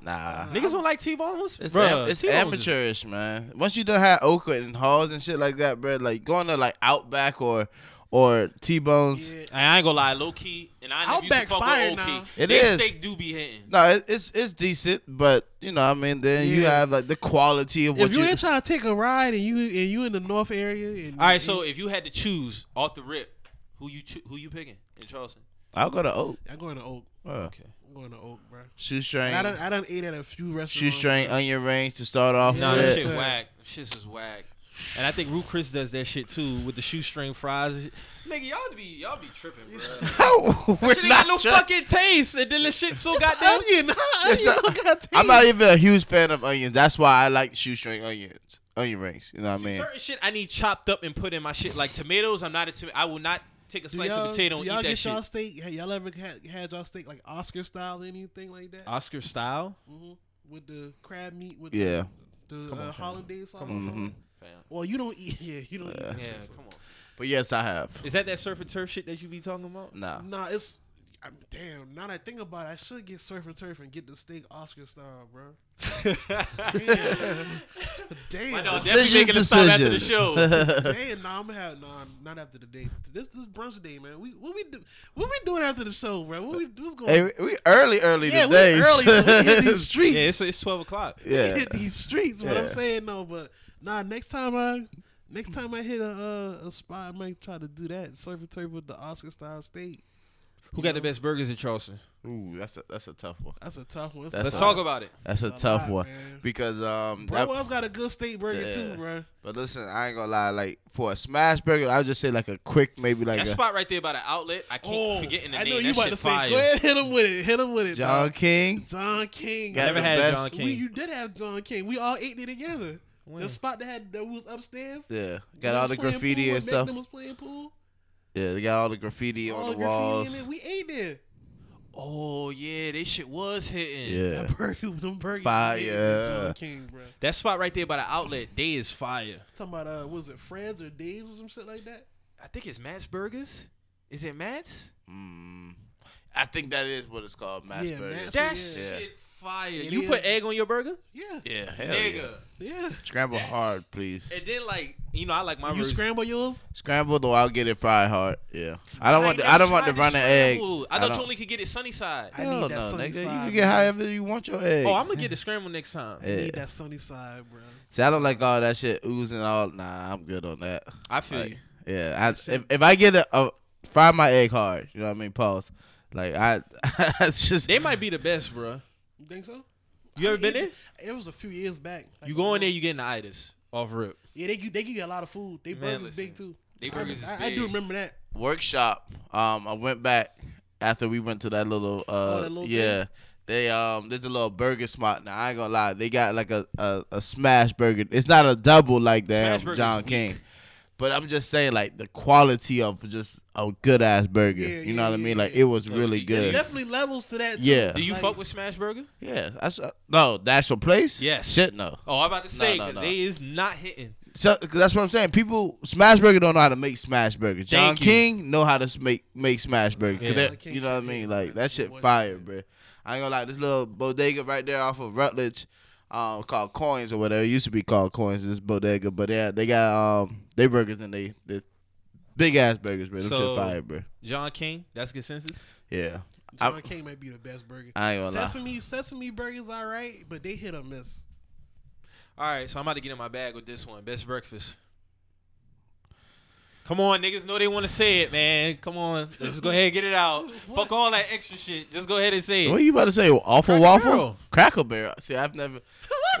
Nah. Niggas don't like T-bones. It's, Bruh, am- it's T-bones is- amateurish, man. Once you done had Oak and Halls and shit like that, bro, like going to like Outback or or T Bones. Yeah. I ain't gonna lie, low key, and I never used to Outback fuck fire with OK. now. It Their is. steak do be hitting. No, it, it's it's decent, but you know, I mean, then you have like the quality of what you If you ain't trying to take a ride and you and you in the north area, and All right, so if you had to choose off the rip, who you choo- who you picking in Charleston? I'll go to Oak. I'm going to Oak. Uh, Okay. I'm going to Oak, bro. shoestring, And I done I done ate at a few restaurants. shoestring, bro. onion rings to start off Yeah, No, with. that sir. shit whack. Shit is whack. And I think Ruth's Chris does that shit too with the shoestring fries. Nigga, y'all be y'all be tripping, bro. [LAUGHS] No, we're That shit ain't got no not fucking taste, and then the shit so It's goddamn. onion. It's onion a- don't got I'm not even a huge fan of onions. That's why I like shoestring onions, onion rings. You know what I mean? certain shit I need chopped up and put in my shit. Like tomatoes, I'm not a tomato. I will not take a Do slice of potato do and y'all eat that get shit. y'all steak? Hey, y'all ever had, had y'all steak like Oscar style or anything like that? Oscar style. Mm-hmm. With the crab meat with Yeah. the, the Come on, uh, hollandaise sauce. Come or on, something? Fam. Well, you don't eat. [LAUGHS] Yeah, you don't eat. Yeah. that Yeah, shit, so- come on. But yes, I have. Is that that surf and turf shit that you be talking about? Nah. Nah, it's. I'm, damn, now that I think about it, I should get surf and turf and get the steak Oscar style, bro. [LAUGHS] [LAUGHS] Damn. Damn. My dog definitely making a stop after the show. Damn, nah, I'm gonna have nah, not after the day. This this brunch day, man. We what we do? What we doing after the show, bro? What we what's going? hey, we early, early yeah, we today. early. So we hit these streets. Yeah, it's, it's twelve o'clock. We yeah. hit these streets. What Yeah. I'm saying, no, but nah. Next time I, next time I hit a uh, a spot, I might try to do that. Surf and turf with the Oscar style steak. Who got the best burgers in Charleston? Ooh, that's a that's a tough one. That's a tough one. That's Let's a a- talk about it. That's a a tough lot, one man. because um. that- Burwell's got a good steak burger Yeah. too, bro. but listen, I ain't gonna lie. Like for a smash burger, I would just say like a quick, maybe like that a spot right there by the outlet. I keep Oh, forgetting the I name. know you that about shit to say. fire. Go ahead, hit him with it. Hit him with it. John dog. King. John King. Got Never the had best- John King. We, you did have John King. We all ate it together. When? The spot that had that was upstairs. Yeah, got all the graffiti pool, and stuff. Was playing pool. Yeah, they got all the graffiti all on the, graffiti walls. in it. We ate there. Oh yeah, they shit was hitting. Yeah, That burger, them burgers. Fire. we ate at John King, bro. That spot right there by the outlet, they is fire. Talking about uh, was it Fred's or Dave's or some shit like that? I think it's Matt's Burgers. Is it Matt's? mm, I think that is what it's called, mass Yeah, burger. Mass- That yeah. shit fire. It you is. put egg on your burger? Yeah, Yeah, hell Nigga. yeah. yeah. Scramble That's- hard, please. And then like, you know, I like my you version. scramble yours? Scramble though, I'll get it fried hard. Yeah, I don't I want. The, I don't want the tried running egg. scrambled. I I thought don't- you only could get it sunny side. I Hell need that no, sunny nigga. side, You can get however you want your egg. Oh, I'm gonna get the scramble next time. I need that sunny side, bro. See, I don't like all that shit oozing all. Nah, I'm good on that. I feel Like, you. Yeah, I, if if I get a, a fry my egg hard, you know what I mean. Pause. Like I, [LAUGHS] it's just They might be the best, bro. You think so? You ever been it, there? It was a few years back. Like, You go in there, you getting the itis off rip. Yeah, they give- they give you a lot of food. They Man, burgers listen. big too. They I- burgers is I, I do remember that. Workshop. Um, I went back after we went to that little. Uh, Oh, that little yeah. They um, there's a little burger spot. Now I ain't gonna lie, they got like a, a, a smash burger. It's not a double like Smash that burger's John weak. King, but I'm just saying like the quality of just a good ass burger. Yeah, you know yeah, what I yeah, mean? Like it was Yeah, really good. yeah. Definitely levels to that. Too. Yeah. Do you Like, fuck with Smash Burger? Yeah, that's uh, no, that's your place. Yes. shit no. Oh, I'm about to say no, because no. they is not hitting. So 'cause that's what I'm saying. People, Smash Burger don't know how to make Smash Burger. John Thank you. King know how to make make Smash Burger. 'Cause Yeah. they're- John King you know what I mean? Like that shit fire, bro. I ain't gonna lie. This little bodega right there off of Rutledge, um, called Coins or whatever. It used to be called Coins. This bodega, but yeah, they got um, they burgers and they they big ass burgers, bro. Them So- shit fire, bro. John King, that's consensus. Yeah, John I- King might be the best burger. I ain't gonna lie. Sesame Sesame burgers all right, but they hit or miss. All right, so I'm about to get in my bag with this one. Best breakfast. Come on, niggas know they want to say it, man. Come on, let's just go ahead and get it out. Fuck all that extra shit. Just go ahead and say it. What you about to say? Awful Cracker waffle, Barrel. Cracker Barrel. See, I've never. [LAUGHS]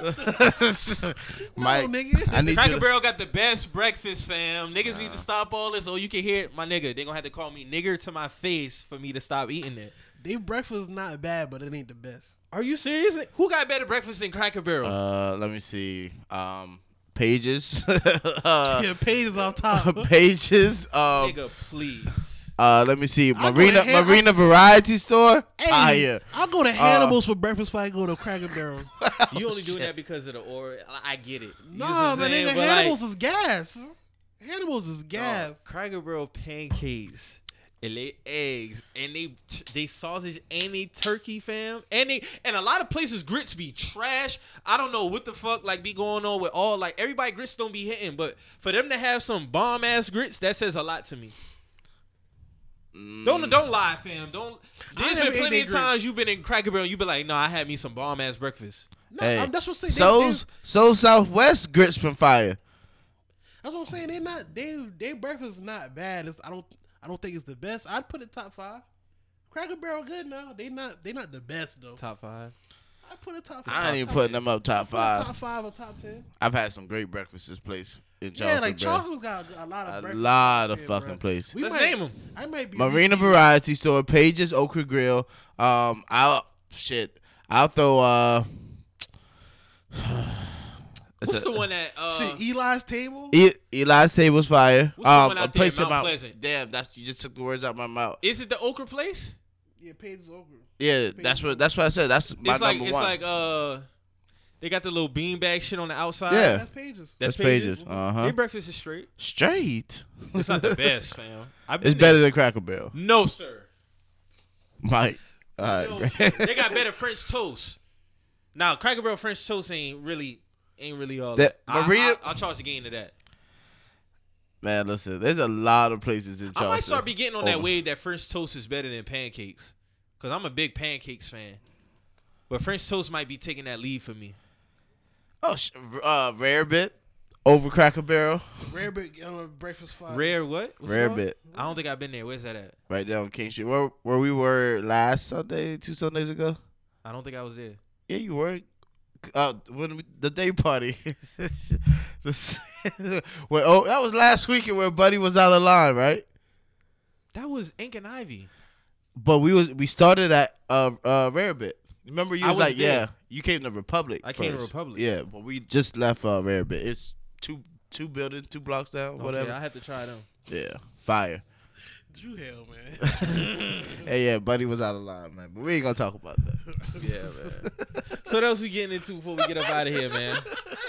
Mike, nigga. I need. Cracker To, Barrel got the best breakfast, fam. Niggas need to stop all this. Oh, you can hear it, my nigga. They gonna have to call me nigger to my face for me to stop eating it. They breakfast is not bad, but it ain't the best. Are you serious? Who got better breakfast than Cracker Barrel? uh, let me see. Um, pages. [LAUGHS] [LAUGHS] uh, yeah, paid is off top. [LAUGHS] pages. Um, nigga, please. uh, let me see. I'll Marina Han- Marina Variety Store. Hey, Fire. I'll go to Hannibal's for breakfast before I go to Cracker Barrel. You only doing Shit. that because of the or. I get it. You know what nah, I'm man, saying? nigga, But, like, is gas. Hannibal's is gas. Dog, Cracker Barrel pancakes. And they eggs and they they sausage and they turkey fam and they and a lot of places grits be trash. I don't know what the fuck like be going on with all like everybody grits don't be hitting, but for them to have some bomb ass grits that says a lot to me. Mm. Don't don't lie, fam. Don't. there's been plenty they of grits. times you've been in Cracker Barrel. You be like, no, I had me some bomb ass breakfast. No, Hey, I'm, that's what I'm saying. So's So Southwest grits from fire. That's what I'm saying. they're not they they breakfast is not bad. It's, I don't I don't think it's the best. I'd put it top five. Cracker Barrel good now. They not they not the best though. Top five. I put it top five. I ain't even top putting 10. them up top five. Top five or top ten. I've had some great breakfasts this place in Charleston. yeah, like. Charleston's got a lot of a lot of shit, fucking bruh. places. We Let's might, name them. I might be Marina repeating. Variety Store, Pages Okra Grill. Um, I'll shit. I'll throw. Uh, [SIGHS] [SIGHS] it's What's a- the one that? Uh, Shit, Eli's table. E- Eli's Table's fire. What's the um, one a out there place in Mount Mount Pleasant? Damn, that's you just took the words out of my mouth. is it the Okra place? Yeah, Pages over. Yeah, that's what that's what I said. That's my it's like number it's one. like uh, they got the little beanbag shit on the outside. Yeah. That's Pages. that's, That's Pages, uh-huh. Their breakfast is straight. Straight. It's not the [LAUGHS] best, fam. I've been It's there. better than Cracker Barrel. No, sir. Mike. All right. No, sir. they got [LAUGHS] better French toast. Now, Cracker Barrel French toast ain't really ain't really all That- that. I, Marina- I, will charge the game to that. Man, listen, there's a lot of places in Charleston. I might start be getting on that Over. wave that French toast is better than pancakes, cause I'm a big pancakes fan. But French toast might be taking that lead for me. Oh, sh- uh, Rarebit over Cracker Barrel. Rarebit uh, breakfast five. Rare what? What's Rare? Bit. I don't think I've been there. Where's that at? Right there on King Street. Where where we were last Sunday, two Sundays ago. I don't think I was there. Yeah, you were. Uh, when we, the day party. The- [LAUGHS] when, oh, that was last weekend where Buddy was out of line, right? That was Ink and Ivy. But we was we started at uh uh Rarebit. Remember you was, was like, there. yeah, you came to Republic. I came to. Republic. Yeah, but we just left uh Rarebit. It's two two buildings, two blocks down, whatever. Okay, I have to try them. Yeah, fire. Drew hell, man. [LAUGHS] hey, yeah, Buddy was out of line, man. But we ain't gonna talk about that. [LAUGHS] Yeah, man. so what else we getting into before we get up out of here, man?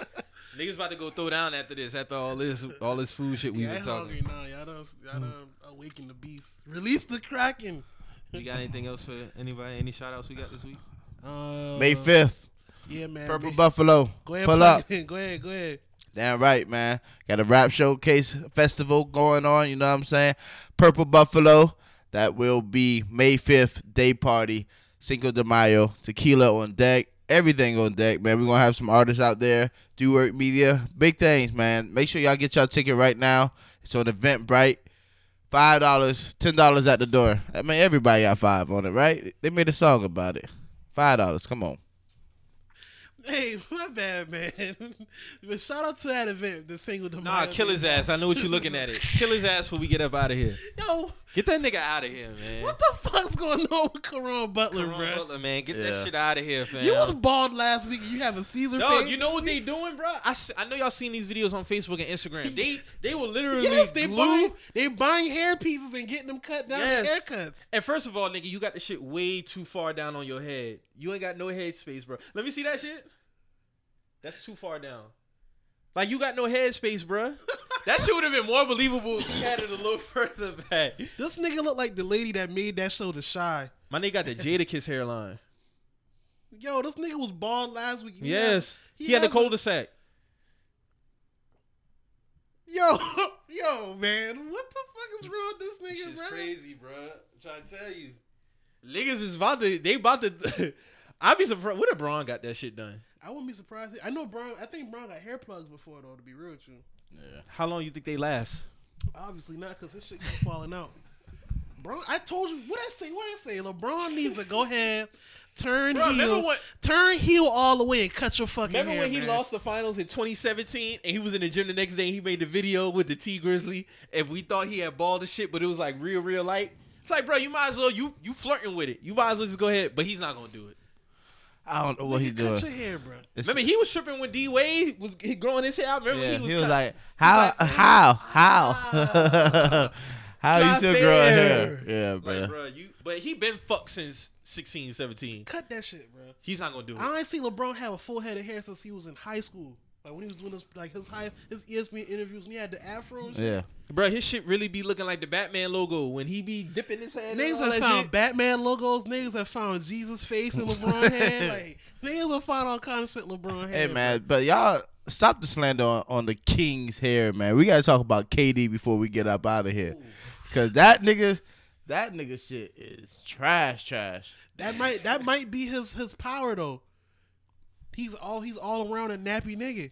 [LAUGHS] Niggas about to go throw down after this, after all this, all this food shit we yeah, been talking. hungry now. Y'all done, y'all done awaken the beast. Release the kraken. You got anything else for anybody? Any shout outs we got this week? Uh, May fifth, Yeah, man. Purple May- Buffalo. Go ahead, Pull up. it. Go ahead, go ahead. Damn right, man. Got a rap showcase festival going on. You know what I'm saying? Purple Buffalo. That will be May 5th, day party. Cinco de Mayo. Tequila on deck. Everything on deck, man. We're going to have some artists out there. Do Work Media. Big things, man. Make sure y'all get y'all ticket right now. It's on Eventbrite. $5, $10 at the door. I mean, everybody got five on it, right? They made a song about it. $5. Come on. Hey, my bad, man. [LAUGHS] but shout out to that event, the single. Nah, kill his ass. I know what you're looking at it. Kill his ass when we get up out of here. Yo, Get that nigga out of here, man. what the fuck's going on with Caron Butler, Caron bro? Butler, man, get Yeah. that shit out of here, fam. You was bald last week. You have a Caesar Dog, face. you know what they doing, bro? I, I know y'all seen these videos on Facebook and Instagram. They [LAUGHS] they will literally Yes, they glue. buying they buying hair pieces and getting them cut down Yes. to haircuts. And first of all, nigga, you got the shit way too far down on your head. You ain't got no head space, bro. Let me see that shit. That's too far down. Like you got no head space, bro. [LAUGHS] That shit would have been more believable if you had it a little [LAUGHS] further back. This nigga look like the lady that made that show The Shy. My nigga got the Jadakiss hairline. Yo, this nigga was bald last week. He Yes, he he, had the cul-de-sac. Yo, [LAUGHS] yo, man, what the fuck is wrong with this nigga, Shit's bro? crazy, bro. I'm trying to tell you. Niggas is about to. They about to. I'd be surprised. What if Bron got that shit done? I wouldn't be surprised. I know Bron. I think Bron got hair plugs before though. To be real with you, Yeah. How long do you think they last? obviously not because his shit keeps falling out. Bron, I told you what I say. What I say. LeBron needs to go ahead, turn Bro, remember heel, what- turn heel all the way and cut your fucking Remember hair. when he man. lost the finals in 2017 and he was in the gym the next day and he made the video with the Tee Grizzley and we thought he had bald as shit, but it was like real, real light. It's like, bro, you might as well you you flirting with it. You might as well just go ahead, but he's not gonna do it. I don't know what Nigga, he's doing. Cut your hair, bro. It's- Remember he was tripping when D Wade was he growing his hair out. Remember yeah, he was, he was cut- like, how, like, [LAUGHS] how, how, [LAUGHS] how It's you still growing hair? fair. Yeah, like, bro. bro, you but he been fucked since 16, 17. Cut that shit, bro. He's not gonna do it. I ain't seen LeBron have a full head of hair since he was in high school. Like when he was doing his like his high his ESPN interviews when he had the afro and shit. Yeah, Bro, his shit really be looking like the Batman logo when he be dipping his head. Niggas have found shit. Batman logos. Niggas have found Jesus face in LeBron [LAUGHS] head. Like niggas have found all kind of shit LeBron head. hey man, but y'all stop the slander on, on the King's hair, man. We gotta talk about KD before we get up out of here, cause that nigga, that nigga shit is trash, trash. That might that might be his his power though. He's all he's all around a nappy nigga.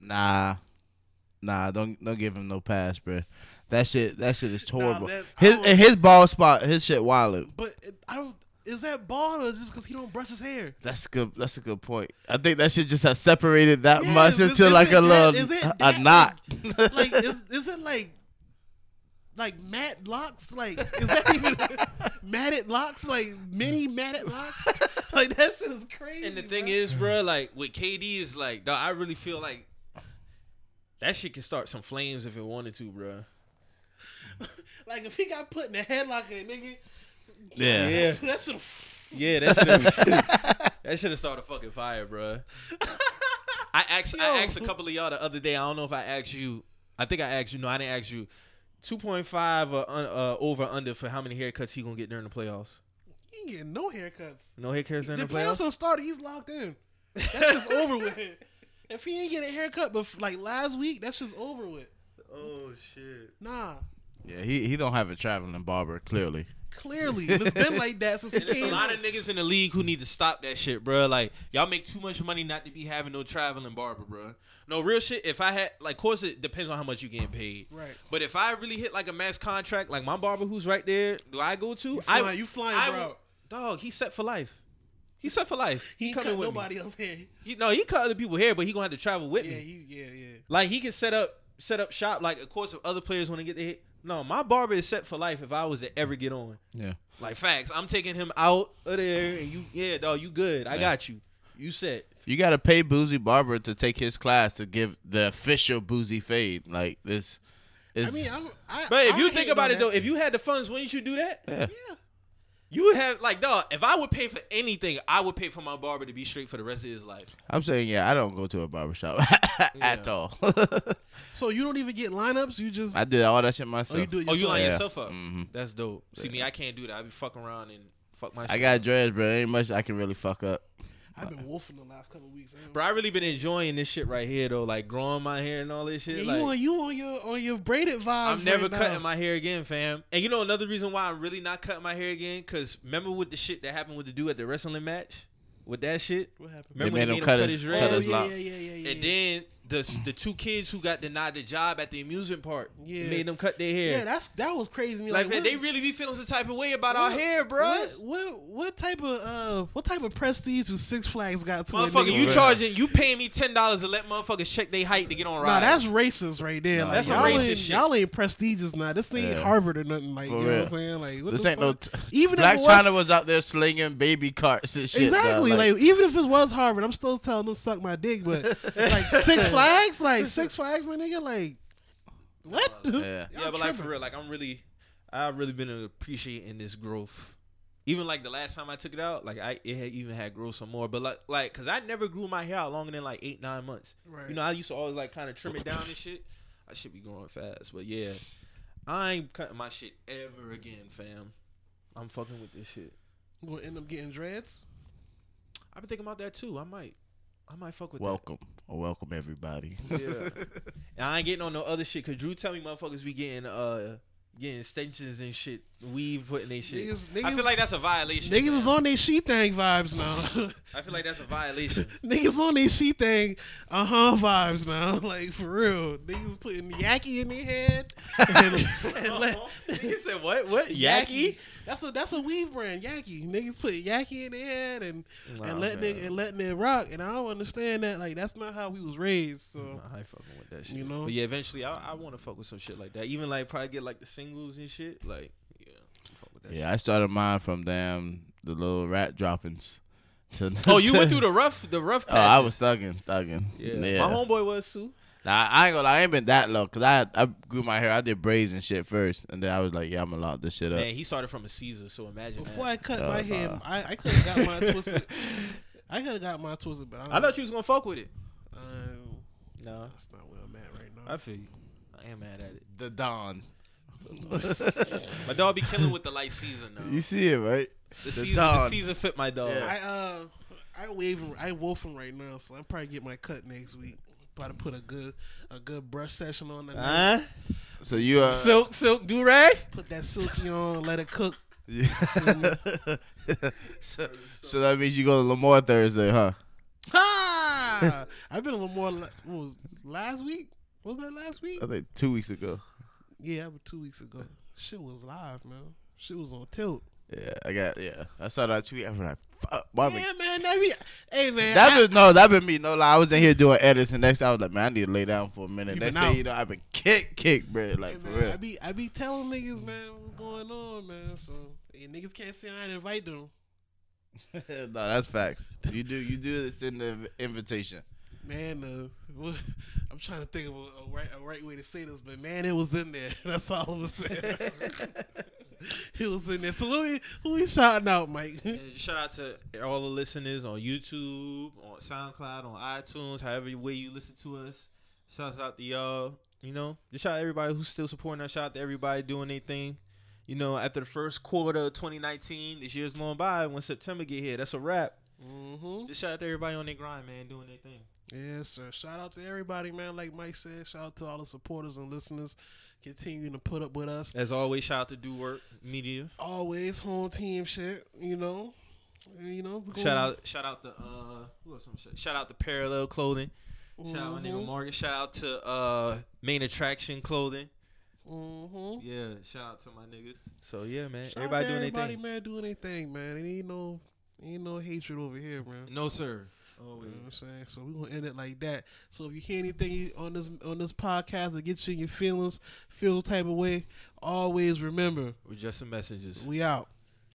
Nah, nah, don't don't give him no pass, bro. That shit, that shit is horrible. I his and his ball spot, his shit wild. But I don't. Is that bald or is just because he don't brush his hair? That's good. That's a good point. I think that shit just has separated that Yeah, much is- into is like it a little a, knot. [LAUGHS] Like is is it like like matte locks? Like is that even [LAUGHS] matted locks? Like mini matted locks? [LAUGHS] Like that shit is crazy. And the thing bro. is, bro, like with KD is like, dog, I really feel like that shit can start some flames if it wanted to, bro. [LAUGHS] like if he got put in a headlock, and nigga, yeah. Yeah. that should. Yeah, that should have that should have started fucking fire, bro. I asked Yo. I asked a couple of y'all the other day. I don't know if I asked you. I think I asked you. No, I didn't ask you. Two point five uh, uh, over under for how many haircuts he gonna get during the playoffs? He ain't getting no haircuts. No haircuts during The the, playoffs playoffs. don't start. He's locked in. That's just [LAUGHS] over with. If he ain't get a haircut, but like last week, that's just over with. Oh shit. Nah, Yeah, he he don't have a traveling barber clearly. Clearly it's been like that since he And there's a lot of niggas in the league who need to stop that shit, bro. Like y'all make too much money not to be having no traveling barber, bro. No real shit. If I had, like, of course it depends on how much you getting paid. Right. But if I really hit like a max contract, like my barber who's right there, do I go to? You I flying, you flying, I bro. dog. He's set for life. He's set for life. he ain't coming cut with me. else hair. He, no, he cut other people here, but he gonna have to travel with Yeah, me. he, yeah, yeah. Like he can set up set up shop. Like of course, if other players want to get the hit. No, my barber is set for life. If I was to ever get on, Yeah. like facts, I'm taking him out of there, and you, yeah, dog, you good. I Yeah. got you. You set. You gotta pay Boosie Barber to take his class to give the official Boosie fade. Like this is I mean, I'm, I, But if I you think about on it though, if you had the funds, wouldn't you do that? yeah. yeah, You would have like, dog. If I would pay for anything, I would pay for my barber to be straight for the rest of his life. I'm saying yeah, I don't go to a barbershop [LAUGHS] at Yeah. all. [LAUGHS] so you don't even get lineups. You just I did all that shit Oh, myself. you do it Oh, you yourself. line Yeah. yourself up. Mhm. That's dope. See me, I can't do that. I be fucking around and fuck my. I shit got up. dreads, bro. Ain't much I can really fuck up. I've been wolfing the last couple weeks. man. Bro, I really been enjoying this shit right here though, like growing my hair and all this shit. Yeah, like, you on you on your on your braided vibes. I'm never right now. cutting my hair again, fam. And you know another reason why I'm really not cutting my hair again? Cause remember with the shit that happened with the dude at the wrestling match? With that shit? What happened? Remember They when made he him made him cut cut his- his cut oh dreads? his yeah, yeah, yeah, yeah, yeah. And then the the two kids who got denied the job at the amusement park. Yeah. made them cut their hair. Yeah, that's that was crazy to like, Like, man, what- they really be feeling some type of way about our hair, bro. What, what what type of uh what type of prestige was Six Flags got to Motherfucker, nigga you for- charging, you paying me ten dollars to let motherfuckers check their height to get on ride Nah, that's racist right there. Nah, like, that's some y'all racist ain't, shit. Y'all ain't prestigious now. This ain't Yeah. Harvard or nothing. Like For you know what I'm saying? Like what This the ain't no. T- even Black if it China was out there slinging baby carts and shit. dog. Exactly. Like, even if it was Harvard, I'm still telling them suck my dick. But like Six Flags, like Six [LAUGHS] Flags, my nigga, like what? Uh, yeah. [LAUGHS] yeah, Y'all but like for real, like I'm really, I've really been appreciating this growth. Even like the last time I took it out, like I it had even had grow some more. But like, like, cause I never grew my hair out longer than like eight nine months. Right. You know, I used to always like kind of trim it down and shit. I should be growing fast, but yeah, I ain't cutting my shit ever again, fam. I'm fucking with this shit. We'll end up getting dreads. I've been thinking about that too. I might, I might fuck with Welcome or welcome everybody. Yeah. [LAUGHS] and I ain't getting on no other shit. Cause Drew tell me motherfuckers be getting uh getting extensions and shit, weave putting they shit. Niggas- I feel like that's a violation. Niggas fam. is on their she thing vibes now. [LAUGHS] I feel like that's a violation. [LAUGHS] Niggas on their she thing, uh huh vibes now. Like for real, niggas putting yaki in their head. And, and let, you said what? What? Yaki? That's a that's a weave brand, Yaki. Niggas put Yaki in their head and Nah, and letting man. it and letting it rock. And I don't understand that. Like that's not how we was raised. So Nah, I ain't fucking with that shit. You know? But yeah, eventually I, I want to fuck with some shit like that. Even like probably get like the singles and shit. Like yeah, I'm fuck with that yeah, I started mine from damn the little rat droppings. To. [LAUGHS] Oh, you went through [LAUGHS] the rough, the rough. Oh, I was thugging, thugging. Yeah. Yeah. my homeboy was too. Nah, I ain't gonna lie, I ain't been that low because I I grew my hair. I did braids and shit first, and then I was like, yeah, I'm gonna lock this shit up. Man, he started from a Caesar, so imagine before that. I cut Oh, my nah. hair, I, I could have got mine [LAUGHS] twisted. I could have got mine twisted, but I, I thought you was gonna fuck with it. Um, No, that's not where I'm at right now. I feel you. I am mad at it. the Don. [LAUGHS] My dog be killing with the light season now. You see it, right? The the Caesar, the Don. Caesar fit my dog. Yeah. I uh I wave him, I wolf him right now, so I'm probably get my cut next week. Probably put a good a good brush session on that. night. Huh? So you uh, Silk, silk, do rag. Put that silky on, let it cook. [LAUGHS] yeah. so, so that means you go to Lamar Thursday, huh? Ha! [LAUGHS] I've been to Lamar. more. la- What was last week? Was that last week? I think two weeks ago. Yeah, that was two weeks ago. Shit was live, man. Shit was on tilt. Yeah, I got yeah. I saw that tweet. I was like, fuck. Yeah, man. That be, hey, man. That I- was no, that been me. No lie, I was in here doing edits, and next I was like, man, I need to lay down for a minute. Next thing you know, I've been kick, kick, bro. hey, Like for man, real. I be I be telling niggas, man, what's going on, man. So and niggas can't say I didn't invite them. [LAUGHS] no, that's facts. You do, you do this in the invitation. Man, uh, [LAUGHS] I'm trying to think of a, a right a right way to say this, but man, it was in there. [LAUGHS] That's all I'm saying. [LAUGHS] it was in there. So who we who we shouting out, Mike? Yeah, shout out to all the listeners on YouTube, on SoundCloud, on iTunes, however way you listen to us. Shout out to y'all. You know, just shout out to everybody who's still supporting us. Shout out to everybody doing their thing. You know, after the first quarter of 2019, this year's going by. When September get here, that's a wrap. mm-hmm. Just shout out to everybody on their grind, man, doing their thing. Yes, sir. Shout out to everybody, man. Like Mike said, shout out to all the supporters and listeners continuing to put up with us. As always, shout out to Do Work Media. Always home team shit, you know. You know, Shout out, shout out to uh, who else? Shout- Shout out to Parallel Clothing. Shout out my nigga. Morgan. Shout out to uh, Main Attraction Clothing. Mhm. Yeah, shout out to my niggas. So yeah, man, Shout out everybody doing their everybody, thing. man, doing their thing, man. It ain't no, ain't no hatred over here, man. No sir. You know what I'm saying? So we're gonna end it like that. So if you hear anything on this on this podcast that gets you in your feelings, feel type of way, always remember We're just some messengers. we out.